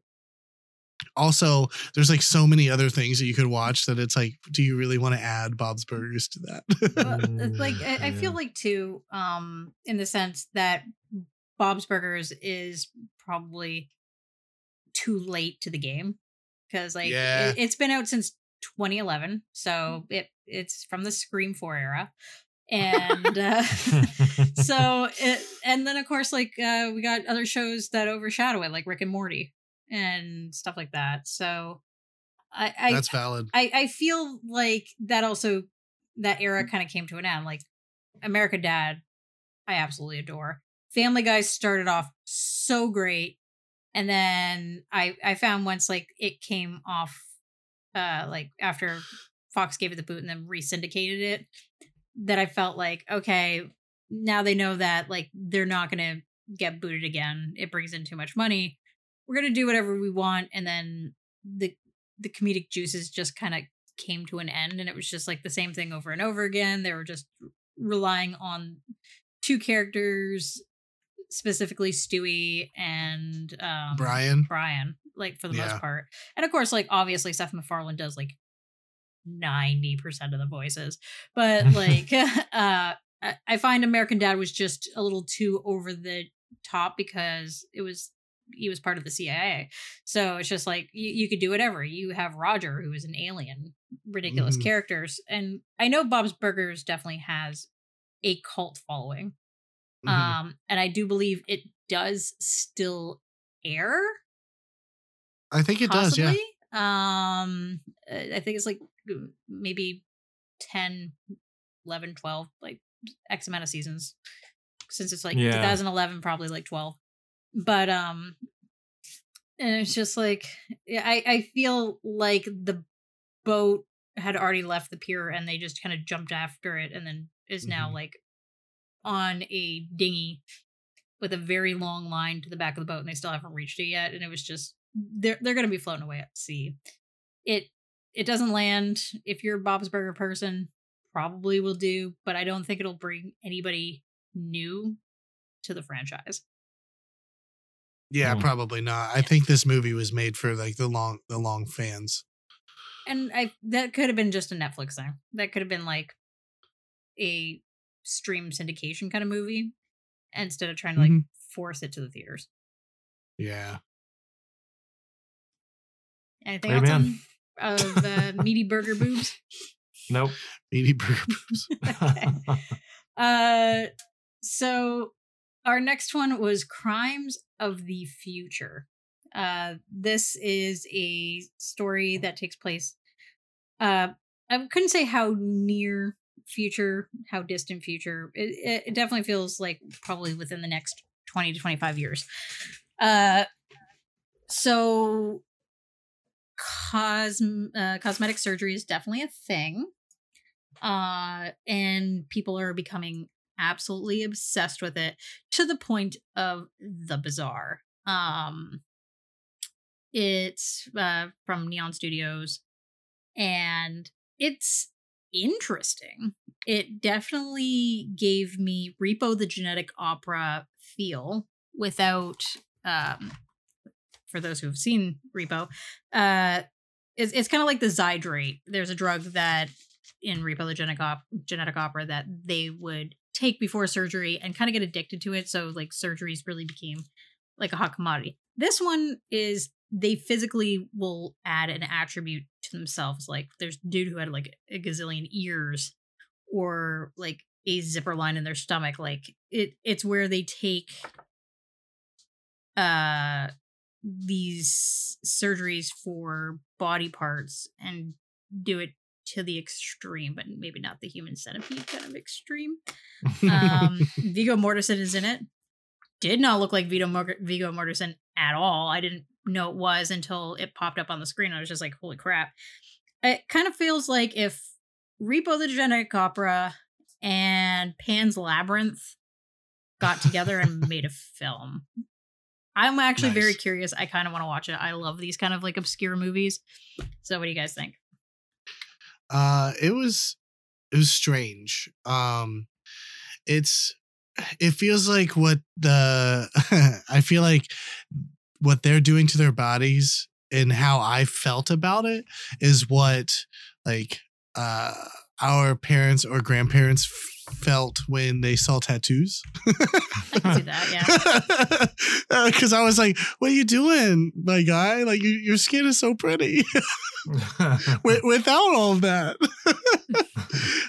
also there's like so many other things that you could watch that it's like do you really want to add bob's burgers to that Well, it's like I, I feel like too, um, in the sense that Bob's Burgers is probably too late to the game because like Yeah. it, it's been out since 2011, so it it's from the Scream 4 era, and uh, so it, and then of course like uh, we got other shows that overshadow it, like Rick and Morty and stuff like that. So I, I that's valid I, I feel like that also that era kind of came to an end. Like america Dad, I absolutely adore. Family Guy started off so great, and then I I found once like it came off, uh, like after Fox gave it the boot and then re-syndicated it, that I felt like okay, now they know that like they're not gonna get booted again. It brings in too much money. We're gonna do whatever we want, and then the the comedic juices just kind of came to an end and it was just like the same thing over and over again they were just relying on two characters specifically stewie and um brian brian like for the Yeah. most part and of course like obviously seth macfarlane does like 90% of the voices but like uh i find american dad was just a little too over the top because it was he was part of the cia so it's just like you, you could do whatever. You have Roger, who is an alien, ridiculous Mhm. characters. And I know Bob's Burgers definitely has a cult following. Mhm. Um, and I do believe it does still air. I think it does yeah Um, I think it's like maybe 10, 11, 12, like X amount of seasons. Since it's like Yeah. 2011, probably like 12. But um and it's just like yeah, I I feel like the boat had already left the pier and they just kind of jumped after it and then is now Mhm. like on a dinghy with a very long line to the back of the boat and they still haven't reached it yet and it was just they're they're going to be floating away at sea. It it doesn't land if you're a Bob's Burger person probably will do, but I don't think it'll bring anybody new to the franchise. yeah Hmm. probably not i think this movie was made for like the long the long fans and I that could have been just a Netflix thing. That could have been like a stream syndication kind of movie instead of trying to like Mhm. force it to the theaters. yeah Anything else on of uh, meaty burger boobs? nope. meaty burger boobs okay. Uh, so our next one was Crimes of the Future. Uh, this is a story that takes place. Uh, I couldn't say how near future, how distant future. It, it, it definitely feels like probably within the next 20 to 25 years. Uh, so uh, cosmetic surgery is definitely a thing. Uh and people are becoming absolutely obsessed with it to the point of the bizarre. Um it's uh from neon studios and it's interesting. It definitely gave me repo the genetic opera feel without um for those who have seen repo uh it's, it's kind of like the zydrate there's a drug that in Repo the Genetic, Op- Genetic Opera that they would take before surgery and kind of get addicted to it. So like surgeries really became like a hot commodity. This one is they physically will add an attribute to themselves. Like there's dude who had like a gazillion ears or like a zipper line in their stomach. Like it it's where they take uh these surgeries for body parts and do it to the extreme, but maybe not the human centipede kind of extreme. Um, Viggo Mortensen is in it. Did not look like Viggo, Mor- Viggo Mortensen at all. I didn't know it was until it popped up on the screen. I was just like, holy crap. It kind of feels like if Repo the Genetic Opera and Pan's Labyrinth got together and made a film. I'm actually very curious. I kind of want to watch it. I love these kind of like obscure movies. So, what do you guys think? uh it was it was strange um it's it feels like what the i feel like what they're doing to their bodies and how I felt about it is what like uh our parents or grandparents f- felt when they saw tattoos. I can see that. Yeah. Because I was like, "What are you doing, my guy? Like, you, your skin is so pretty without all of that."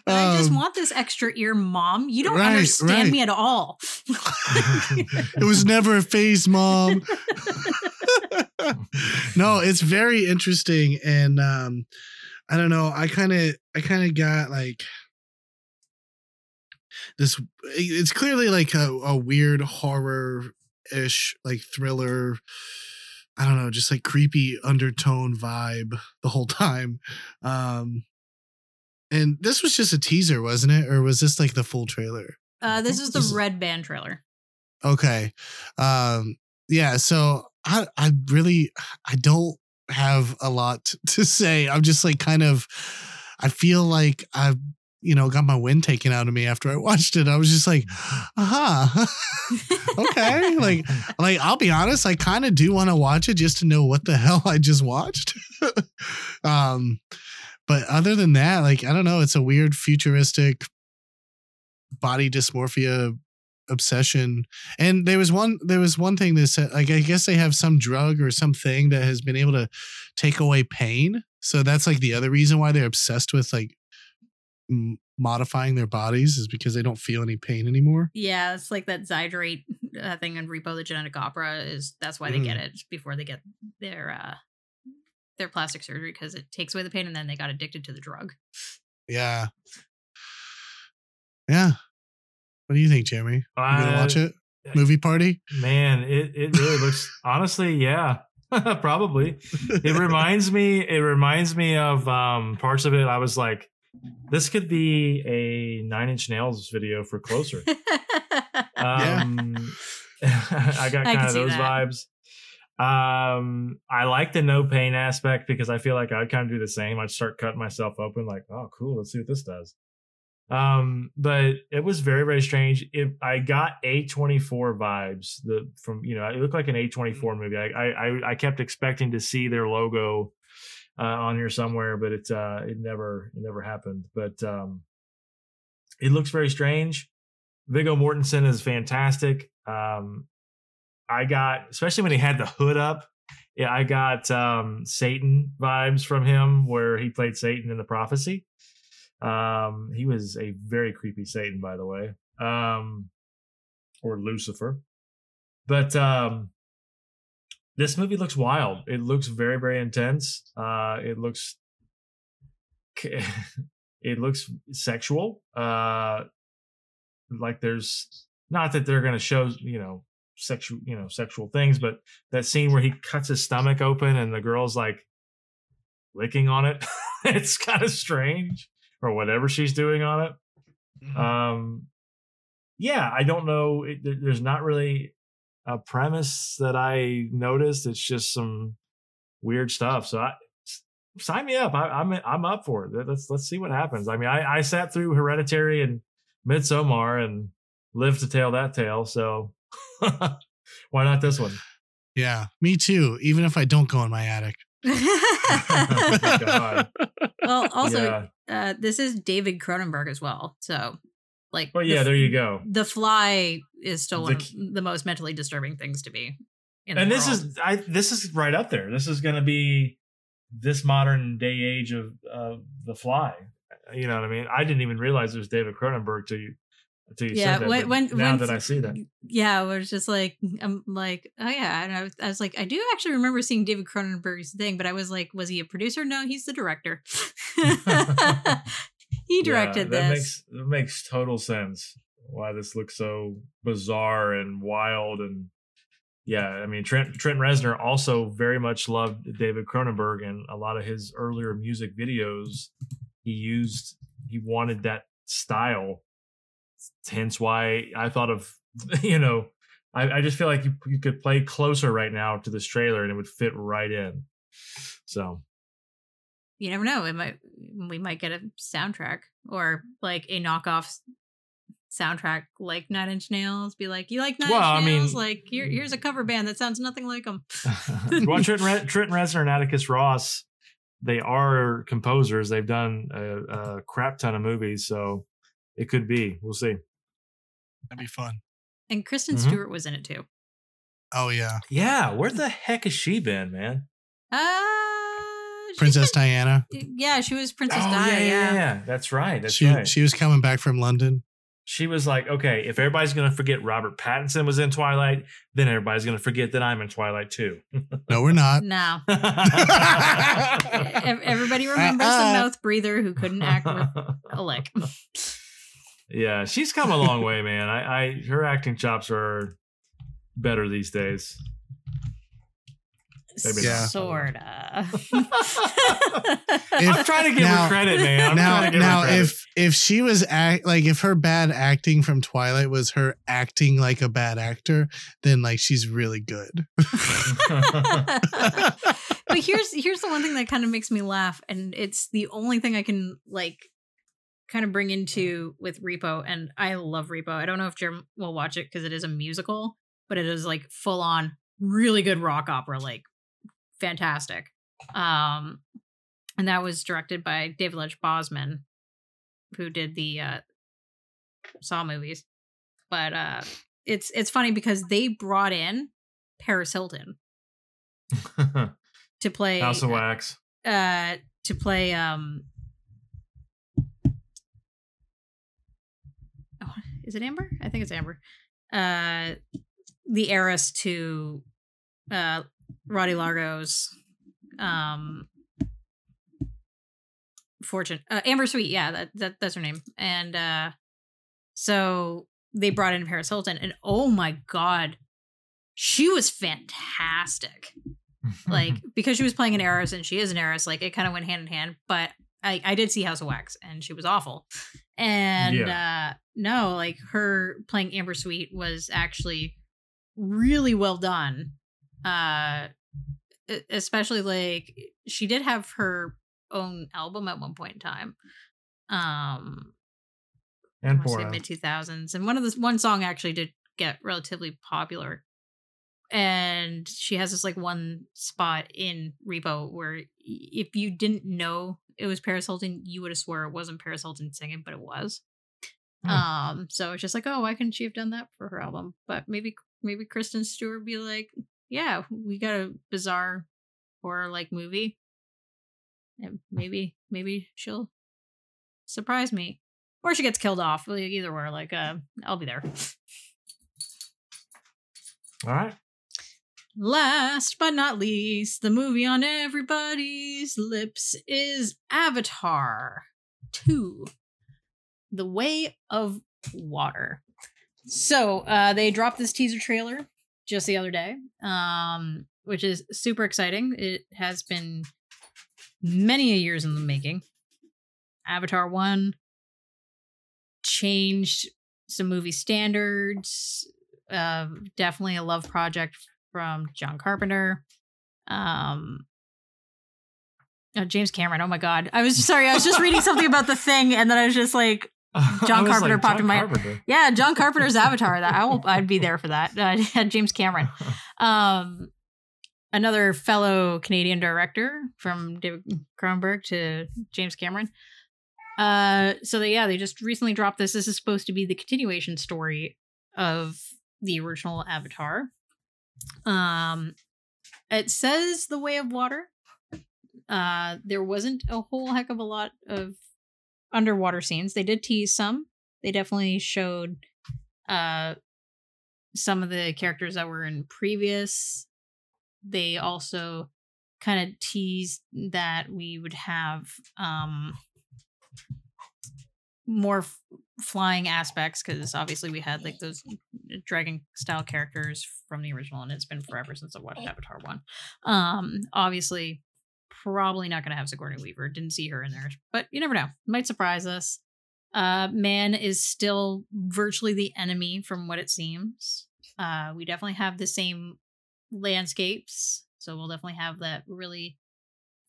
But I just Um, want this extra ear, mom. You don't Right, understand right. me at all. it was never a phase, mom. no, it's very interesting, and um, I don't know. I kind of, I kind of got like this. It's clearly like a, a weird horror ish, like thriller. I don't know, just like creepy undertone vibe the whole time. Um, and this was just a teaser, wasn't it? Or was this like the full trailer? Uh, this is This- the red band trailer. Okay. Um yeah, so I I really I don't have a lot to say. I'm just like kind of I feel like I've you know got my wind taken out of me after I watched it. I was just like, aha. okay. Like like I'll be honest, I kind of do want to watch it just to know what the hell I just watched. um but other than that, like I don't know, it's a weird futuristic body dysmorphia obsession. And there was one there was one thing that said like i guess they have some drug or something that has been able to take away pain. So that's like the other reason why they're obsessed with like m- modifying their bodies is because they don't feel any pain anymore. Yeah, it's like that Zydrate uh, thing in Repo the Genetic Opera is that's why they get Mm. it before they get their uh their plastic surgery because it takes away the pain and then they got addicted to the drug. yeah. Yeah what do you think jeremy you gonna watch it movie party Man, it, it really looks honestly, yeah. Probably. It reminds me it reminds me of um parts of it I was like this could be a 9 inch nails video for closer. Um I got kind can of those that. vibes. Um I like the no pain aspect because I feel like I'd kind of do the same. I'd start cutting myself open like, "Oh, cool, let's see what this does." Um but it was very very strange. It I got A24 vibes the from, you know, it looked like an A24 movie. I I I- I kept expecting to see their logo uh, on here somewhere, but it uh it never it never happened. But um it looks very strange. Viggo Mortensen is fantastic. Um, I got, especially when he had the hood up. Yeah, I got um, Satan vibes from him, where he played Satan in the prophecy. Um, he was a very creepy Satan, by the way, um, or Lucifer. But um, this movie looks wild. It looks very, very intense. Uh, it looks, it looks sexual. Uh, like there's not that they're going to show you know sexual you know sexual things but that scene where he cuts his stomach open and the girl's like licking on it it's kind of strange or whatever she's doing on it um yeah i don't know it, there's not really a premise that i noticed it's just some weird stuff so I sign me up I, i'm i'm up for it let's let's see what happens i mean i i sat through hereditary and Midsommar and lived to tell that tale. So why not this one? yeah me too even if i don't go in my attic Oh my God. well, also, yeah. uh, this is David Cronenberg as well. So, like, Well, yeah, f- there you go. The Fly is still one The of the most mentally disturbing things to be. In And this world. is I this is right up there. This is going to be this modern day age of uh, the fly. You know what I mean? I didn't even realize it was David Cronenberg till you till you yeah. said that. when when now when that I see that, yeah, we're just like I'm like oh yeah, and I was, I was like I do actually remember seeing David Cronenberg's thing, but I was like, was he a producer? No, he's the director. he directed yeah, that this. makes that makes total sense. Why this looks so bizarre and wild and yeah, I mean Trent Trent Reznor also very much loved David Cronenberg and a lot of his earlier music videos. He used he wanted that style. Hence why I thought of you know I, I just feel like you, you could play closer right now to this trailer and it would fit right in. So you never know. It might we might get a soundtrack or like a knockoff soundtrack like Nine Inch Nails. Be like, you like Nine Well, I Inch Nails? mean- like, here, mm. here's a cover band that sounds nothing like them. well, Trent, Re- Trent Reznor and Atticus Ross, they are composers. They've done a, a crap ton of movies, so it could be. We'll see. That'd be fun. And Kristen Mhm. Stewart was in it too. Oh yeah, Yeah, where the heck has she been, man? Uh, Princess been- Diana. Yeah, she was Princess oh, Di. yeah, Yeah, yeah, yeah. That's right. That's she right. she was coming back from London. she was like, okay, if everybody's going to forget Robert Pattinson was in Twilight, then everybody's going to forget that I'm in Twilight too. No, we're not. No. Everybody remembers Uh-uh. the mouth breather who couldn't act with a lick. she's come a long way, man. I, I her acting chops are better these days. Maybe not. Sorta. I'm trying to give now- her credit, man. I'm now, trying to give now, credit. if if she was act like if her bad acting from Twilight was her acting like a bad actor, then like she's really good. but here's here's the one thing that kind of makes me laugh, and it's the only thing I can like kind of bring into with Repo, and I love Repo. I don't know if Jim will watch it because it is a musical, but it is like full on really good rock opera, like fantastic. Um, and that was directed by David Lynch Bousman, who did the uh, Saw movies. But uh, it's it's funny because they brought in Paris Hilton to play House of Wax. uh to play um is it Amber? I think it's Amber. Uh the heiress to uh Rotti Largo's um fortune. Uh Amber Sweet, yeah, that, that that's her name. And uh so they brought in Paris Hilton and oh my god, she was fantastic like because she was playing an heiress and she is an heiress like it kind of went hand in hand but i i did see house of wax and she was awful and uh no like her playing amber sweet was actually really well done uh especially like she did have her own album at one point in time um and I wanna say porno. mid two thousands, and one of the one song actually did get relatively popular. And she has this like one spot in Repo where if you didn't know it was Paris Hilton, you would have swore it wasn't Paris Hilton singing, but it was. Hmm. Um, so it's just like, oh, why couldn't she have done that for her album? But maybe maybe Kristen Stewart be like, yeah, we got a bizarre horror like movie. And maybe maybe she'll surprise me or she gets killed off. Either way, like uh, I'll be there. All right. Last but not least, the movie on everybody's lips is Avatar 2 The Way of Water. So, uh, they dropped this teaser trailer just the other day, um, which is super exciting. It has been many a years in the making. Avatar 1 changed some movie standards. Uh, definitely a love project from John Carpenter. Um, uh, James Cameron. Oh my God! I was sorry. I was just reading something about the thing, and then I was just like, John Carpenter popped in my- Carpenter. "Yeah, John Carpenter's Avatar." That I will. I'd be there for that. Uh, James Cameron. Um, another fellow Canadian director from David Cronenberg to James Cameron. Uh, so they, yeah, they just recently dropped this. This is supposed to be the continuation story of the original Avatar. Um, it says the Way of Water. Uh, there wasn't a whole heck of a lot of underwater scenes. They did tease some. They definitely showed uh some of the characters that were in previous. They also kind of teased that we would have um more flying aspects because obviously we had like those dragon style characters from the original and it's been forever since i watched avatar 1 um obviously probably not going to have sigourney weaver. Didn't see her in there but you never know. Might surprise us. Uh man is still virtually the enemy from what it seems. Uh we definitely have the same landscapes so we'll definitely have that really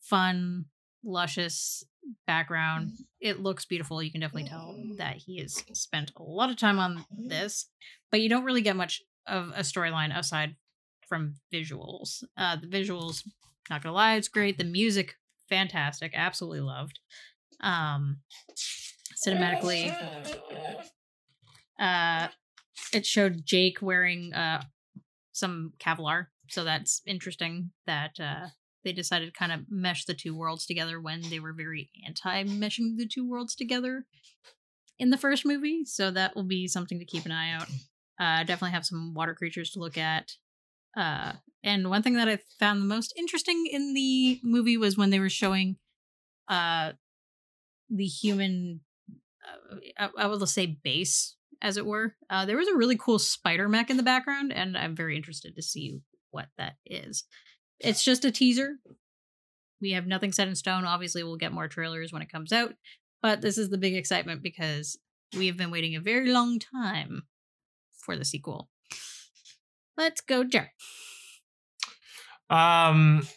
fun luscious background. It looks beautiful. You can definitely tell that he has spent a lot of time on this, but you don't really get much of a storyline aside from visuals. Uh, the visuals, not gonna lie, it's great. The music, fantastic. Absolutely loved. Um, cinematically, uh, it showed Jake wearing uh some Kevlar, so that's interesting. That uh they decided to kind of mesh the two worlds together when they were very anti meshing the two worlds together in the first movie. So that will be something to keep an eye out. Uh, definitely have some water creatures to look at. Uh, and one thing that I found the most interesting in the movie was when they were showing uh, the human, uh, I, I will say base, as it were. Uh, there was a really cool spider mech in the background, and I'm very interested to see what that is. It's just a teaser. We have nothing set in stone. Obviously, we'll get more trailers when it comes out, but this is the big excitement because we have been waiting a very long time for the sequel. Let's go, Jared. Um,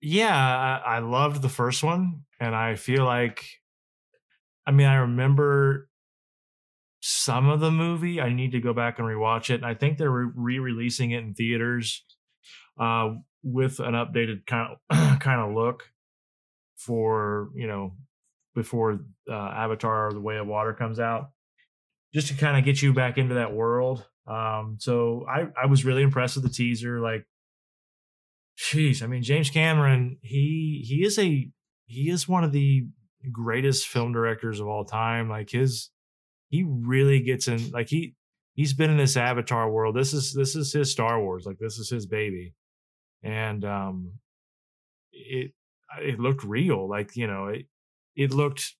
yeah, I, loved the first one, and I feel like, I mean, I remember some of the movie. I need to go back and rewatch it. I think they're re-releasing it in theaters uh, with an updated kind of kind of look for you know before uh, Avatar: The Way of Water comes out, just to kind of get you back into that world. Um, so I I was really impressed with the teaser. Like, jeez, I mean James Cameron, he he is a he is one of the greatest film directors of all time. Like his he really gets in like he he's been in this Avatar world. This is this is his Star Wars. Like this is his baby, and um, it it looked real. Like you know it it looked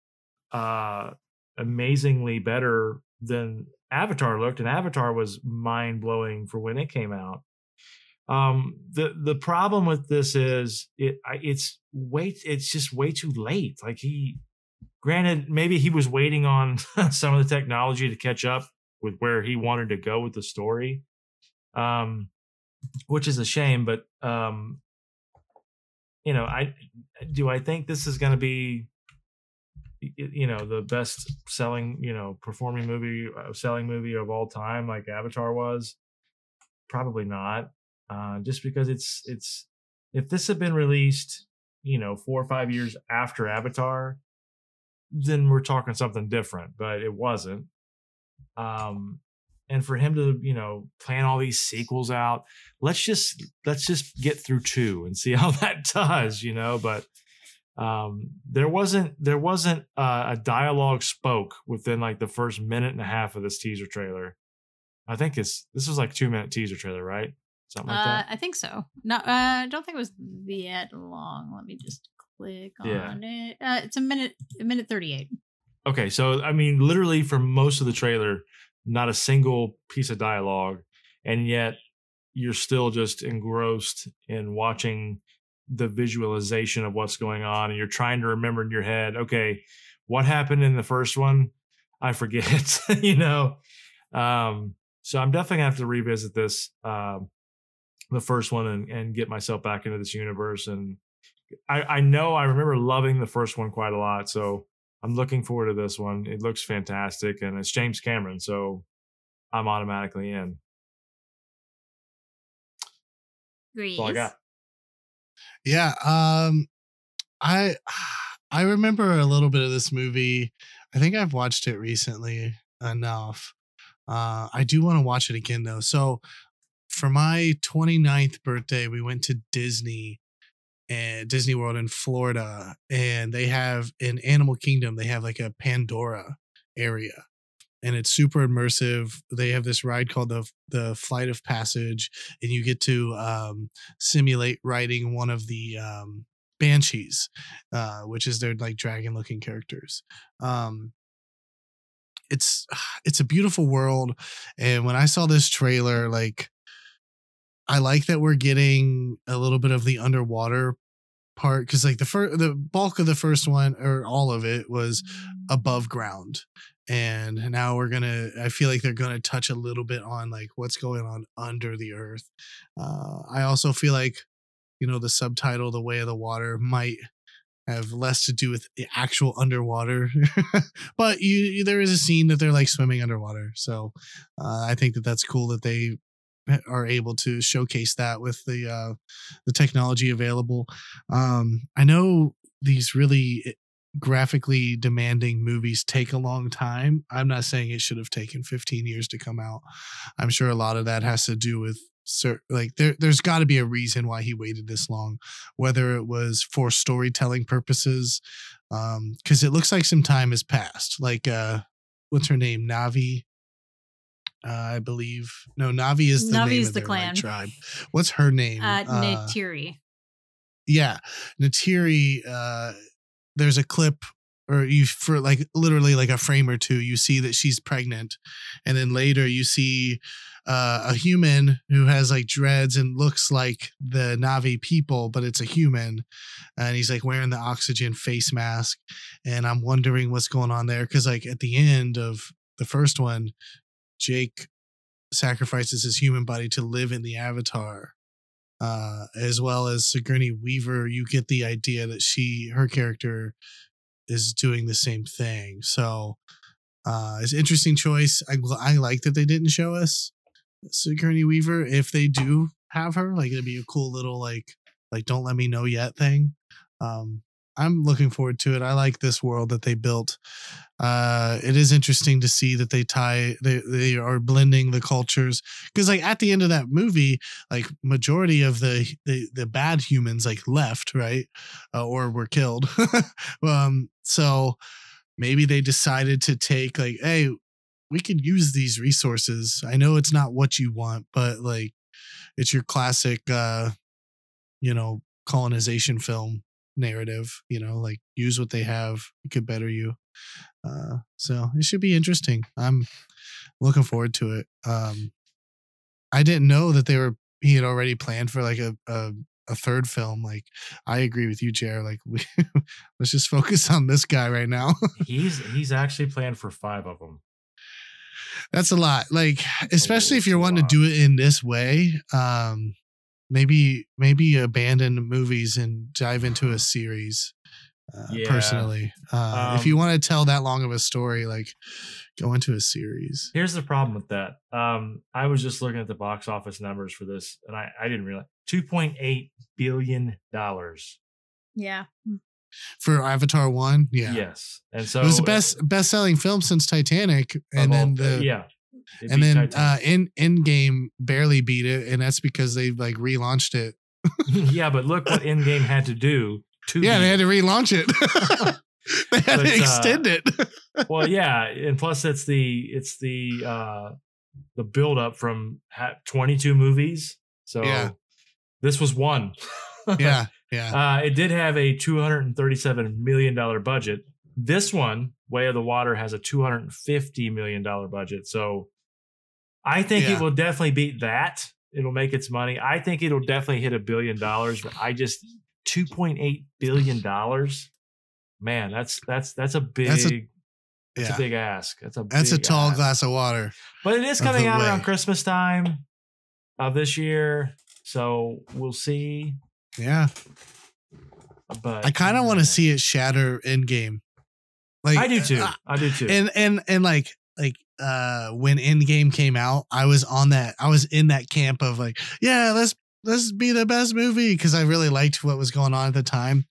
uh amazingly better than Avatar looked, and Avatar was mind blowing for when it came out. Um, the the problem with this is it it's way it's just way too late. Like he, granted, maybe he was waiting on some of the technology to catch up with where he wanted to go with the story, um, which is a shame. But um, you know, I do I think this is going to be you know the best selling you know performing movie uh, selling movie of all time like avatar was probably not uh just because it's it's if this had been released you know four or five years after avatar then we're talking something different but it wasn't um and for him to you know plan all these sequels out let's just let's just get through two and see how that does you know but um there wasn't there wasn't uh, a dialogue spoke within like the first minute and a half of this teaser trailer i think it's this was like two minute teaser trailer right something like Uh, that I think so. No, uh, I don't think it was that long. Let me just click Yeah. on it. Uh, it's a minute, a minute thirty-eight. okay so i mean literally for most of the trailer not a single piece of dialogue and yet you're still just engrossed in watching the visualization of what's going on and you're trying to remember in your head okay what happened in the first one? I forget you know? Um so i'm definitely gonna have to revisit this um the first one and, and get myself back into this universe and I, I know i remember loving the first one quite a lot so i'm looking forward to this one it looks fantastic and it's james cameron so i'm automatically in Grease. that's all i got Yeah. Um I I remember a little bit of this movie. I think I've watched it recently enough. Uh I do want to watch it again though. So for my 29th birthday, we went to Disney and Disney World in Florida and they have in Animal Kingdom, they have like a Pandora area. And it's super immersive. They have this ride called the the Flight of Passage, and you get to um, simulate riding one of the um, banshees, uh, which is their like dragon looking characters. Um, it's it's a beautiful world, and when I saw this trailer, like I like that we're getting a little bit of the underwater part because like the first the bulk of the first one or all of it was above ground and now we're gonna i feel like they're gonna touch a little bit on like what's going on under the earth uh i also feel like you know the subtitle the way of the water might have less to do with the actual underwater. but you, there is a scene that they're like swimming underwater. So uh, I think that that's cool that they are able to showcase that with the uh, the technology available. Um, I know these really eh, graphically demanding movies take a long time. I'm not saying it should have taken 15 years to come out. I'm sure a lot of that has to do with like there there's got to be a reason why he waited this long whether it was for storytelling purposes um cuz it looks like some time has passed like uh what's her name Navi uh, I believe no Navi is the Navi name is of the their, like, tribe. What's her name? Uh, Neytiri. yeah Neytiri uh there's a clip or you for like literally like a frame or two you see that she's pregnant and then later you see uh, a human who has like dreads and looks like the navi people but it's a human and he's like wearing the oxygen face mask and i'm wondering what's going on there because like at the end of the first one jake sacrifices his human body to live in the avatar uh, as well as Sigourney Weaver, you get the idea that she, her character, is doing the same thing. So uh, it's interesting choice. I, I like that they didn't show us Sigourney Weaver. If they do have her, like it'd be a cool little like like don't let me know yet thing. Um, I'm looking forward to it. I like this world that they built. Uh, it is interesting to see that they tie they they are blending the cultures because like at the end of that movie, like majority of the the, the bad humans like left right uh, or were killed. um, so maybe they decided to take like hey we could use these resources. I know it's not what you want, but like it's your classic uh you know colonization film narrative you know like use what they have it could better you uh so it should be interesting i'm looking forward to it um i didn't know that they were he had already planned for like a a, a third film like i agree with you Jer. like we let's just focus on this guy right now He's he's actually planned for five of them. That's a lot. Like, especially if you're wanting to do it in this way, um, maybe maybe abandon movies and dive into a series. Uh, Yeah. Personally, uh, if Um, you want to tell that long of a story, like go into a series. Here's the problem with that. Um, I was just looking at the box office numbers for this, and I, I didn't realize two point eight billion dollars. Yeah. For Avatar one, yeah, Yes, and so it was the best best selling film since Titanic, of and then all- the yeah, And then uh, in Endgame barely beat it, and that's because they like relaunched it. yeah, but look what Endgame had to do to Yeah, they had to relaunch it. they had But, to uh, extend it. well yeah and plus it's the it's the uh the build up from ha- 22 movies so Yeah. this was one yeah, yeah. uh it did have a 237 million dollar budget this one way of the water has a 250 million dollar budget so i think Yeah. it will definitely beat that it'll make its money i think it'll definitely hit a billion dollars but i just 2.8 billion dollars man that's that's that's a big That's a- yeah. a big ask. That's a That's a tall ask. glass of water. But it is coming out around. Christmas time of this year, so we'll see. Yeah. But I kind of want to see it shatter Endgame. Like I do too. uh, I do too. and and and like like uh when Endgame came out, I was on that I was in that camp of like, yeah, let's let's be the best movie because I really liked what was going on at the time.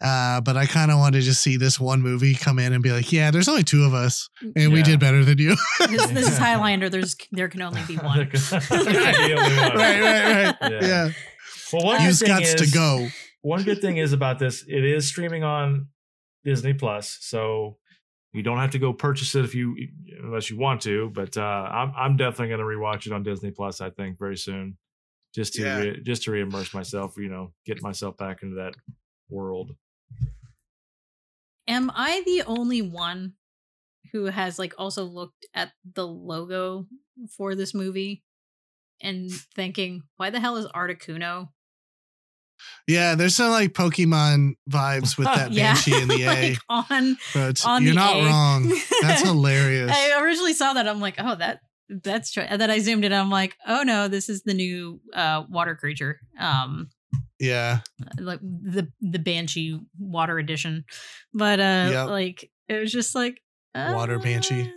Uh, but I kind of wanted to just see this one movie come in and be like, yeah, there's only two of us, and we did better than you. This, this is Highlander. There's there can only be one. Right, right, right. Yeah. Yeah, Well, one use good thing guts to go. One good thing is about this: it is streaming on Disney Plus, so you don't have to go purchase it if you unless you want to. But uh, I'm I'm definitely going to rewatch it on Disney Plus. I think very soon, just to Yeah. re- just to reimmerse myself. You know, get myself back into that world. Am I the only one who has like also looked at the logo for this movie and thinking, why the hell is Articuno? Yeah, there's some like Pokemon vibes with that Yeah, Banshee in the A. like on But on you're not A. wrong. That's hilarious. I originally saw that. I'm like, oh, that that's true. And then I zoomed in. I'm like, oh no, this is the new uh, water creature. Um, Yeah. like the the banshee water edition but uh Yep. like it was just like Water banshee.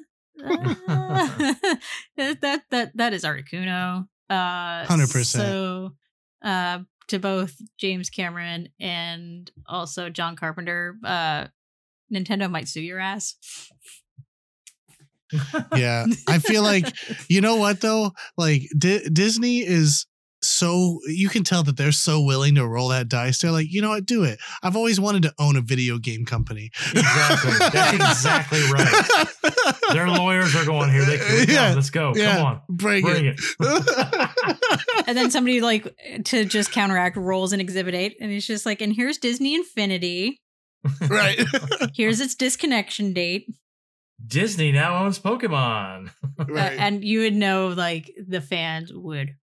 uh, that that that is articuno uh 100%. so uh to both james cameron and also john carpenter uh nintendo might sue your ass Yeah. I feel like you know what though? Like Di- Disney is so you can tell that they're so willing to roll that dice. They're like, you know what, do it. I've always wanted to own a video game company. Exactly. That's exactly right. Their lawyers are going here. They can, Yeah. let's go. Yeah. Come on. Bring, Bring it. it. and then somebody like to just counteract rolls an exhibit 8 and it's just like and here's disney infinity right. here's its disconnection date Disney now owns Pokemon. Uh, right. and you would know like the fans would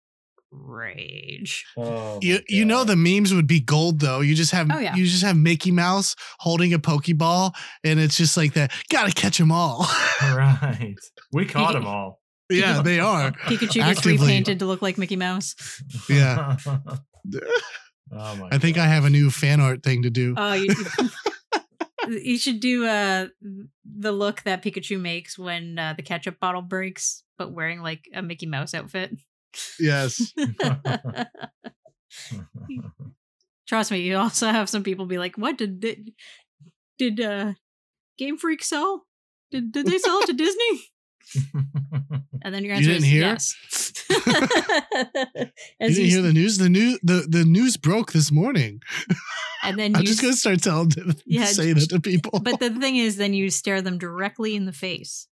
rage. Oh, you my you know the memes would be gold though. You just have Oh, yeah. you just have Mickey Mouse holding a Pokeball, and it's just like that. Gotta catch them all. right. We caught them all. yeah, they are. Pikachu gets repainted to look like Mickey Mouse. Yeah. oh my I think God. I have a new fan art thing to do. Oh, you, you should do uh the look that Pikachu makes when uh, the ketchup bottle breaks, but wearing like a Mickey Mouse outfit. Yes. Trust me, you also have some people be like, "What did did, did uh, Game Freak sell? Did did they sell it to Disney?" And then your You answer didn't is hear? yes. You didn't you- hear the news? The new the, the news broke this morning. and then I'm you just gonna start telling Yeah, say that to people. But the thing is, then you stare them directly in the face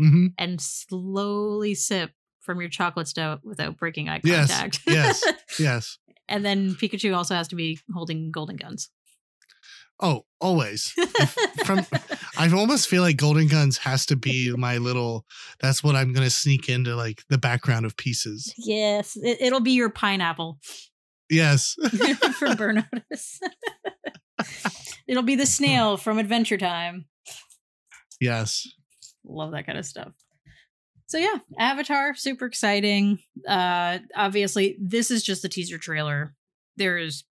Mhm. and slowly sip from your chocolate stout without breaking eye contact. yes. yes. yes. and then Pikachu also has to be holding golden guns. Oh, always. From I almost feel like Golden Guns has to be my little. That's what I'm gonna sneak into like the background of pieces. yes, it, it'll be your pineapple Yes. from Burn Notice. it'll be the snail from Adventure Time. yes. Love that kind of stuff. So yeah, Avatar, super exciting. Uh obviously this is just the teaser trailer. There is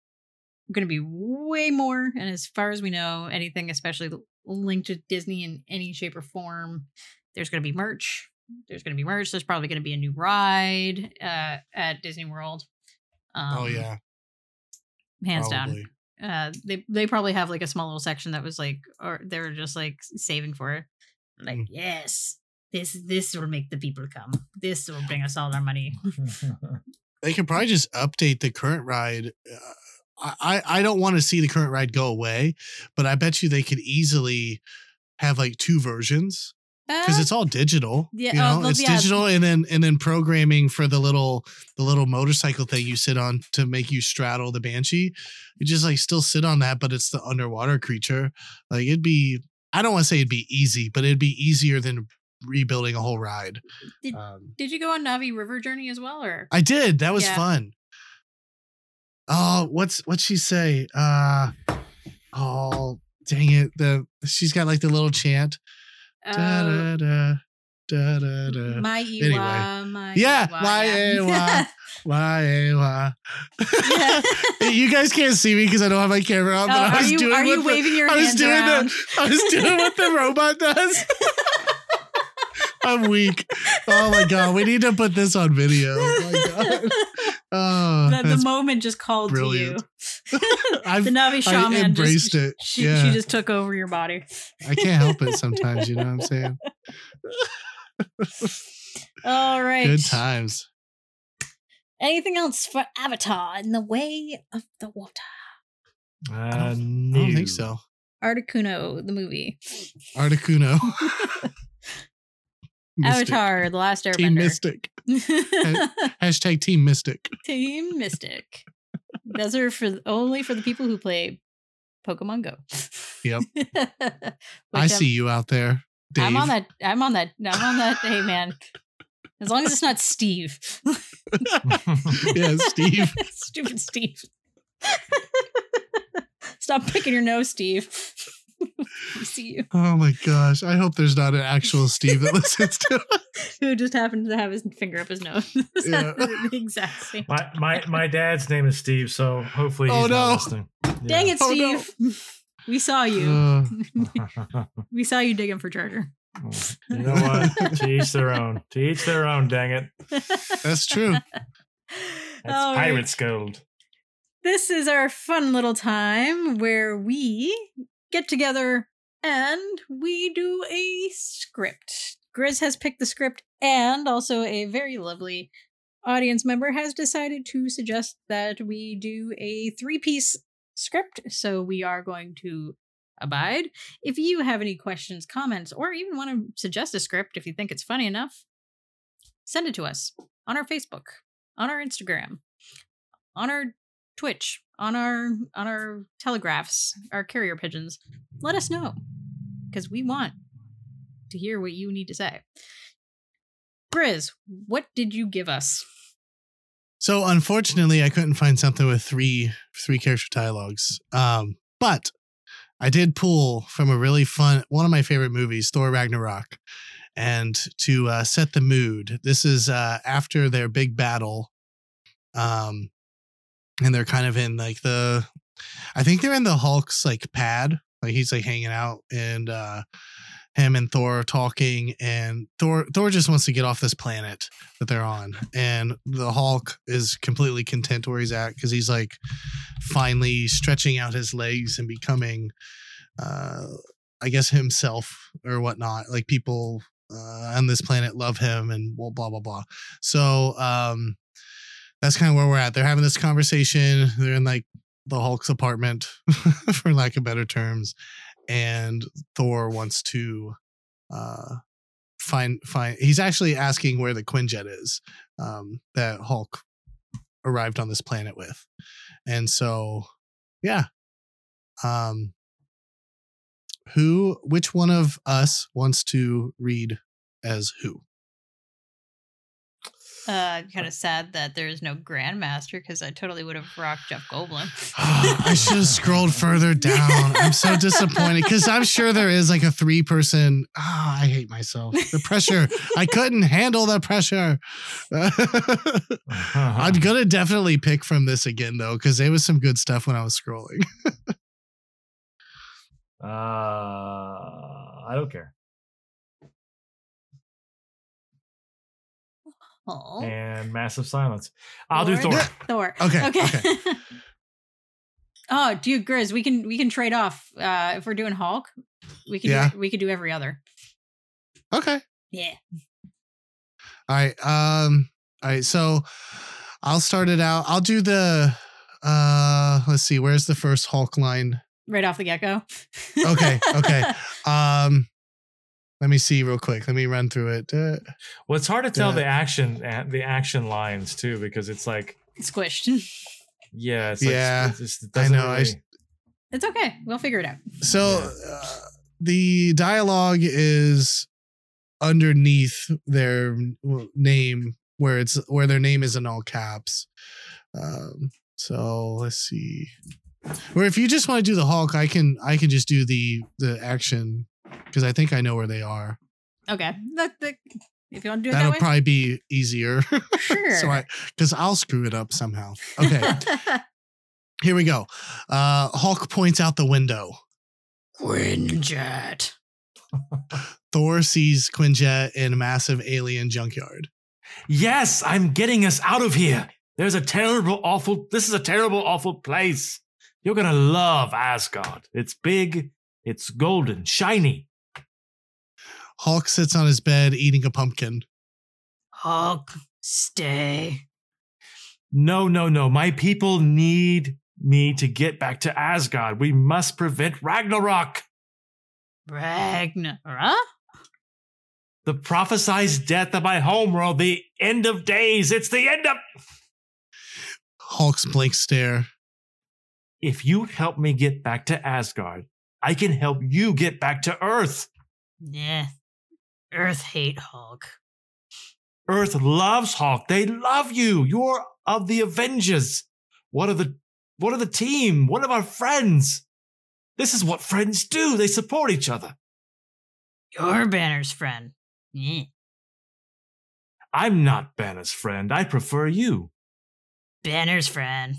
going to be way more and as far as we know, anything especially linked to Disney in any shape or form, there's going to be merch. There's going to be merch. There's probably going to be a new ride uh at Disney World. Um, oh yeah. hands Probably. down. Uh they they probably have like a small little section that was like or they were just like saving for it. Like, Mm. yes, this this will make the people come. This will bring us all our money. They could probably just update the current ride. Uh, I I I don't want to see the current ride go away, but I bet you they could easily have like two versions because Uh, it's all digital. yeah, you uh, know, well, it's yeah. digital, and then and then programming for the little the little motorcycle thing you sit on to make you straddle the banshee. You just like still sit on that, but it's the underwater creature. Like it'd be. I don't want to say it'd be easy, but it'd be easier than rebuilding a whole ride. Did- Um, did you go on Na'vi River Journey as well, or I did. That was Yeah. fun. Oh, what's what she say? Uh oh, dang it. The she's got like the little chant. Da, uh, da, da, da, da, da. my Eywa, Anyway. my Yeah, Eywa, my yeah. Eywa. Eh, why? Yeah. you guys can't see me because I don't have my camera on, Oh, but I are was you doing are you the- waving your I was doing around? the I was doing what the robot does. I'm weak. Oh my god, we need to put this on video. Oh my god. Oh, the, the moment just called brilliant. to you. The Na'vi I embraced just, it. She, yeah, she just took over your body. I can't help it sometimes. You know what I'm saying? All right. Good times. Anything else for Avatar in the way of the water? Uh, I don't think so. Articuno, the movie. Articuno. Mystic. Avatar, The Last Airbender. Team Mystic. Hashtag Team Mystic. Team Mystic. Those are for only for the people who play Pokemon Go. Yep. I I'm- see you out there, Dave. I'm on that. I'm on that. I'm on that. Hey, man. As long as it's not Steve. yeah, Steve. Stupid Steve. Stop picking your nose, Steve. We see you. Oh my gosh. I hope there's not an actual Steve that listens to us. Who just happened to have his finger up his nose. Yeah. the exact same. My my my dad's name is Steve, so hopefully he's Oh, not no. listening. Dang it, Oh, no. Steve. We saw you. Uh, we saw you digging for treasure. you know what? to each their own. To each their own. Dang it. that's true. That's All right. pirate's gold. This is our fun little time where we get together and we do a script. Grizz has picked the script, and also a very lovely audience member has decided to suggest that we do a three piece script. So we are going to abide. If you have any questions, comments, or even want to suggest a script if you think it's funny enough, send it to us on our Facebook, on our Instagram, on our Twitch, on our on our telegraphs, our carrier pigeons. Let us know because we want to hear what you need to say. Grizz, what did you give us? So unfortunately, I couldn't find something with three three character dialogues. Um, but I did pull from a really fun one of my favorite movies, Thor Ragnarok, and to uh, set the mood. This is uh, after their big battle, um, and they're kind of in like the, I think they're in the Hulk's like pad, like he's like hanging out, and uh, him and Thor are talking, and Thor Thor just wants to get off this planet that they're on, and the Hulk is completely content where he's at because he's like finally stretching out his legs and becoming, uh, I guess himself or whatnot. Like people uh, on this planet love him and blah blah blah blah. So um, that's kind of where we're at. They're having this conversation. They're in like the Hulk's apartment, for lack of better terms, and Thor wants to uh find find he's actually asking where the Quinjet is um that Hulk arrived on this planet with. And so yeah. Um who which one of us wants to read as who? Uh, kind of sad that there is no Grandmaster because I totally would have rocked Jeff Goldblum. I should have scrolled further down. I'm so disappointed because I'm sure there is like a three person. Ah, I hate myself. The pressure. I couldn't handle the pressure. I'm gonna definitely pick from this again though, because there was some good stuff when I was scrolling. Uh, I don't care. Oh, And massive silence. I'll do Thor? Thor. Thor. Okay, Okay. okay. oh, dude, Grizz, we can we can trade off. Uh, if we're doing Hulk, we could Yeah. do, we could do every other. okay. Yeah. All right. Um. All right. So I'll start it out. I'll do the. Uh. Let's see. Where's the first Hulk line? Right off the get go. Okay, okay. Um. Let me see real quick. Let me run through it. Uh, Well, it's hard to tell Yeah. the action the action lines too because it's like Squished. yeah, it's Yeah, like, it just, it I doesn't know, I really- s- It's okay. We'll figure it out. So uh, the dialogue is underneath their name, where it's where their name is in all caps. Um, so let's see. Or if you just want to do the Hulk, I can I can just do the the action because I think I know where they are. Okay. That, that, if you want to do it That'll that way, probably be easier. sure. so I because I'll screw it up somehow. Okay, here we go. Uh, Hulk points out the window. Quinjet. Thor sees Quinjet in a massive alien junkyard. Yes, I'm getting us out of here. There's a terrible, awful. This is a terrible, awful place. You're gonna love Asgard. It's big. It's golden, shiny. Hulk sits on his bed eating a pumpkin. Hulk, stay. No, no, no. My people need me to get back to Asgard. We must prevent Ragnarok. Ragnarok? The prophesized death of my homeworld, the end of days. It's the end of. Hulk's blank stare. If you help me get back to Asgard, I can help you get back to Earth. Yeah. Earth hate Hulk. Earth loves Hulk. They love you. You're of the Avengers. One of the one of the team, one of our friends. This is what friends do. They support each other. Your Banner's friend. Yeah. I'm not Banner's friend. I prefer you. Banner's friend.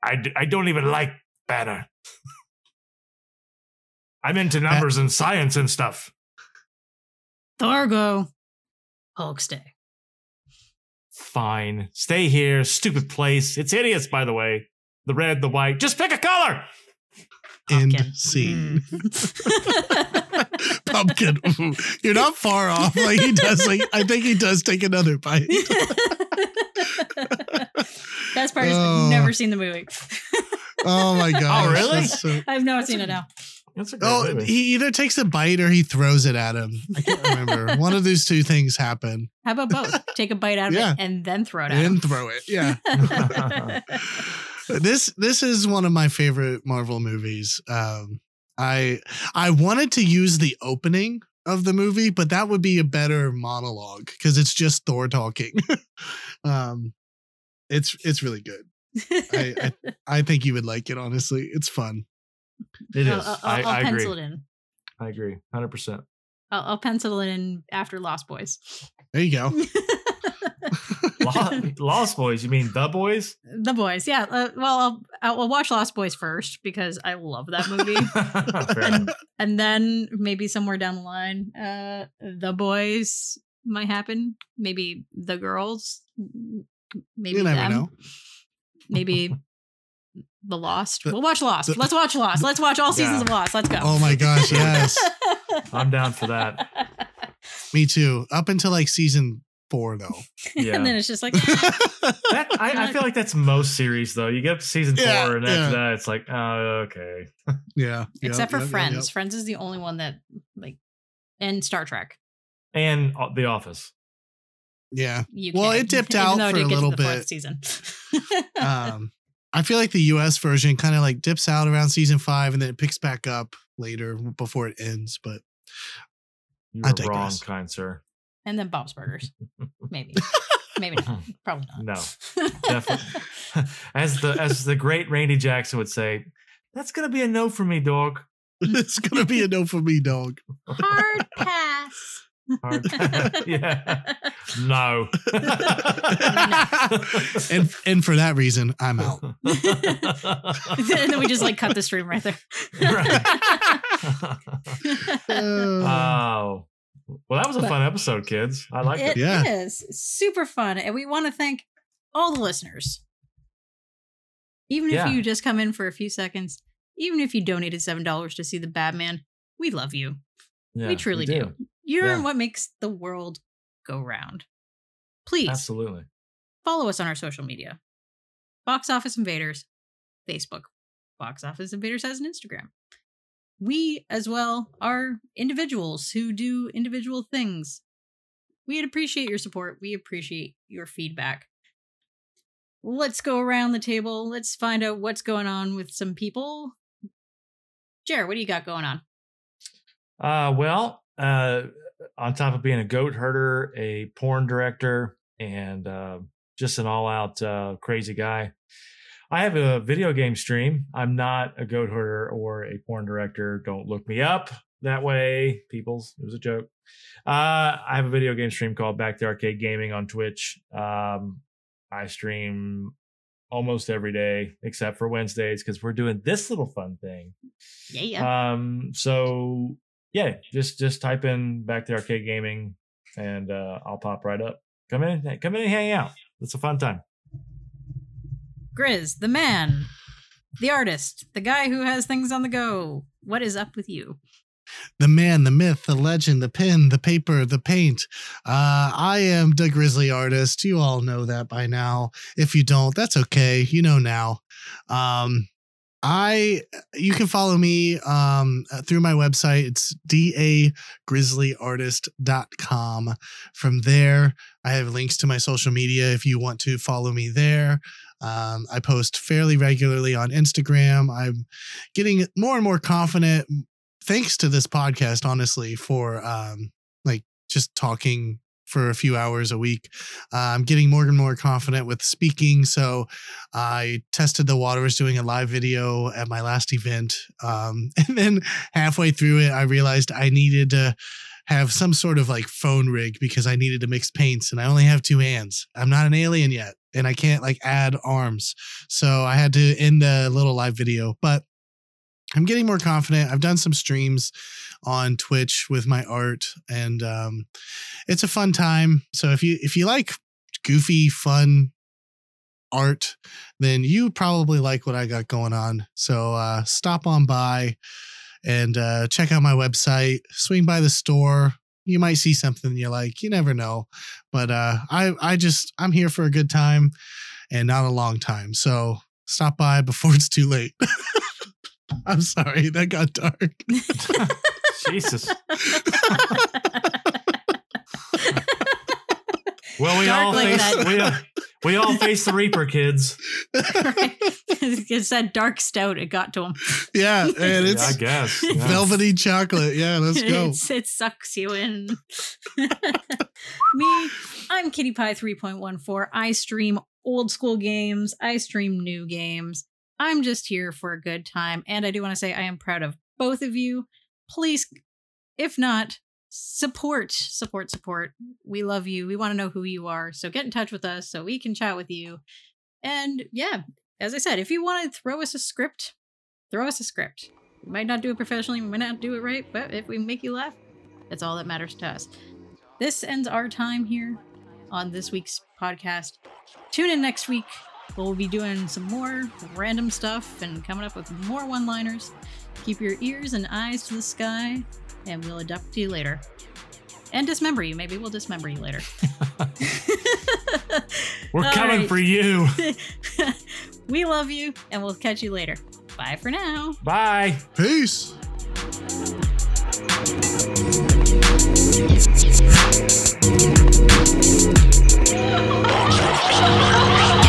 I, d- I don't even like Banner. I'm into numbers and science and stuff. Thargo, Hulk stay. Fine. Stay here. Stupid place. It's hideous, by the way. The red, the white. Just pick a color. End scene. Mm. Pumpkin. You're not far off. Like he does. Like I think he does take another bite. Best part is Oh. I've never seen the movie. Oh my god. Oh really? I've never seen it now. That's a great Oh, movie. he either takes a bite or he throws it at him. I can't remember. One of those two things happen. How about both? Take a bite out of Yeah. it and then throw it at And him. throw it. Yeah. this this is one of my favorite Marvel movies. Um, I I wanted to use the opening of the movie, but that would be a better monologue because it's just Thor talking. um, it's it's really good. I, I I think you would like it. Honestly, it's fun. It is. I'll, I'll, I, I'll I agree. pencil it in. I agree. 100%. I'll, I'll pencil it in after Lost Boys. There you go. Lost Boys. You mean The Boys? the Boys, yeah. Uh, well, I'll, I'll I'll watch Lost Boys first because I love that movie. And, and then maybe somewhere down the line, uh, the boys might happen. Maybe the girls, maybe you never them. know. Maybe the Lost. The- we'll watch Lost. the- Let's watch Lost. Let's watch all seasons Yeah. of Lost. Let's go. Oh my gosh, yes. I'm down for that. Me too. Up until like season four, though. Yeah. and then it's just like, That, I, I feel like that's most series though. You get up to season four, and after yeah. that, it's like, oh, okay. yeah. except for Yep, yep, yep, Friends. yep. Friends is the only one that like, and Star Trek. And uh, The Office. Yeah. You Well, can, it dipped out though it for a little bit. Season. um i feel like the us version kind of like dips out around season five and then it picks back up later before it ends but You I were wrong, digress. kind sir. and then Bob's Burgers. Maybe. Maybe not. Probably not. No, definitely. as the as the great Randy Jackson would say, that's gonna be a no for me, dog. it's gonna be a no for me dog Hard pass. Hard- yeah. No. and and for that reason i'm out and then we just like cut the stream right there. Uh, oh. Well, that was a But- fun episode, kids. I like it. It Yeah. is super fun. And we want to thank all the listeners. Even if Yeah. you just come in for a few seconds, even if you donated $7 to see the Batman, we love you. Yeah, we truly do. You're Yeah. what makes the world go round. Please Absolutely. follow us on our social media Box Office Invaders, Facebook. Box Office Invaders has an Instagram. We, as well, are individuals who do individual things. We'd appreciate your support. We appreciate your feedback. Let's go around the table. Let's find out what's going on with some people. Jared, what do you got going on? Uh, well, uh, on top of being a goat herder, a porn director, and uh, just an all-out uh, crazy guy, I have a video game stream. I'm not a goat herder or a porn director. Don't look me up that way, peoples. It was a joke. Uh, I have a video game stream called Back to Arcade Gaming on Twitch. Um, I stream almost every day except for Wednesdays because we're doing this little fun thing. Yeah, yeah. Um, so yeah, just just type in back to arcade gaming and uh I'll pop right up. Come in, come in and hang out. It's a fun time. Grizz, the man, the artist, the guy who has things on the go. What is up with you? the man the myth the legend the pen the paper the paint uh i am the grizzly artist you all know that by now if you don't that's okay you know now um I you can follow me um uh, through my website. It's dagrizzlyartist.com from there I have links to my social media if you want to follow me there. Um, I post fairly regularly on Instagram. I'm getting more and more confident thanks to this podcast honestly for um like just talking for a few hours a week uh, i'm getting more and more confident with speaking so i tested the waters doing a live video at my last event um and then halfway through it i realized i needed to have some sort of like phone rig because I needed to mix paints and I only have two hands. I'm not an alien yet and I can't like add arms. So I had to end the little live video, but I'm getting more confident. I've done some streams on Twitch with my art and um it's a fun time. So if you if you like goofy fun art, then you probably like what I got going on. So uh stop on by and uh check out my website, swing by the store. You might see something you like. You never know. But uh I I just I'm here for a good time and not a long time. So stop by before it's too late. I'm sorry, that got dark. Jesus. Well, we Dark all like face we, all- we all face the Reaper, kids. right. it's that dark stout. It got to him. yeah, and Yeah, I guess. yeah. velvety chocolate. Yeah, let's go. It's, it sucks you in. Me, I'm Kitty Pie 3.14. I stream old school games. I stream new games. I'm just here for a good time. And I do want to say I am proud of both of you. Please, if not, support, support, support. We love you. We want to know who you are. So get in touch with us so we can chat with you. And yeah, as I said, if you want to throw us a script, throw us a script. We might not do it professionally, we might not do it right, but if we make you laugh, that's all that matters to us. This ends our time here on this week's podcast. Tune in next week. We'll be doing some more random stuff and coming up with more one liners. Keep your ears and eyes to the sky, and we'll abduct you later. And dismember you. Maybe we'll dismember you later. We're All coming right. for you. we love you, and we'll catch you later. Bye for now. Bye. Peace. Shut up.